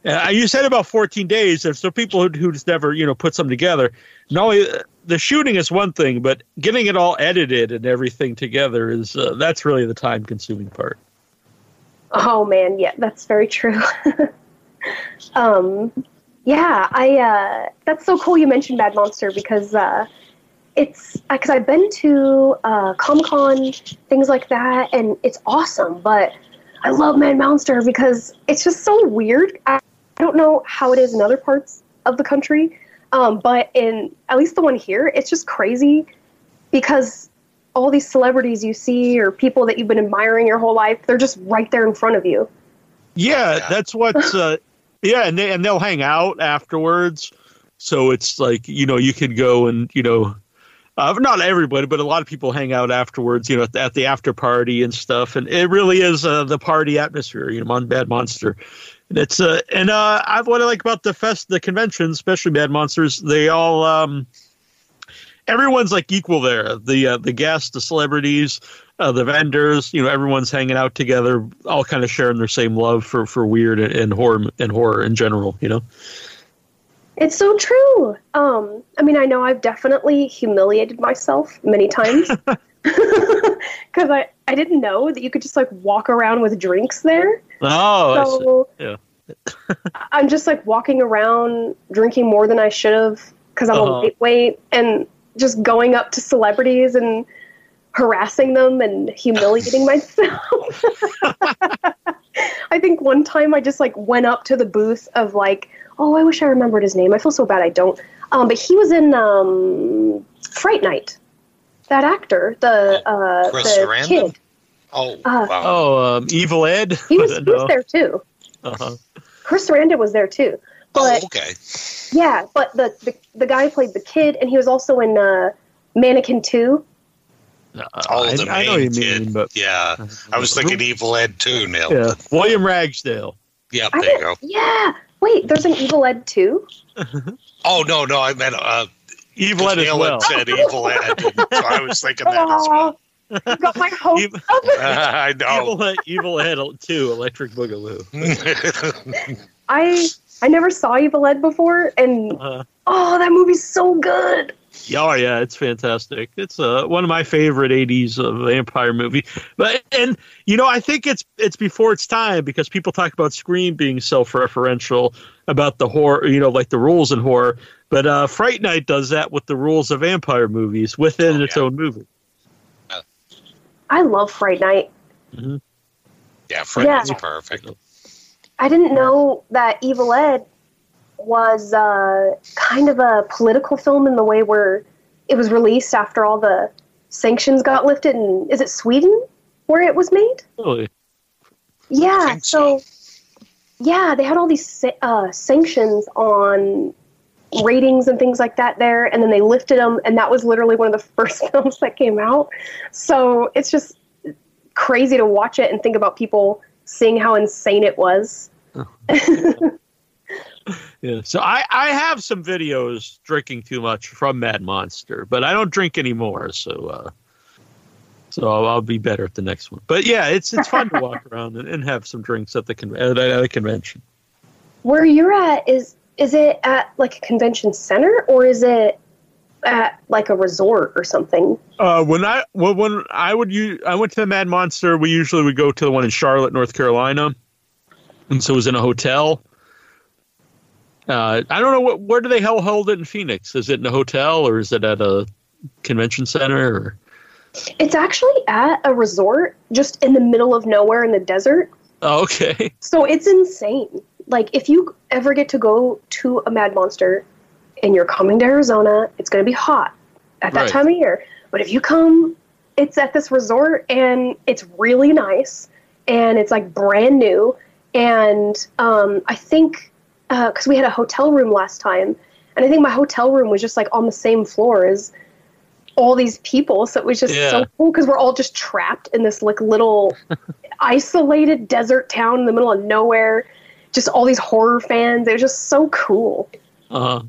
uh, you said about 14 days. And so people who, who just never you know put something together, No, uh, the shooting is one thing, but getting it all edited and everything together is uh, that's really the time consuming part. Oh man, yeah, that's very true. [LAUGHS] um, yeah, I. Uh, that's so cool. You mentioned Mad Monster because uh, it's because I've been to uh, Comic Con, things like that, and it's awesome. But I love Mad Monster because it's just so weird. I, I don't know how it is in other parts of the country, um, but in at least the one here, it's just crazy because all these celebrities you see or people that you've been admiring your whole life, they're just right there in front of you. Yeah, Yeah. that's what's uh, yeah, and they and they'll hang out afterwards. So it's like you know you can go and you know, uh, not everybody, but a lot of people hang out afterwards. You know, at the, at the after party and stuff, and it really is uh, the party atmosphere. You know, on Mad Monster, and it's uh, and uh, I what I like about the fest, the convention, especially Mad Monsters, they all um, everyone's like equal there. The uh, the guests, the celebrities, uh, the vendors, you know, everyone's hanging out together, all kind of sharing their same love for, for weird and, and horror and horror in general. You know, It's so true. Um, I mean, I know I've definitely humiliated myself many times [LAUGHS] [LAUGHS] because I, I didn't know that you could just like walk around with drinks there. oh, so Yeah. [LAUGHS] I'm just like walking around drinking more than I should have because I'm Uh-huh. a lightweight and just going up to celebrities and harassing them and humiliating myself. [LAUGHS] I think one time I just like went up to the booth of like, oh, I wish I remembered his name. I feel so bad I don't. Um, but he was in um, Fright Night. That actor, the uh, Chris the Sarandon? kid, Oh, Uh, wow. oh, um, Evil Ed. he [LAUGHS] was, he was there too. Uh-huh. Chris Sarandon was there too. But oh, okay. Yeah, but the, the the guy played the kid, and he was also in uh, Mannequin Two. Uh, Oh, I, the I know what you kid. mean, but Yeah. I was thinking Evil Ed too, Neil. yeah, William Ragsdale. Yeah, there you go. Yeah. Wait, there's an Evil Ed Two. Oh, no, no, I meant uh, Evil Ed as Neil well. had said Evil Ed. and [LAUGHS] so I was thinking that as well. Oh, You got my hopes Evil- up. I know. Evil, Evil Head 2, Electric Boogaloo. [LAUGHS] I I never saw Evil Ed before, and Uh, oh, that movie's so good. Yeah, Oh yeah, it's fantastic. It's uh, one of my favorite '80s uh, vampire movie. But and you know, I think it's it's before its time because people talk about Scream being self-referential about the horror, you know, like the rules in horror. But uh, Fright Night does that with the rules of vampire movies within Oh, its yeah. own movie. I love Fright Night. yeah, Freddy's Yeah. perfect. I didn't know that Evil Ed was uh, kind of a political film in the way where it was released after all the sanctions got lifted. And is it Sweden where it was made? Really? Yeah. so. yeah, they had all these uh, sanctions on ratings and things like that there, and then they lifted them, and that was literally one of the [LAUGHS] first films that came out. So it's just crazy to watch it and think about people seeing how insane it was. [LAUGHS] Yeah. So I I have some videos drinking too much from Mad Monster, but I don't drink anymore. So uh, so I'll, I'll be better at the next one. But yeah, it's it's fun to walk [LAUGHS] around and, and have some drinks at the con- at, at a convention. Where you're at is is it at like a convention center or is it at like a resort or something? Uh, when I well, when I would use, I went to the Mad Monster. We usually would go to the one in Charlotte, North Carolina, and so it was in a hotel. Uh, I don't know what where do they hell hold it in Phoenix? Is it in a hotel or is it at a convention center? Or? It's actually at a resort just in the middle of nowhere in the desert. Oh, okay. [LAUGHS] So it's insane. Like if you ever get to go to a Mad Monster and you're coming to Arizona, it's going to be hot at that Right. time of year. But if you come, it's at this resort and it's really nice and it's like brand new. And um, I think because we had a hotel room last time, and I think my hotel room was just like on the same floor as all these people. So it was just Yeah. so cool because we're all just trapped in this like little [LAUGHS] isolated desert town in the middle of nowhere. Just all these horror fans. It was just so cool. Uh,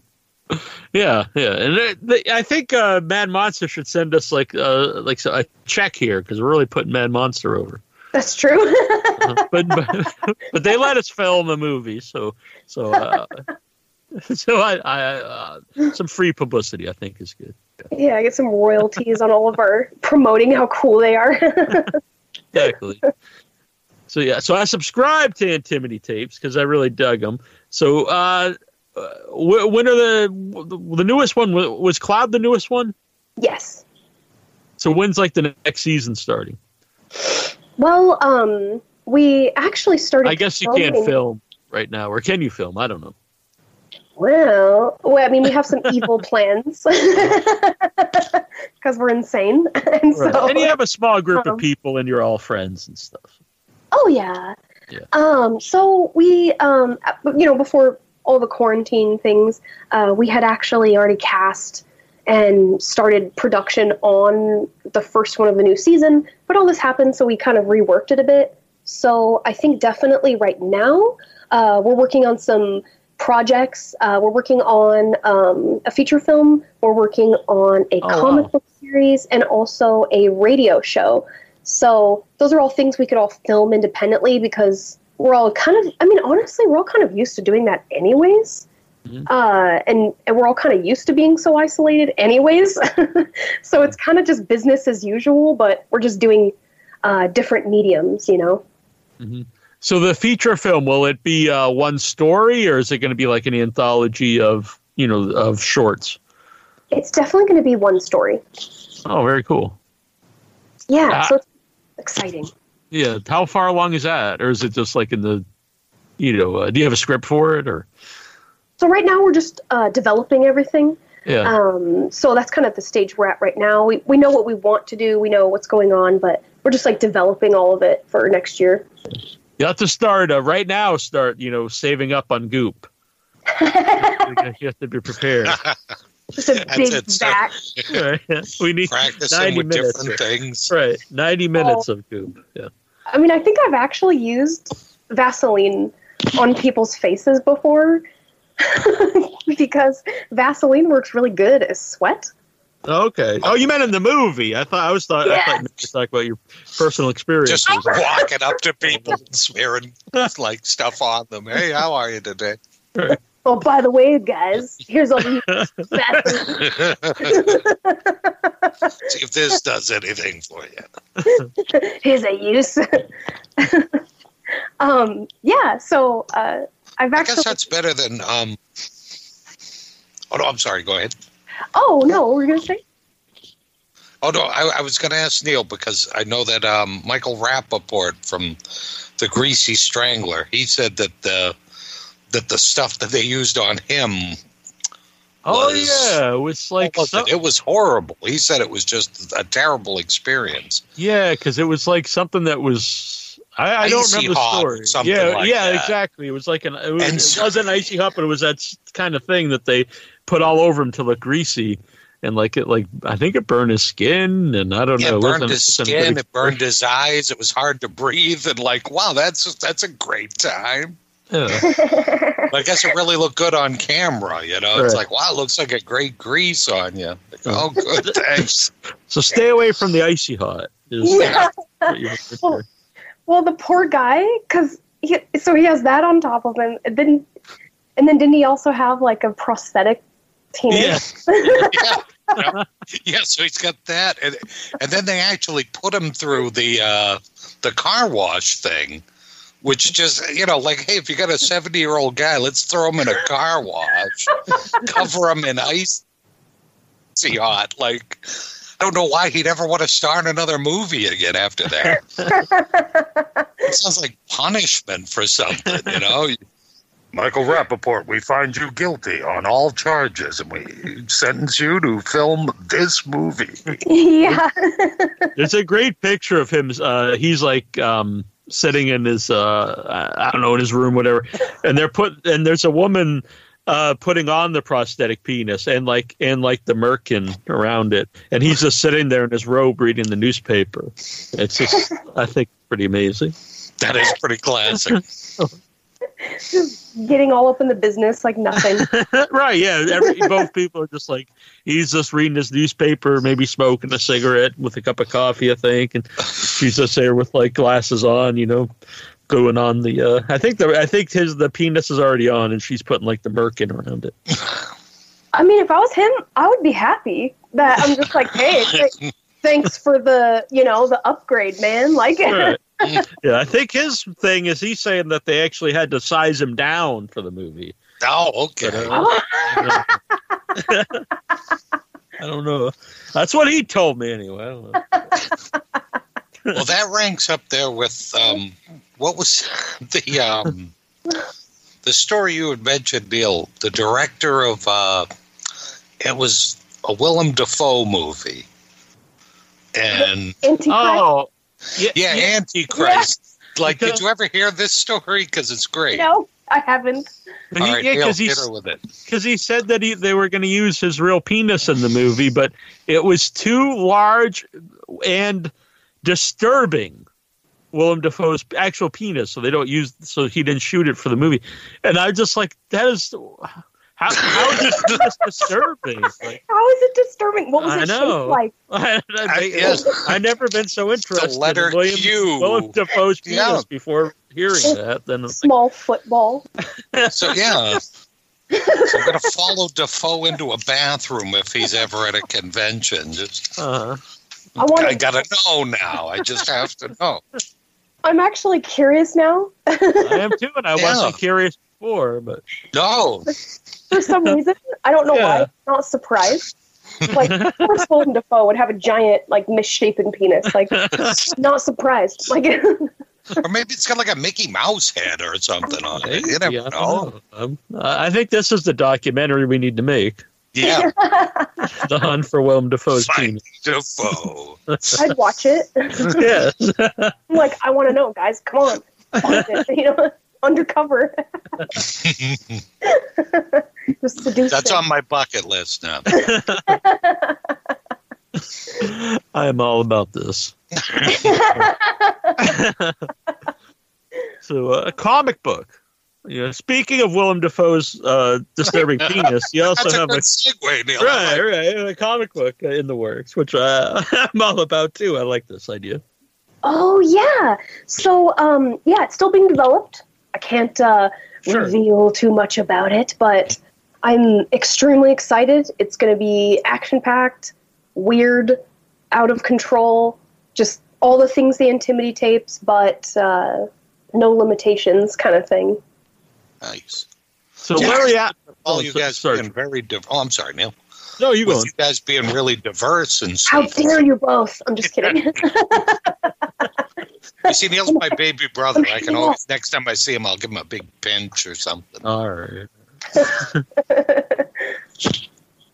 yeah, yeah, and they, they, I think uh, Mad Monster should send us like uh, like a check here because we're really putting Mad Monster over. That's true. [LAUGHS] Uh, but, but [LAUGHS] but they let us film a movie, so so uh, [LAUGHS] so I, I uh, some free publicity I think is good. yeah, I get some royalties on all of our promoting how cool they are. Exactly. so yeah, so I subscribed to Antimony tapes because I really dug them. So uh, uh, when are the the newest one was Cloud the newest one? yes. So when's like the next season starting? Well, um, we actually started. I guess you can't film right now, or can you film? I don't know. Well, well, I mean, we have some [LAUGHS] evil plans [LAUGHS] because we're insane, [LAUGHS] and so. and you have a small group Um, of people, and you're all friends and stuff. Oh yeah. Yeah. Um. So we, um, you know, before all the quarantine things, uh, we had actually already cast and started production on the first one of the new season. But all this happened, so we kind of reworked it a bit. So I think definitely right now uh, we're working on some projects. Uh, we're working on um, a feature film. We're working on a Oh, comic wow. book series and also a radio show. So those are all things we could all film independently because we're all kind of, I mean, honestly, we're all kind of used to doing that anyways. Mhm. Uh, and, and we're all kind of used to being so isolated anyways. [LAUGHS] so it's kind of just business as usual, but we're just doing uh, different mediums, you know? So the feature film will it be uh, one story, or is it going to be like an anthology of you know of shorts? It's definitely going to be one story. Oh, very cool. Yeah, Ah. so it's exciting. Yeah, how far along is that, or is it just like in the, you know, uh, do you have a script for it, or So right now we're just uh, developing everything. yeah, Um, so that's kind of the stage we're at right now. We, we know what we want to do, we know what's going on, but we're just like developing all of it for next year. you have to start uh, right now. Start you know saving up on Goop. you have to be prepared. [LAUGHS] Just a big it, sir. Right. we need Practicing 90 with minutes. different things. right ninety minutes of Goop. Yeah. I mean, I think I've actually used Vaseline on people's faces before [LAUGHS] because Vaseline works really good as sweat. Okay. Oh, you meant in the movie? I thought I was thought I thought you were talking about your personal experience. Just walking up to people and smearing [LAUGHS] like stuff on them. Hey, how are you today? Oh, by the way, guys, here's all the [LAUGHS] [LAUGHS] See if this does anything for you. [LAUGHS] here's a use. um, yeah. So uh, I've actually. I guess that's better than um. Oh no, I'm sorry. Go ahead. Oh no, what were you gonna say? Oh no, I, I was going to ask Neil because I know that um, Michael Rappaport from the Greasy Strangler, he said that the that the stuff that they used on him oh was- yeah, it was like was some- it? It was horrible. He said it was just a terrible experience. yeah, because it was like something that was. I, I don't remember the story. yeah, like yeah, that. exactly. It was like an. It, was, And it wasn't icy hot, but it was that kind of thing that they put all over him to look greasy, and like it, like I think it burned his skin, and I don't Yeah, know. it burned his skin. It burned [LAUGHS] his eyes. It was hard to breathe. And like, wow, that's that's a great time. Yeah. [LAUGHS] But I guess it really looked good on camera. You know, it's like, wow, it looks like a great grease on you. Like, oh, good, [LAUGHS] thanks. So stay away from the icy hot. Is Yeah. what you heard Well. Well, the poor guy, because he, so he has that on top of him, and then, and then didn't he also have like a prosthetic penis? Yeah. [LAUGHS] yeah. yeah. Yeah, so he's got that, and and then they actually put him through the uh, the car wash thing, which just you know, like, hey, if you got a seventy year old guy, let's throw him in a car wash, [LAUGHS] cover him in icy hot. Like, I don't know why he'd ever want to star in another movie again after that. [LAUGHS] it sounds like punishment for something, you know. Michael Rappaport, we find you guilty on all charges, and we sentence you to film this movie. [LAUGHS] yeah. There's a great picture of him. Uh, he's like um, sitting in his, uh, I don't know, in his room, whatever. And they're put, and there's a woman uh, putting on the prosthetic penis and like and like the merkin around it, and he's just sitting there in his robe reading the newspaper. It's just, I think, pretty amazing. That is pretty classic. Just [LAUGHS] getting all up in the business like nothing. [LAUGHS] right? Yeah. Every, both people are just like he's just reading his newspaper, maybe smoking a cigarette with a cup of coffee, I think, and she's just there with like glasses on, you know, going on the. Uh, I think the I think his the penis is already on, and she's putting like the merkin around it. I mean, if I was him, I would be happy that I'm just like, hey, [LAUGHS] th- thanks for the, you know, the upgrade, man. Like, Right. [LAUGHS] yeah, I think his thing is he's saying that they actually had to size him down for the movie. Oh, okay. But, uh, [LAUGHS] I don't know. That's what he told me anyway. I don't know. Well, that ranks up there with um, what was [LAUGHS] the um, the story you had mentioned, Neil, the director of uh, it was a Willem Dafoe movie, and Antichrist. Oh, yeah, yeah, Antichrist. Like, did you ever hear this story? Because it's great. No, I haven't. He, All right, yeah, Neil, because hit her with it. because he said that he, they were going to use his real penis in the movie, but it was too large and disturbing. Willem Dafoe's actual penis, so they don't use, so he didn't shoot it for the movie. And I just like that is how how is this [LAUGHS] disturbing? Like, How is it disturbing? What was I it know. like? [LAUGHS] I, I- yes. I never been so interested The letter in William, Q. Willem Dafoe's penis Yeah. before hearing that. Then it's like, Small football. So yeah. So [LAUGHS] I'm gonna follow Dafoe into a bathroom if he's ever at a convention. Just uh, I want I gotta know now. I just have to know. [LAUGHS] I'm actually curious now. I am too, and I [LAUGHS] Yeah. wasn't curious before, but No, For some reason, I don't know Yeah. why. I'm not surprised. [LAUGHS] Like, of course, Golden Dafoe would have a giant, like, misshapen penis. Like, not surprised. Like, or maybe it's got like a Mickey Mouse head or something on it. You never Yeah, I know. know. Um, I think this is the documentary we need to make. Yeah, [LAUGHS] The Hunt for Willem Dafoe's Fine. penis. Dafoe. I'd watch it. yes. [LAUGHS] I'm like, I want to know, guys. Come on. Find it, [LAUGHS] you know, undercover. Just seduce That's them. on my bucket list now. I am all about this. so, uh, a comic book. Yeah. Speaking of Willem Dafoe's uh, disturbing penis, you also That's a have good a segue, Neil. right, right, a comic book in the works, which uh, [LAUGHS] I'm all about too. I like this idea. Oh yeah. So um, yeah, it's still being developed. I can't uh, Sure. reveal too much about it, but I'm extremely excited. It's going to be action packed, weird, out of control, just all the things the Antimity tapes, but uh, no limitations, kind of thing. Nice. So Yeah. Larry, A- All Oh, you guys sorry. being very div- Oh, I'm sorry, Neil. no, you With going? you guys being really diverse and How stuff. dare you both? I'm just kidding. [LAUGHS] [LAUGHS] You see, Neil's my baby brother. I can [LAUGHS] always next time I see him, I'll give him a big pinch or something. All right.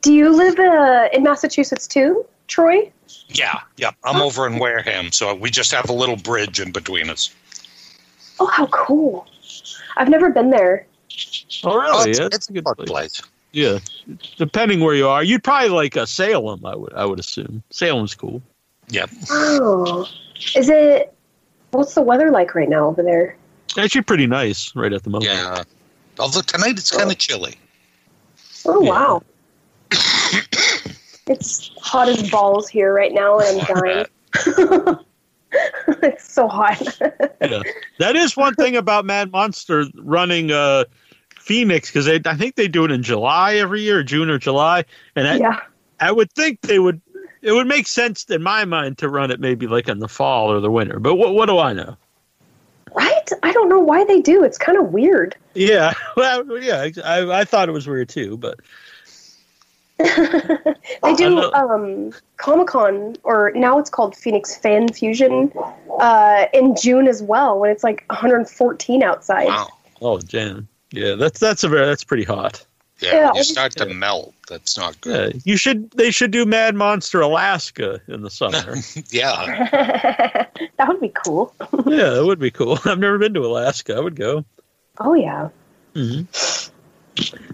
Do you live uh, in Massachusetts too, Troy? Yeah, yeah. I'm over in Wareham, so we just have a little bridge in between us. Oh, how cool! I've never been there. Oh, really? Oh, it's, Yeah, it's that's a good place. Yeah, depending where you are, you'd probably like a Salem. I would, I would assume Salem's cool. Yep. Oh, is it? What's the weather like right now over there? Actually, pretty nice right at the moment. Yeah. Although tonight it's kind of chilly. Oh Yeah. wow! [COUGHS] it's hot as balls here right now, and I'm [LAUGHS] dying. [LAUGHS] [LAUGHS] it's so hot. Yeah. That is one thing about Mad Monster running uh, Phoenix because I think they do it in July every year, June or July, and I, yeah. I would think they would. It would make sense in my mind to run it maybe like in the fall or the winter. But what, what do I know? Right? I don't know why they do. It's kind of weird. Yeah, [LAUGHS] well, yeah, I, I thought it was weird too, but they do um, Comic Con, or now it's called Phoenix Fan Fusion, uh, in June as well, when it's like 114 outside. Wow. oh, Jan, yeah, that's that's a very that's pretty hot. Yeah, Yeah, you start to melt. That's not good. Yeah, you should they should do Mad Monster Alaska in the summer. [LAUGHS] [LAUGHS] [LAUGHS] Yeah. that would be cool. yeah, that would be cool. I've never been to Alaska. I would go. Oh, yeah. hmm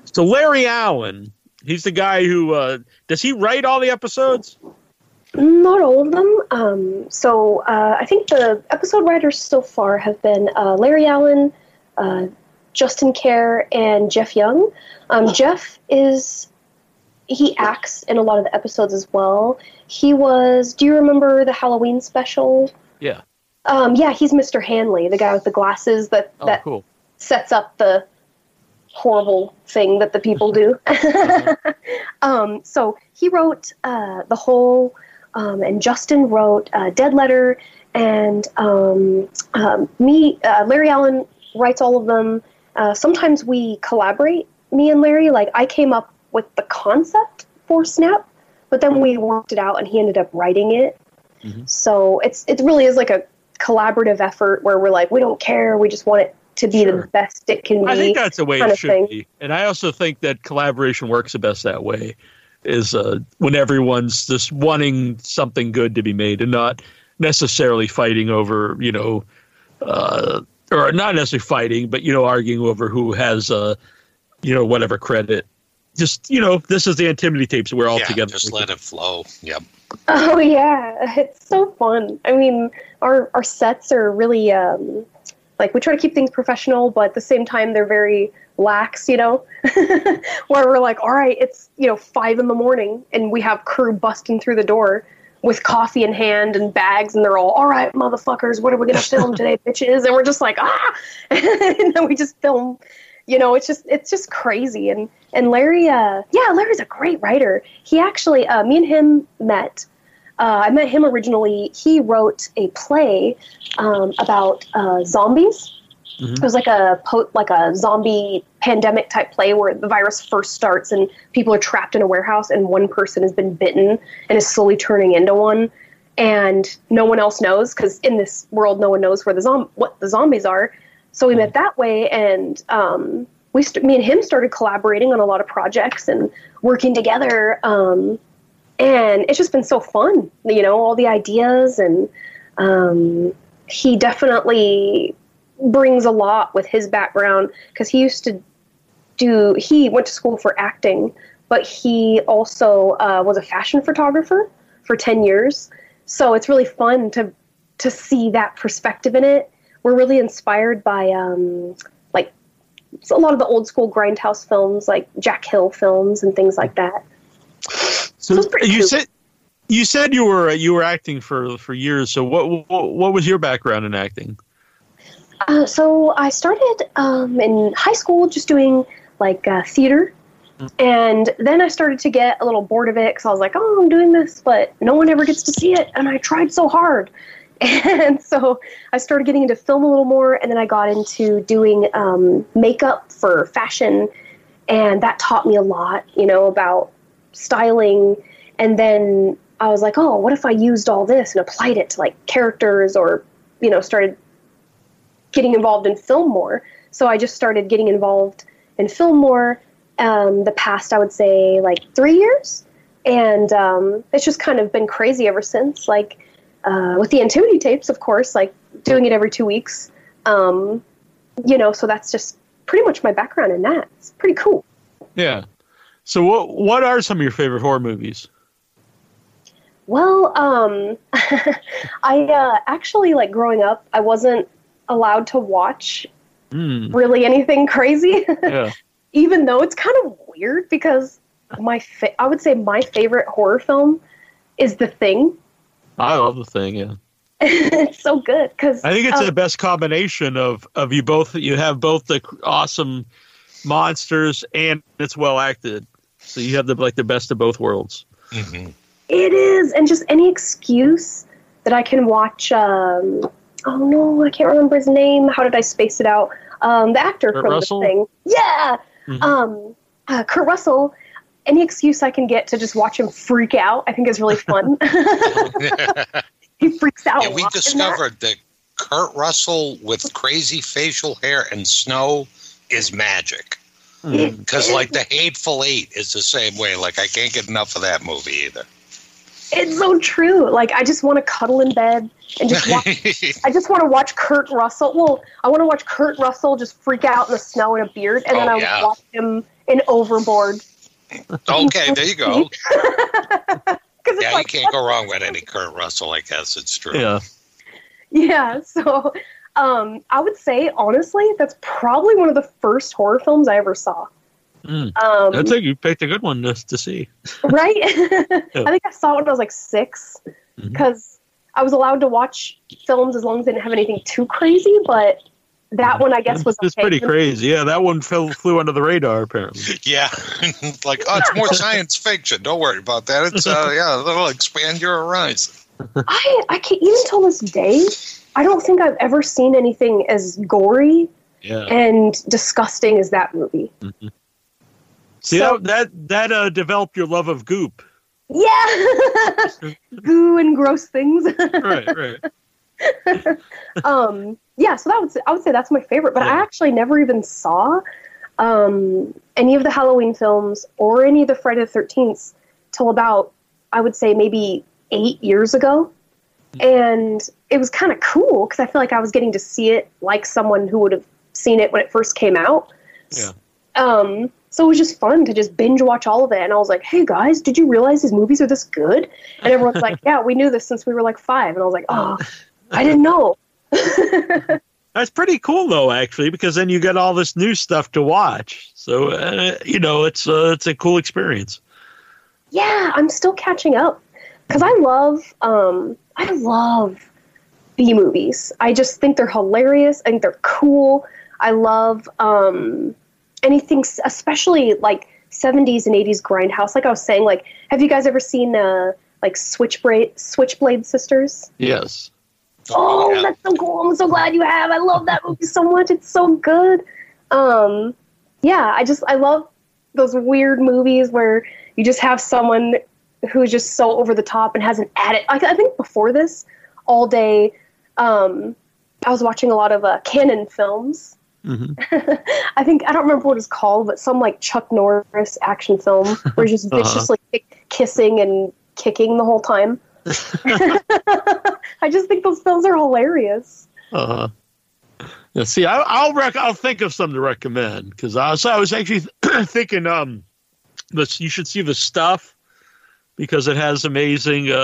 So Larry Allen, he's the guy who uh, does he write all the episodes? Not all of them. Um, so uh, I think the episode writers so far have been uh, Larry Allen, uh, Justin Kerr, and Jeff Young. Um, Jeff is he acts in a lot of the episodes as well. He was. Do you remember the Halloween special? Yeah. Um, yeah, he's Mr. Hanley, the guy with the glasses that Oh, that cool. sets up the horrible thing that the people do. [LAUGHS] [LAUGHS] um, so he wrote uh, the whole, um, and Justin wrote uh, Dead Letter, and um, um, me, uh, Larry Allen writes all of them. Uh, sometimes we collaborate, me and Larry. Like I came up with the concept for Snap, but then we worked it out, and he ended up writing it. Mhm. So it's it really is like a collaborative effort where we're like we don't care, we just want it to be Sure. the best it can be. I think that's the way it should thing. be, and I also think that collaboration works the best that way. Is uh, when everyone's just wanting something good to be made and not necessarily fighting over, you know, uh, or not necessarily fighting, but you know, arguing over who has, uh, you know, whatever credit. Just you know, this is the Antimony tapes. We're all yeah, together. just let it flow. Yep. Oh yeah, [LAUGHS] it's so fun. I mean, our our sets are really um, like we try to keep things professional, but at the same time they're very lax. You know, [LAUGHS] where we're like, all right, it's you know five in the morning, and we have crew busting through the door with coffee in hand and bags, and they're all, all right, motherfuckers, what are we gonna film today, [LAUGHS] bitches? And we're just like, ah, [LAUGHS] and then we just film. You know, it's just it's just crazy. And and Larry, uh, yeah, Larry's a great writer. He actually, uh, me and him met. Uh, I met him originally. He wrote a play um, about uh, zombies. Mhm. It was like a po- like a zombie pandemic type play where the virus first starts and people are trapped in a warehouse and one person has been bitten and is slowly turning into one, and no one else knows because in this world no one knows where the zom- what the zombies are. So we met that way, and um, we st- me and him started collaborating on a lot of projects and working together. Um, and it's just been so fun, you know, all the ideas, and um, he definitely brings a lot with his background because he used to do. He went to school for acting, but he also uh, was a fashion photographer for ten years. So it's really fun to to see that perspective in it. We're really inspired by um, like a lot of the old school grindhouse films, like Jack Hill films and things like that. So you cool. said you said you were you were acting for for years. So what what, what was your background in acting? Uh, so I started um, in high school just doing like uh, theater. And then I started to get a little bored of it because I was like, oh, I'm doing this, but no one ever gets to see it. And I tried so hard. [LAUGHS] And so I started getting into film a little more. And then I got into doing um, makeup for fashion. And that taught me a lot, you know, about styling. And then I was like, oh, what if I used all this and applied it to like characters or, you know, started getting involved in film more. So I just started getting involved in film more um, the past, I would say, like three years. And um, it's just kind of been crazy ever since. Like uh, with the Antimity tapes, of course, like doing it every two weeks. Um, you know, so that's just pretty much my background in that. It's pretty cool. Yeah. So what what are some of your favorite horror movies? Well, um, [LAUGHS] I uh, actually like growing up, I wasn't allowed to watch Hmm. really anything crazy. [LAUGHS] yeah. even though it's kind of weird because my fa- I would say my favorite horror film is The Thing. I love the thing. Yeah. [LAUGHS] it's so good because I think it's the best combination of of you both. You have both the awesome monsters and it's well acted. So you have the like the best of both worlds. Mhm. it is, and just any excuse that I can watch. Um, oh no, I can't remember his name. How did I space it out? Um, the actor Kurt from Russell? The Thing. Yeah, Mhm. um, uh, Kurt Russell. Any excuse I can get to just watch him freak out, I think is really fun. [LAUGHS] [LAUGHS] he freaks out. yeah, we lot in that. discovered that Kurt Russell with crazy facial hair and snow is magic. It Because is. like the Hateful Eight is the same way. Like I can't get enough of that movie either. It's so true. Like I just want to cuddle in bed and just watch. [LAUGHS] I just want to watch Kurt Russell. Well, I want to watch Kurt Russell just freak out in the snow in a beard, and then Oh, I yeah. watch him in Overboard. okay, there you go. [LAUGHS] Because it's Yeah, you can't go wrong with any Kurt Russell. I guess it's true. Yeah. yeah. So, um, I would say honestly, that's probably one of the first horror films I ever saw. Mm. Um, I think you picked a good one to, to see. [LAUGHS] right? [LAUGHS] I think I saw it when I was like six because I was allowed to watch films as long as they didn't have anything too crazy. But that one, I guess, was it's okay. pretty crazy. Yeah, that one fell, flew under the radar apparently. [LAUGHS] Yeah, like oh, it's more science fiction. Don't worry about that. It's uh, yeah, that'll expand your horizon. I I can't even till this day. I don't think I've ever seen anything as gory Yeah. and disgusting as that movie. See So- that that that uh, developed your love of goop. Yeah, [LAUGHS] goo and gross things. Right, right. [LAUGHS] um, yeah, so that would I would say that's my favorite. But I actually never even saw um, any of the Halloween films or any of the Friday the Thirteenth till about I would say maybe eight years ago, and it was kind of cool because I feel like I was getting to see it like someone who would have seen it when it first came out. Yeah. Um, so it was just fun to just binge watch all of it. And I was like, hey guys, did you realize these movies are this good? And everyone's like, [LAUGHS] yeah, we knew this since we were like five. And I was like, oh, [LAUGHS] I didn't know. [LAUGHS] That's pretty cool though, actually, because then you get all this new stuff to watch. So uh, you know, it's uh, it's a cool experience. yeah, I'm still catching up because I love, um, I love B movies. I just think they're hilarious. I think they're cool. I love um, anything, especially like 70s and 80s grindhouse. Like I was saying, like, have you guys ever seen uh, like Switchblade Switchblade Sisters? Yes. Oh, yeah. that's so cool! I'm so glad you have. I love that movie so much. It's so good. Um, yeah, I just I love those weird movies where you just have someone who's just so over the top and has an addict. I, I think before this, all day, um, I was watching a lot of uh, Cannon films. hmm [LAUGHS] I think I don't remember what it's called, but some like Chuck Norris action film where he's just [LAUGHS] Uh-huh. viciously kick- kissing and kicking the whole time. [LAUGHS] I just think those films are hilarious. Uh, huh. yeah, see, I, I'll rec- I'll think of some to recommend because I was I was actually [CLEARS THROAT] thinking um, this you should see the stuff because it has amazing. Uh,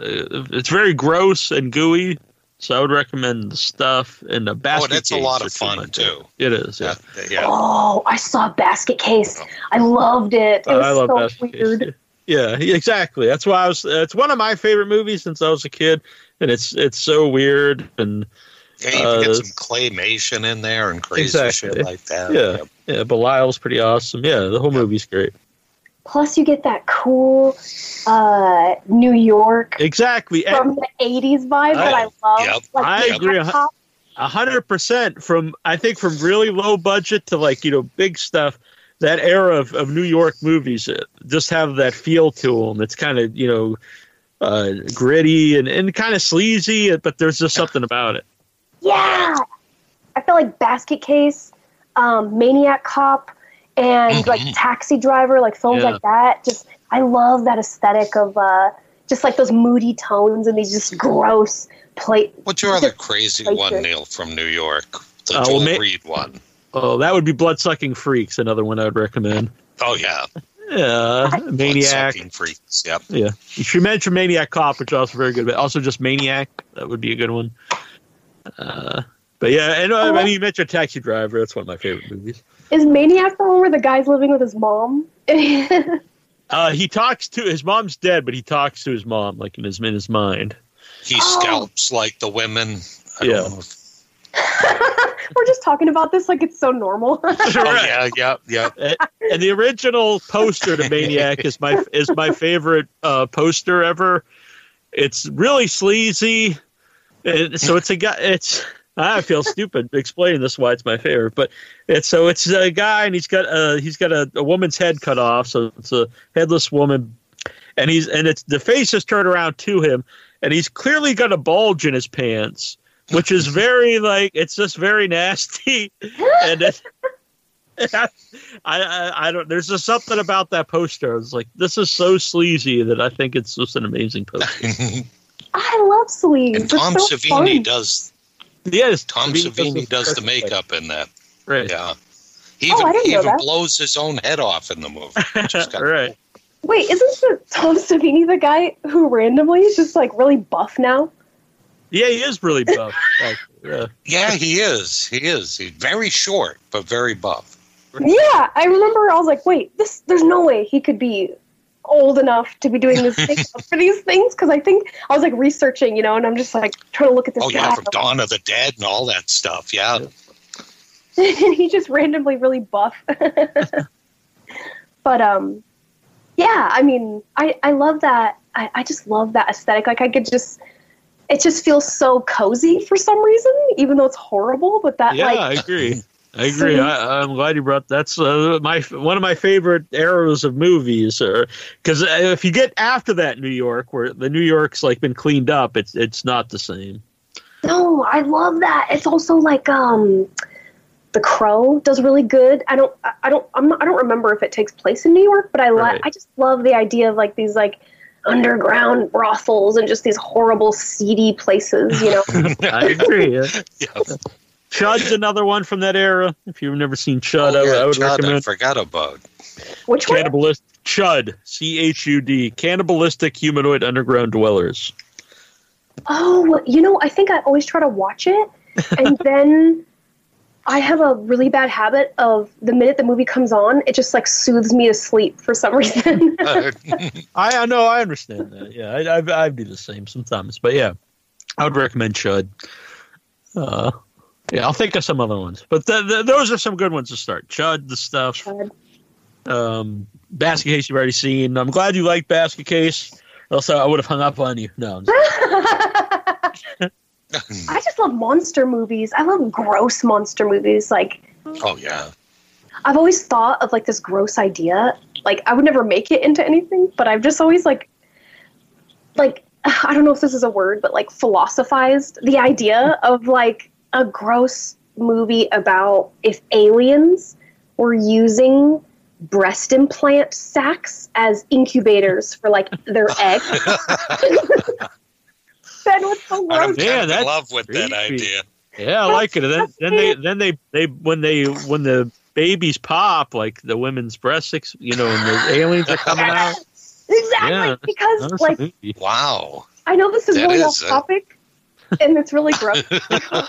uh, it's very gross and gooey, So I would recommend the stuff and the basket. Oh, that's a Case lot of fun my too. favorites. It is. Yeah. Yeah, yeah. Oh, I saw Basket Case. I loved it. It Oh, was I love so basket weird. case. Yeah, exactly. That's why I was. It's one of my favorite movies since I was a kid, and it's it's so weird and Yeah, you can Uh, get some claymation in there and crazy Exactly. shit like that. Yeah. yeah. Belial's pretty awesome. Yeah, the whole movie's great. Plus, you get that cool uh, New York Exactly. And- from the '80s vibe that I- I love. Yep. Like I the agree. top- A hundred percent from I think from really low budget to like you know big stuff. That era of, of New York movies uh, just have that feel to them. It's kind of you know uh, gritty and, and kind of sleazy, but there's just something about it. Yeah, I feel like Basket Case, um, Maniac Cop, and like Mhm. Taxi Driver, like films Yeah. like that. Just I love that aesthetic of uh, just like those moody tones and these just gross plate. What's your other crazy like one. Neil, from New York? The Uh, Joel well, ma- Reed one. Oh, that would be Bloodsucking Freaks, another one I would recommend. Oh yeah, Yeah, Maniac. Bloodsucking freaks. Yep. Yeah, you should mention Maniac Cop, which is also very good, but also just Maniac. That would be a good one. Uh, but yeah, and uh, I mean, you mentioned Taxi Driver. That's one of my favorite movies. Is Maniac the one where the guy's living with his mom? [LAUGHS] Uh, he talks to his mom's dead, but he talks to his mom like in his in his mind. He Oh. scalps like the women. I Yeah. Don't know [LAUGHS] We're just talking about this like it's so normal. [LAUGHS] oh yeah, yeah, yeah. And the original poster to Maniac is my is my favorite uh, poster ever. It's really sleazy, and so it's a guy. It's I feel stupid explaining this why it's my favorite, but it's so it's a guy and he's got a he's got a, a woman's head cut off, so it's a headless woman, and he's and it's the face is turned around to him, and he's clearly got a bulge in his pants, which is very like it's just very nasty, [LAUGHS] and it, [LAUGHS] I, I I don't. There's just something about that poster. It's like this is so sleazy that I think it's just an amazing poster. [LAUGHS] I love sleeves. and Tom so Savini fun. does. Yes, Tom Savini does the makeup in that. Right. Yeah. He Oh, even, I didn't he know even that. blows his own head off in the movie. Which is kind of right. Wait, isn't the Tom Savini the guy who randomly is just like really buff now? Yeah, he is really buff. [LAUGHS] actually, yeah. Yeah, he is. He is. He's very short, but very buff. Yeah, I remember. I was like, wait, this. There's no way he could be old enough to be doing this makeup [LAUGHS] for these things because I think I was like researching, you know, and I'm just like trying to look at this Oh guy, yeah, from Dawn of the Dead and all that stuff. Yeah. [LAUGHS] and he's just randomly really buff. [LAUGHS] but um, yeah, I mean, I I love that. I I just love that aesthetic. Like I could just. It just feels so cozy for some reason, even though it's horrible. But that Yeah, like I agree. I agree. I, I'm glad you brought. That's uh, my one of my favorite eras of movies. Because if you get after that New York, where the New York's like been cleaned up, it's it's not the same. No, I love that. It's also like um The Crow does really good. I don't I- I don't I'm not, I don't remember if it takes place in New York, but I li- Right. I just love the idea of like these like underground brothels and just these horrible seedy places, you know. [LAUGHS] I agree. Yeah. [LAUGHS] Yeah. Chud's another one from that era. If you've never seen Chud, Oh, I, would- yeah, I would Chud, I recommend forgot about. Which one? Cannibalist Chud. C H U D. Cannibalistic humanoid underground dwellers. Oh, you know, I think I always try to watch it and [LAUGHS] then I have a really bad habit of the minute the movie comes on, it just like soothes me to sleep for some reason. [LAUGHS] [LAUGHS] I, I know. I understand that. Yeah, I, I, I do the same sometimes. But yeah, I would recommend Chud. Uh, yeah, I'll think of some other ones. But th- th- those are some good ones to start. Chud, the stuff. Chud. Um, Basket Case, you've already seen. I'm glad you liked Basket Case. Else I would have hung up on you. No. I'm just- [LAUGHS] I just love monster movies. I love gross monster movies. Like oh yeah. I've always thought of like this gross idea. Like I would never make it into anything, but I've just always like like I don't know if this is a word, but like philosophized the idea of like a gross movie about if aliens were using breast implant sacs as incubators for like their [LAUGHS] eggs. then what's so I'm gross? Yeah, of in love with that idea. yeah, I like it. And then, then they, then they, they, when they, when the babies pop, like the women's breasts, ex- you know, and the aliens are coming out. [LAUGHS] Exactly, Yeah. because like. Wow. I know this is That really is off a- topic, [LAUGHS] and it's really gross.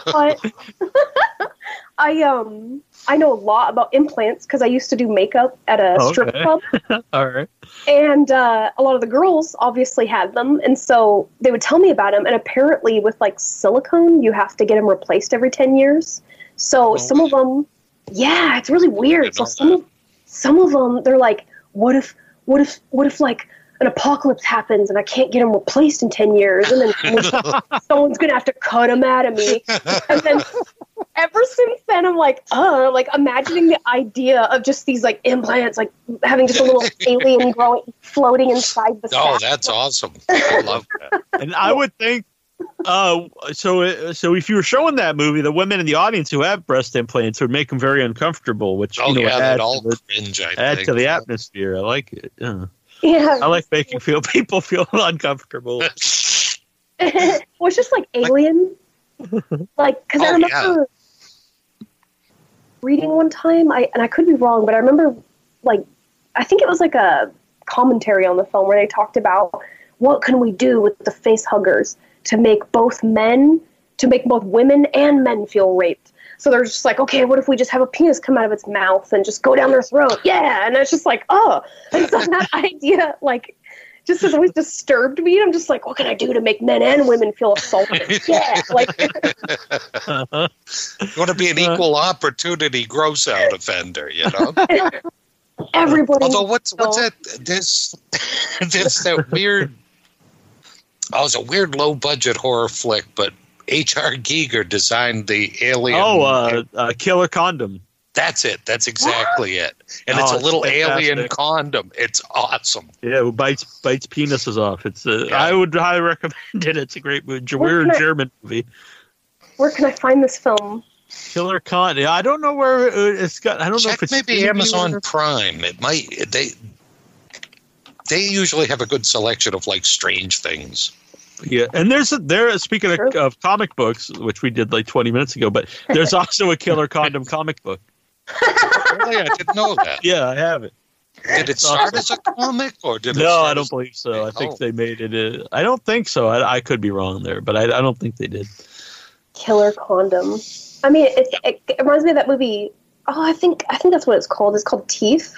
but [LAUGHS] I um I know a lot about implants because I used to do makeup at a strip club, [LAUGHS] All right. and uh, a lot of the girls obviously had them, and so they would tell me about them. And apparently, with like silicone, you have to get them replaced every ten years. So Oh. some of them, yeah, it's really weird. So some of some of them, they're like, what if, what if, what if like an apocalypse happens and I can't get them replaced in ten years, and then [LAUGHS] someone's, someone's gonna have to cut them out of me, and then. Ever since then, I'm like, uh, like imagining the idea of just these like implants, like having just a little [LAUGHS] alien growing, floating inside the. Oh, sack. that's awesome. [LAUGHS] I love that. And I would think, uh, so so if you were showing that movie, the women in the audience who have breast implants would make them very uncomfortable, which Oh you know yeah, add, they'd all to the, cringe. I add think. to the atmosphere. I like it. Yeah. Yeah. I like making feel people feel [LAUGHS] uncomfortable. well, it's just like alien. [LAUGHS] Like, because I Oh, remember reading one time, I and I could be wrong, but I remember like I think it was like a commentary on the film where they talked about what can we do with the face huggers to make both men, to make both women and men feel raped. So they're just like, okay, what if we just have a penis come out of its mouth and just go down their throat? Yeah, and it's just like, oh, and so that [LAUGHS] idea, like, just has always disturbed me. And I'm just like, what can I do to make men and women feel assaulted? [LAUGHS] yeah, like, Uh-huh. You want to be an equal opportunity gross out offender, you know? [LAUGHS] everybody. Although what's what's that? There's there's that weird. Oh, it's a weird low budget horror flick, but H.R. Giger designed the alien. Oh, uh, uh, killer condom. that's it. That's exactly it. And it's Oh, a it's little alien condom. It's awesome. Yeah, who bites bites penises off. It's uh, Yeah. I would highly recommend it. It's a great movie. Where Weird can I- German movie. Where can I find this film? Killer Condom. I don't know where uh, it's got. I don't know Check if it's maybe Amazon or- Prime. It might they they usually have a good selection of like strange things. Yeah, and there's a, there. Speaking of, of comic books, which we did like 20 minutes ago, but there's [LAUGHS] also a Killer Condom comic book. Really, I didn't know that. [LAUGHS] Yeah, I have it. Did it start as a comic or did? No, start I don't as- believe so. I think Oh. they made it. Uh, I don't think so. I, I could be wrong there, but I, I don't think they did. Killer Condom. I mean, it, it, it reminds me of that movie. Oh, I think I think that's what it's called. It's called Teeth.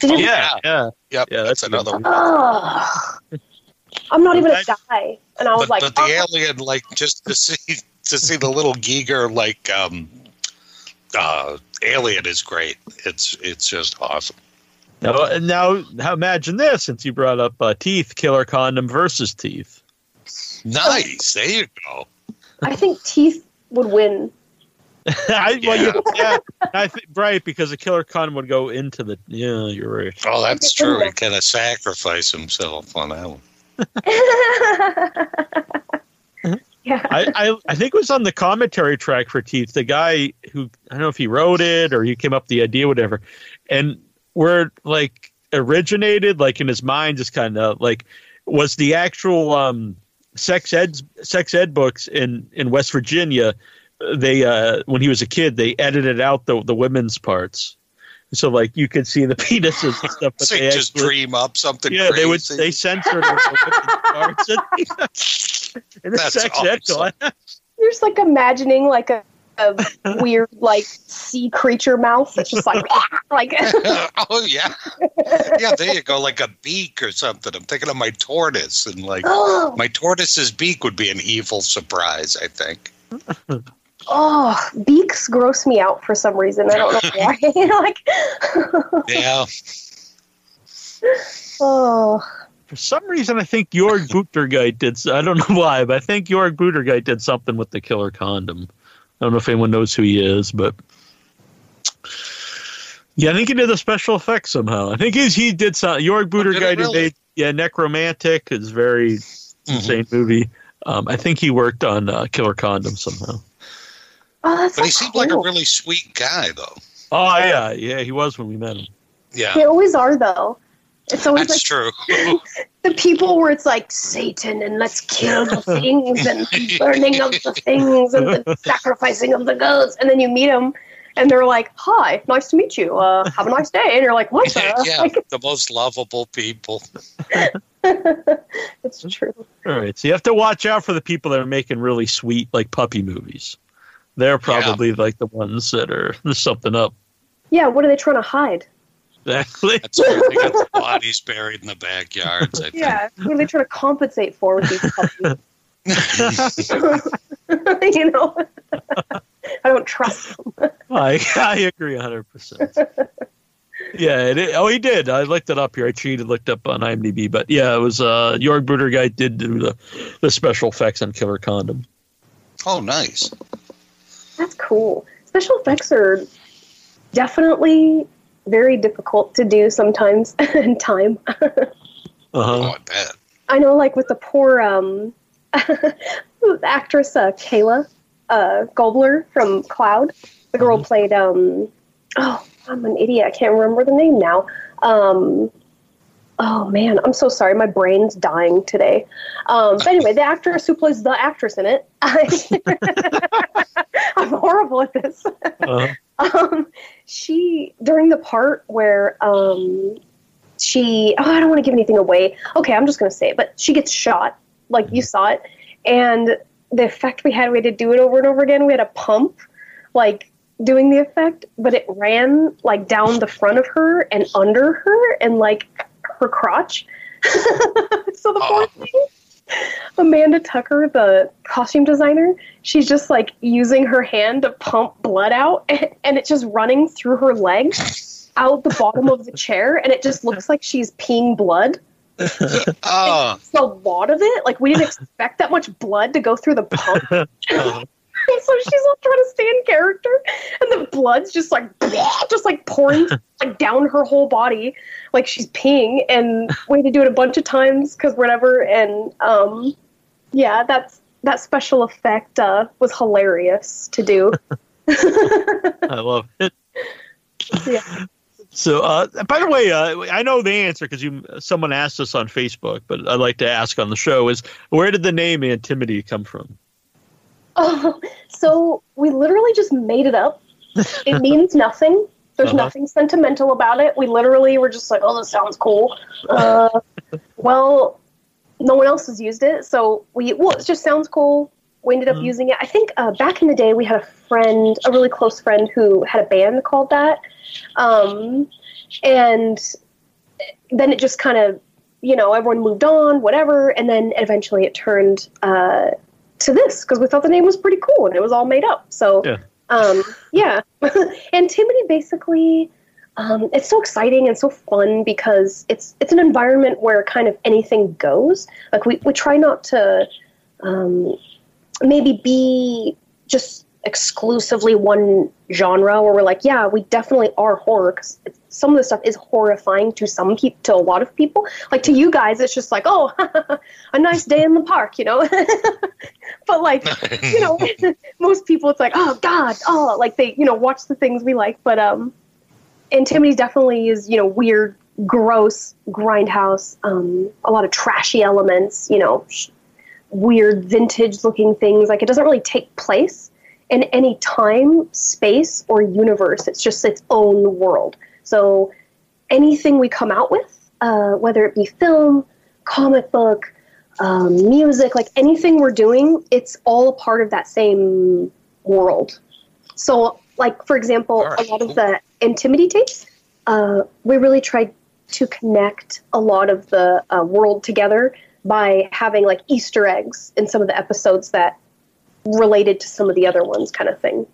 Did you? Yeah, yeah. Yep, Yeah, that's, that's another one. Ugh. I'm not even a guy, and I was But, like, but the oh, alien, like, just to see to see the little Giger, like, um, uh, alien is great. It's it's just awesome. Now, now, now imagine this since you brought up uh, Teeth, Killer Condom versus Teeth. Nice. There you go. I think Teeth would win. [LAUGHS] I, well, Yeah. you, yeah, I think right because a Killer Condom would go into the. Yeah, you're right. Oh, that's true. He kind of sacrifice himself on that one. [LAUGHS] yeah. I, I I think it was on the commentary track for Teeth. The guy who I don't know if he wrote it or he came up with the idea, whatever, and where like originated, like in his mind, just kind of like was the actual um, sex ed sex ed books in in West Virginia. They uh, when he was a kid, they edited out the the women's parts, so like you could see the [LAUGHS] penises and stuff. But So they you just actually- dream up something yeah, they would crazy. [LAUGHS] they censored the women's [LAUGHS] parts in, in the That's sex ed awesome. class. You're just like imagining like a, a weird like sea creature mouth that's just like like oh yeah, yeah. There you go, like a beak or something. I'm thinking of my tortoise, and like [GASPS] my tortoise's beak would be an evil surprise. I think. Oh beaks gross me out for some reason. I don't know [LAUGHS] why. [LAUGHS] like Yeah. [LAUGHS] oh For some reason, I think Jörg Buttgereit did. I don't know why, but I think Jörg Buttgereit did something with the killer condom. I don't know if anyone knows who he is, but yeah, I think he did the special effects somehow. I think he's, he did some. Jorg Oh, did he really? did, yeah, Nekromantik is very Mm-hmm. insane movie. Um, I think he worked on uh, Killer Condom somehow. Oh that's But he so seemed like a really sweet guy, though. Oh yeah, yeah, he was when we met him. Yeah, They always are though. It's always that's like true. [LAUGHS] the people where it's like Satan and let's kill the [LAUGHS] things and burning of the things and the [LAUGHS] sacrificing of the goats, and then you meet them, and they're like, "Hi, nice to meet you. Uh, have a nice day." And you're like, "What the?" yeah, Like, the most lovable people. it's true. All right, so you have to watch out for the people that are making really sweet like puppy movies. They're probably like the ones that are there's something up. Yeah, what are they trying to hide? Exactly. That's they got the bodies buried in the backyards. I think. Yeah, what are they trying to compensate for with these puppies? [LAUGHS] you know, [LAUGHS] I don't trust them. I I agree hundred percent. Yeah, it, is- oh, he did. I looked it up here. I cheated, looked up on IMDb, but yeah, it was uh, Jörg Buttgereit did do the the special effects on Killer Condom. Oh, nice. That's cool. Special effects are definitely very difficult to do sometimes [LAUGHS] in time. [LAUGHS] Uh Oh. I bet. I know, like with the poor um, [LAUGHS] actress uh, Kayla uh, Gobler from Cloud. The girl Mhm. played. Um, oh, I'm an idiot. I can't remember the name now. Um, oh man, I'm so sorry. My brain's dying today. Um, but anyway, the actress who plays the actress in it. [LAUGHS] I'm horrible at this. Uh-huh. [LAUGHS] um, she during the part where um, she oh I don't want to give anything away. Okay, I'm just gonna say it, but she gets shot. Like you saw it, and the effect we had, we had to do it over and over again. We had a pump, like doing the effect, but it ran like down the front of her and under her and like her crotch. [LAUGHS] so the ah. poor Oh. thing. Amanda Tucker, the costume designer, she's just like using her hand to pump blood out, [LAUGHS] and it's just running through her leg out the bottom of the chair, and it just looks like she's peeing blood. Oh, It's a lot of it. Like we didn't expect that much blood to go through the pump. [LAUGHS] So she's all trying to stay in character, and the blood's just like just like pouring like down her whole body, like she's peeing. And we had to do it a bunch of times because whatever. And um, yeah, that's that special effect uh, was hilarious to do. [LAUGHS] I love it. Yeah. So, uh, by the way, uh, I know the answer because you someone asked us on Facebook, but I'd like to ask on the show: is where did the name Antimity come from? Oh, [LAUGHS] so we literally just made it up. It [LAUGHS] means nothing. There's Uh-huh. nothing sentimental about it. We literally were just like, oh, this sounds cool. [LAUGHS] Uh, well, no one else has used it, so we well, it just sounds cool. We ended up Mhm. using it. I think uh, back in the day, we had a friend, a really close friend, who had a band called that, um, and then it just kind of, you know, everyone moved on, whatever, and then eventually it turned. Uh, to this because we thought the name was pretty cool and it was all made up. So, Yeah. Um, yeah. [LAUGHS] Antimity basically, um, it's so exciting and so fun because it's it's an environment where kind of anything goes. Like we, we try not to um, maybe be just exclusively one genre where we're like, yeah, we definitely are horror because some of the stuff is horrifying to some people, to a lot of people. Like to you guys, it's just like, oh, [LAUGHS] a nice day in the park, you know. [LAUGHS] but like, you know, [LAUGHS] most people, it's like, oh God, oh, like they, you know, watch the things we like. But um, Antimity definitely is, you know, weird, gross, grindhouse, um, a lot of trashy elements, you know, sh- weird vintage looking things. Like it doesn't really take place in any time, space, or universe. It's just its own world. So anything we come out with, uh, whether it be film, comic book, um, music, like anything we're doing, it's all a part of that same world. So, like for example, right, a lot of the Antimity tapes, uh, we really tried to connect a lot of the uh, world together by having like Easter eggs in some of the episodes that related to some of the other ones, kind of thing.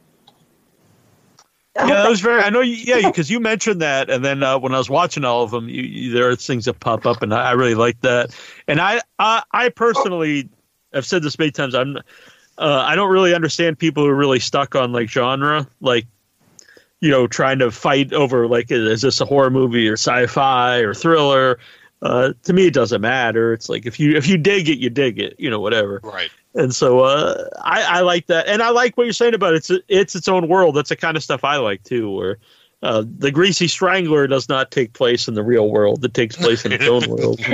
I Yeah, that that- was very. I know. You, yeah, because you mentioned that, and then uh, when I was watching all of them, you, you, there are things that pop up, and I, I really like that. And I, I, I personally, have said this many times. I'm, uh, I don't really understand people who are really stuck on like genre, like, you know, trying to fight over like, is this a horror movie or sci-fi or thriller? Uh, to me, it doesn't matter. It's like if you if you dig it, you dig it. You know, whatever. right. And so uh, I, I like that, and I like what you're saying about it's it's its own world. That's the kind of stuff I like too, where uh, the Greasy Strangler does not take place in the real world. It takes place in its own [LAUGHS] world. [LAUGHS]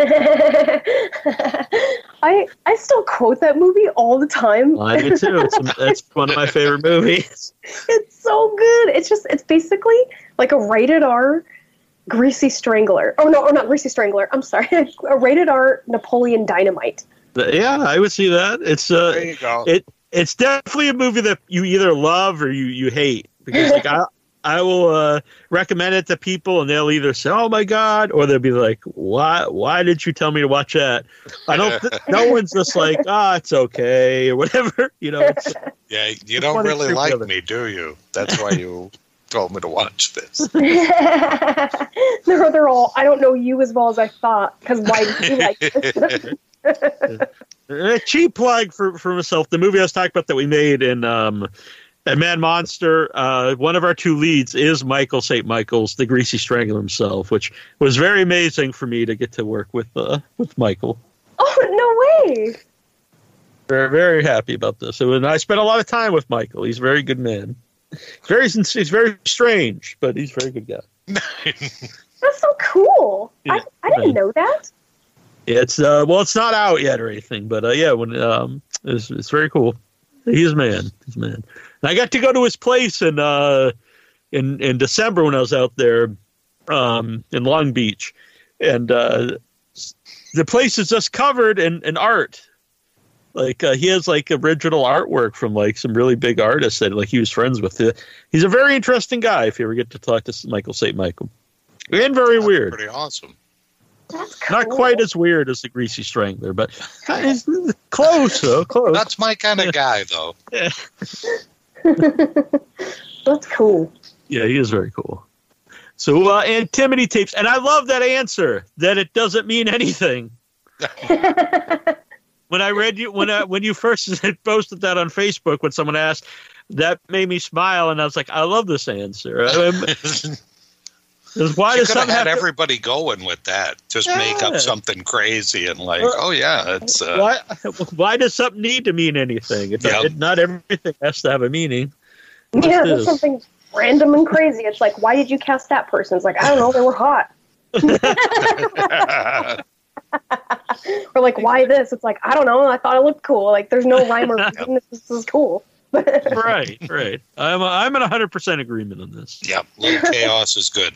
I I still quote that movie all the time. I do too. It's, it's one of my favorite movies. It's so good. It's just it's basically like a rated R Greasy Strangler. Oh no, or not Greasy Strangler. I'm sorry, [LAUGHS] a rated R Napoleon Dynamite. Yeah, I would see that. It's uh, There you go. it it's definitely a movie that you either love or you you hate because like I I will uh, recommend it to people and they'll either say oh my god or they'll be like why why did you tell me to watch that I don't th- no one's just like ah it's okay or whatever [LAUGHS] you know it's, Yeah, you don't really like other. me, do you? That's why you [LAUGHS] told me to watch this. [LAUGHS] they're, they're all. I don't know you as well as I thought because why do you like this? [LAUGHS] a cheap plug for for myself the movie I was talking about that we made in um at Mad Monster, uh, one of our two leads is Michael St. Michael's, the Greasy Strangler himself, which was very amazing for me to get to work with uh, with Michael. oh no way! Very very happy about this. It was- And I spent a lot of time with Michael. He's a very good man. He's very he's very strange, but he's a very good guy. [LAUGHS] That's so cool. I, I didn't know that. It's uh well, it's not out yet or anything, but uh, yeah, when um, it's it's very cool. He's a man. He's a man. And I got to go to his place in uh in in December when I was out there um in Long Beach, and uh the place is just covered in in art. Like uh, he has like original artwork from like some really big artists that like he was friends with. Uh, he's a very interesting guy. If you ever get to talk to Michael St. Michael, and very weird. Pretty awesome. That's cool. Not quite as weird as the Greasy Strangler, but it's close though. Close. That's my kind of guy, though. [LAUGHS] That's cool. Yeah, he is very cool. So uh, Antimity tapes, and I love that answer that it doesn't mean anything. [LAUGHS] When I read you when I, when you first [LAUGHS] posted that on Facebook, when someone asked, that made me smile, and I was like, I love this answer. I why you does could have had have to- everybody going with that. Just make up something crazy and like, Well, oh yeah, it's uh, why [LAUGHS] why does something need to mean anything? It, Yeah. it- not everything has to have a meaning. Just yeah, is. there's something random and crazy. It's like, why did you cast that person? It's like, I don't know, they were hot. [LAUGHS] Or like, why this? It's like, I don't know, I thought it looked cool. Like, there's no rhyme or [LAUGHS] reason. This, this is cool. right, right. I'm I'm in hundred percent agreement on this. yep, little chaos is good.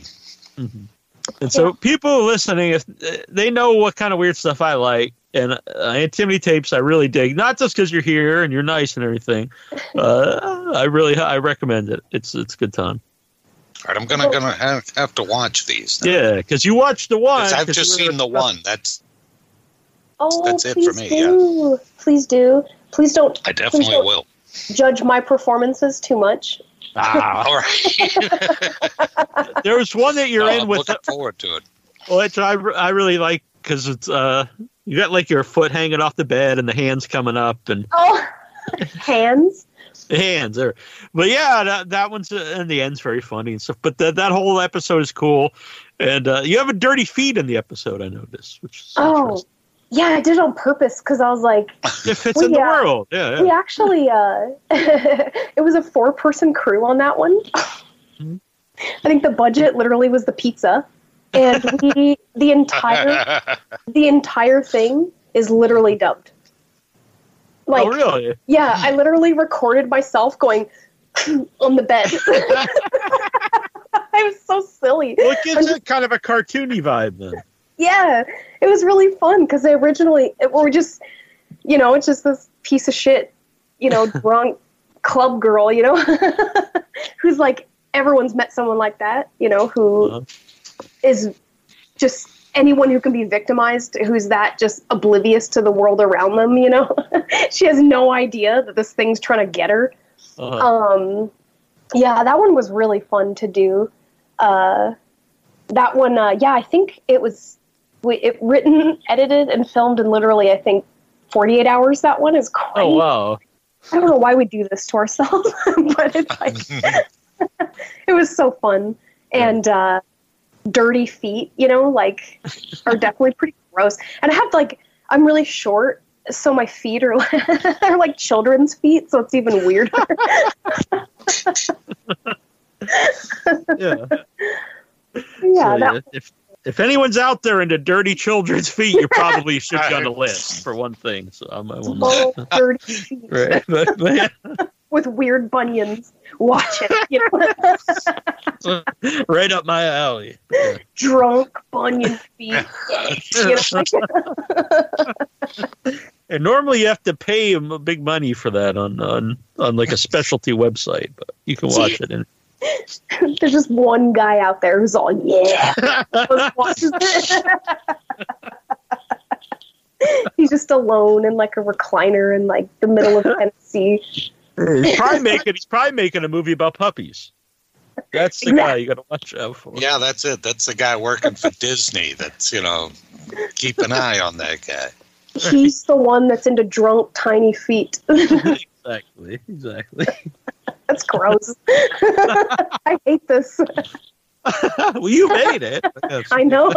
And so people listening, if they know what kind of weird stuff I like, and uh, Antimity tapes, I really dig. Not just because you're here and you're nice and everything. [LAUGHS] Uh, I really I recommend it. It's it's a good time. All right, I'm gonna gonna have, have to watch these. now. Yeah, because you watched the one. I've just seen the one. That's Oh, That's it please for me, do. Please do. Please don't I definitely don't- will. judge my performances too much. Ah, All right, [LAUGHS] there was one that you're No, in I'm with, looking forward to it. which I I really like because it's uh you got like your foot hanging off the bed and the hands coming up and Oh, [LAUGHS] hands. hands there. But yeah, that that one's uh, in the end's very funny and stuff. But that that whole episode is cool, and uh, you have a dirty feet in the episode. I noticed, which is Oh, interesting. Yeah, I did it on purpose because I was like, it fits well, in the world. Yeah, we actually, uh, [LAUGHS] it was a four person crew on that one. Mhm. I think the budget literally was the pizza. And we, the entire, [LAUGHS] the entire thing is literally dubbed. Like, oh, really? yeah, I literally recorded myself going [CLEARS THROAT] on the bed. [LAUGHS] I was so silly. Well, it gives it kind of a cartoony vibe then. Yeah, it was really fun because they originally it, were just, you know, it's just this piece of shit, you know, [LAUGHS] drunk club girl, you know, [LAUGHS] who's like everyone's met someone like that, you know, who Uh-huh. is just anyone who can be victimized, who's that just oblivious to the world around them, you know. [LAUGHS] she has no idea that this thing's trying to get her. Uh, Um, yeah, that one was really fun to do. Uh, that one, uh, yeah, I think it was we, it written, edited, and filmed in literally, I think, 48 hours. That one is crazy. oh wow! I don't know why we do this to ourselves, [LAUGHS] but it's like [LAUGHS] it was so fun and uh, dirty feet. You know, like are [LAUGHS] definitely pretty gross. And I have like I'm really short, so my feet are they're like children's feet, so it's even weirder. Yeah. yeah, So, that, if if anyone's out there into dirty children's feet, you [LAUGHS] probably should be on the list for one thing. So I'm, I will not. [LAUGHS] dirty feet Right. But, but [LAUGHS] yeah, with weird bunions. Watch it. You know? right up my alley. Yeah. Drunk bunion feet. And normally you have to pay him big money for that on on on like a specialty website, but you can watch it. And [LAUGHS] There's just one guy out there who's all, yeah. Just watches it. He's just alone in like a recliner in like the middle of [LAUGHS] Tennessee. he's probably making he's probably making a movie about puppies. That's the guy you got to watch out for. Yeah, that's it. That's the guy working for [LAUGHS] Disney. That's you know, keep an eye on that guy. He's the one that's into drunk tiny feet. Exactly. Exactly. That's gross. [LAUGHS] I hate this. [LAUGHS] well, you made it. I know.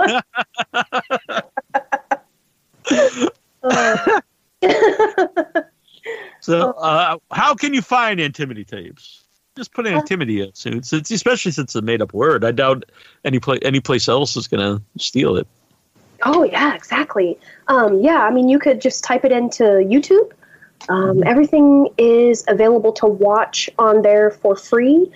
[LAUGHS] So, uh, how can you find Antimity tapes? Just put Antimity in soon, since especially since it's a made-up word. I doubt any place any place else is going to steal it. oh yeah, exactly. Um, yeah, I mean, you could just type it into YouTube. Um, everything is available to watch on there for free.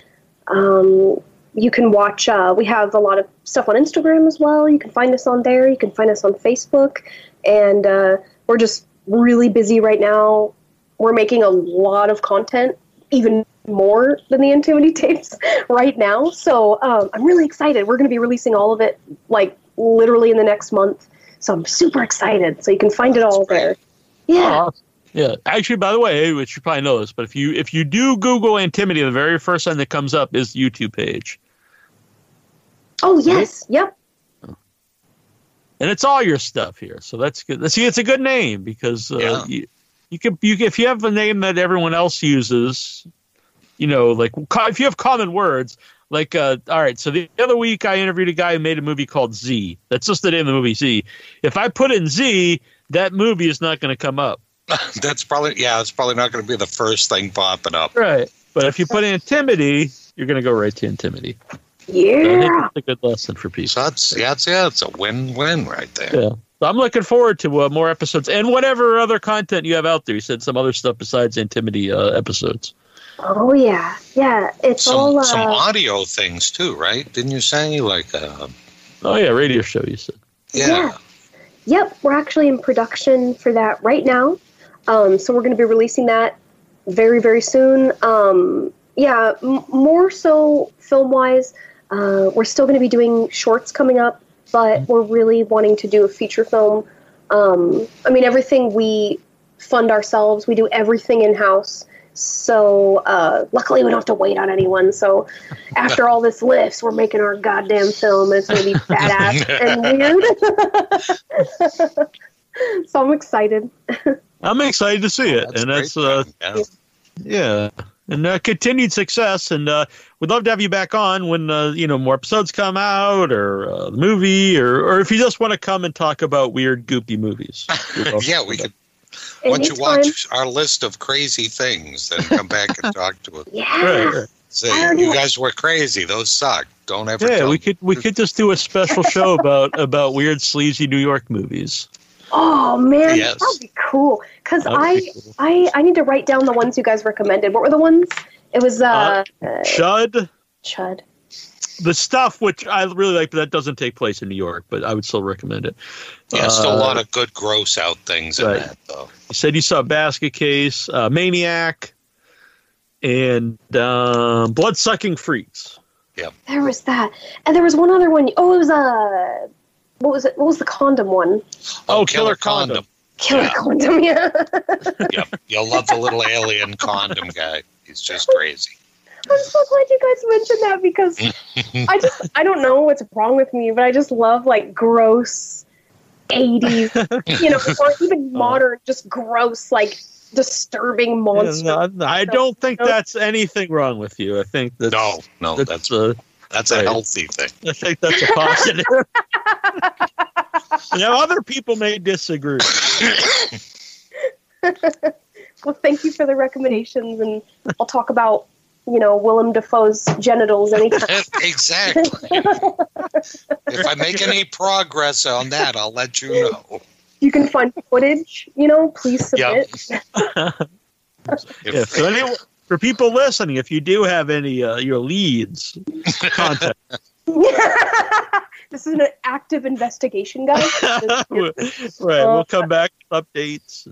Um, you can watch. Uh, we have a lot of stuff on Instagram as well. You can find us on there. You can find us on Facebook, and uh, we're just really busy right now. We're making a lot of content, even more than the Antimity [LAUGHS] tapes right now. So um, I'm really excited. We're going to be releasing all of it like literally in the next month. So I'm super excited. So you can find it all there. Yeah. Oh, yeah. Actually, by the way, which you probably know this, but if you if you do Google Antimity, the very first thing that comes up is the YouTube page, Oh yes. Yep. and it's all your stuff here. So that's good. See, it's a good name because uh, Yeah. you you can you if you have a name that everyone else uses, you know, like if you have common words. Like, uh, all right, so the other week I interviewed a guy who made a movie called Z. That's just the name of the movie, Z. If I put in Z, that movie is not going to come up. [LAUGHS] That's probably yeah. It's probably not going to be the first thing popping up. Right. But if you put Antimity, you're going to go right to Antimity. So I think Yeah. it's a good lesson for people. So that's yeah, it's yeah, it's a win-win right there. Yeah. So I'm looking forward to uh, more episodes and whatever other content you have out there. You said some other stuff besides Antimity uh, episodes. Oh yeah. Yeah. It's Some all. Uh, some audio things too, right? Didn't you say like uh, Oh yeah, radio show. You said. yeah. Yeah. Yep, we're actually in production for that right now. Um, so we're going to be releasing that very, very soon. Um, yeah, m- more so film wise. Uh, we're still going to be doing shorts coming up, but we're really wanting to do a feature film. Um, I mean, everything we fund ourselves, we do everything in house. So uh, luckily, we don't have to wait on anyone. So [LAUGHS] after all this lifts, we're making our goddamn film. And it's going to be [LAUGHS] badass and weird. [LAUGHS] so I'm excited. I'm excited to see it, That's and that's uh, yeah, yeah. and uh, continued success. And uh, we'd love to have you back on when uh, you know more episodes come out, or uh, the movie, or or if you just want to come and talk about weird, goopy movies. [LAUGHS] Yeah, we that. could. Once you watch our list of crazy things, then come back and [LAUGHS] talk to us. Yeah. Right, right. Say you guys were crazy. Those suck. Don't ever. Yeah, tell we me. could we could just do a special [LAUGHS] show about about weird, sleazy New York movies. Oh man, Yes. that would be cool. Cause That would I, be cool. I, I need to write down the ones you guys recommended. What were the ones? It was uh, uh Chud, Chud. the stuff which I really like, but that doesn't take place in New York. But I would still recommend it. Yeah, still a Uh, lot of good gross out things in that though. You said you saw Basket Case, uh, Maniac, and um, Blood Sucking Freaks. Yep. There was that, and there was one other one. Oh, it was uh, what was it? What was the condom one? Oh, Killer Condom. Killer Yeah. condom. Yeah. [LAUGHS] yep, you'll love the little alien condom guy. He's just crazy. I'm so glad you guys mentioned that because [LAUGHS] I just I don't know what's wrong with me, but I just love like gross 80s, [LAUGHS] you know, or even modern, just gross, like disturbing monsters. Yeah, no, I don't think that's anything wrong with you. I think that's No, no, that's, that's uh, that's a healthy thing. I think that's a positive. [LAUGHS] now, other people may disagree. Well, thank you for the recommendations, and I'll talk about you know, Willem Dafoe's genitals anytime. [LAUGHS] exactly. if I make any progress on that, I'll let you know. you can find footage, you know, please submit. [LAUGHS] If- Yeah, so any, for people listening, if you do have any uh, your leads, contact. [LAUGHS] [LAUGHS] this is an active investigation, guys. [LAUGHS] right, we'll come back with updates.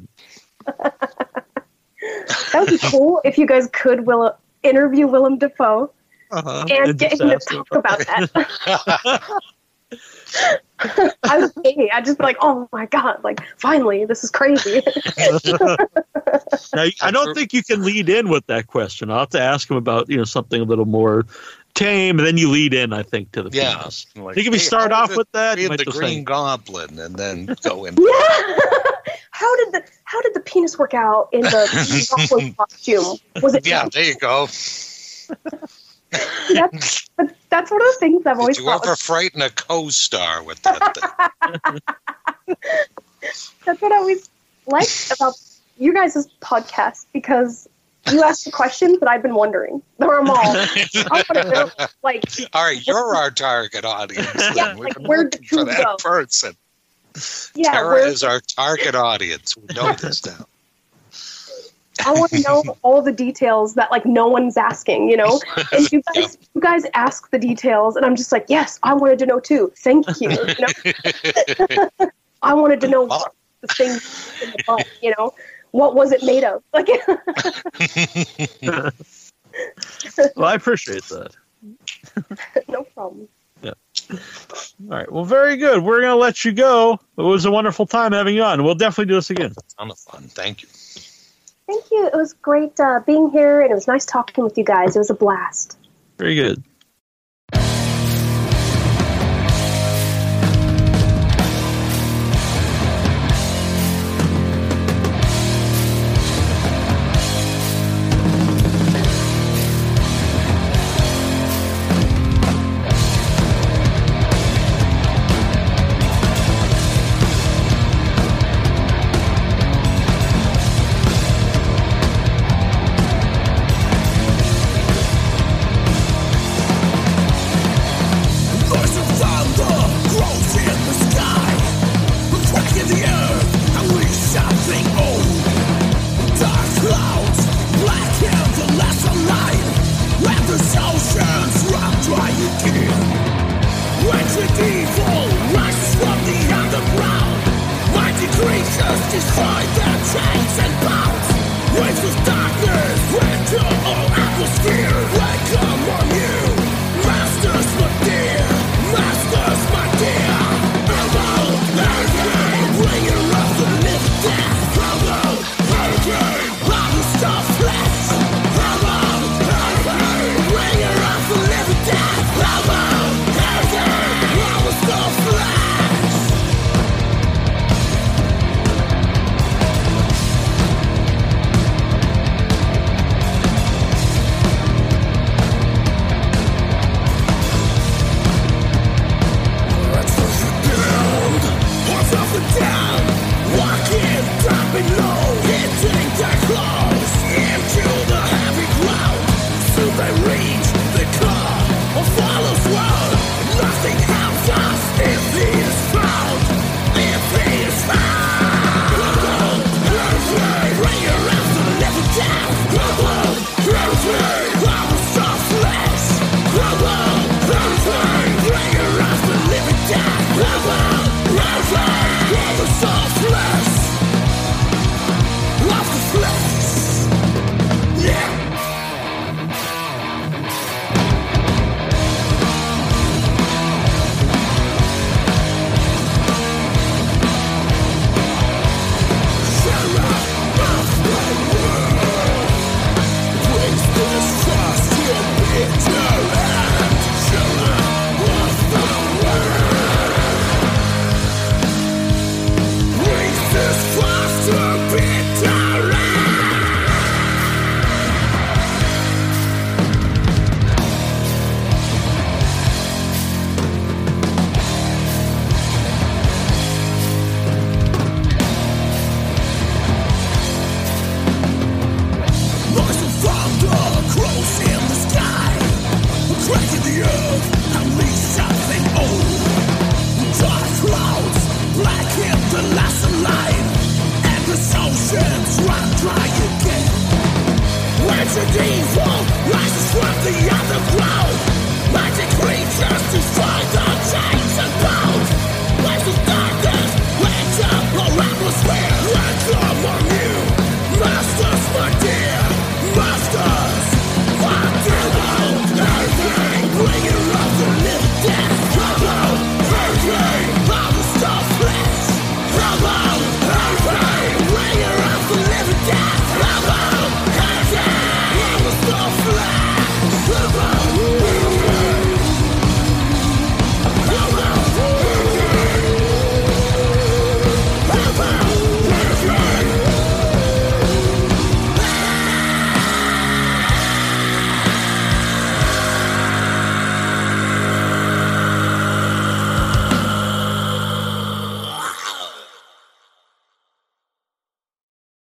That would be cool if you guys could will interview Willem Dafoe Uh-huh. and get him to talk about that. I would pay. I'd just be like, oh my god, like finally, this is crazy. [LAUGHS] Now, I don't think you can lead in with that question. I'll have to ask him about you know something a little more tame, and then you lead in. I think to the Yeah. penis. Like, I think if we hey, start off with that, you might the Green think, Goblin and then [LAUGHS] go in. yeah. [LAUGHS] how did the how did the penis work out in the Goblin costume? Was it Yeah, there you go. That's, but that's one of the things I've always Did you ever Was, frighten a co-star with that [LAUGHS] that's what I always liked about you guys' podcast because you ask the questions that I've been wondering. They're all. [LAUGHS] Know, like, All right, you're our target audience. Yeah. We've like, where'd the for that go? person. yeah, Tara where, is our target audience. We know this now. I want to know [LAUGHS] all the details that like no one's asking, you know. [LAUGHS] And you guys, you guys ask the details, and I'm just like, yes, I wanted to know too. Thank you. you know? [LAUGHS] I wanted to know what the thing in the butt, you know. What was it made of? Like, well, I appreciate that. no problem. Yeah. All right. Well, very good. We're going to let you go. It was a wonderful time having you on. We'll definitely do this again. ton of fun. Thank you. Thank you. It was great uh, being here, and it was nice talking with you guys. It was a blast. Very good.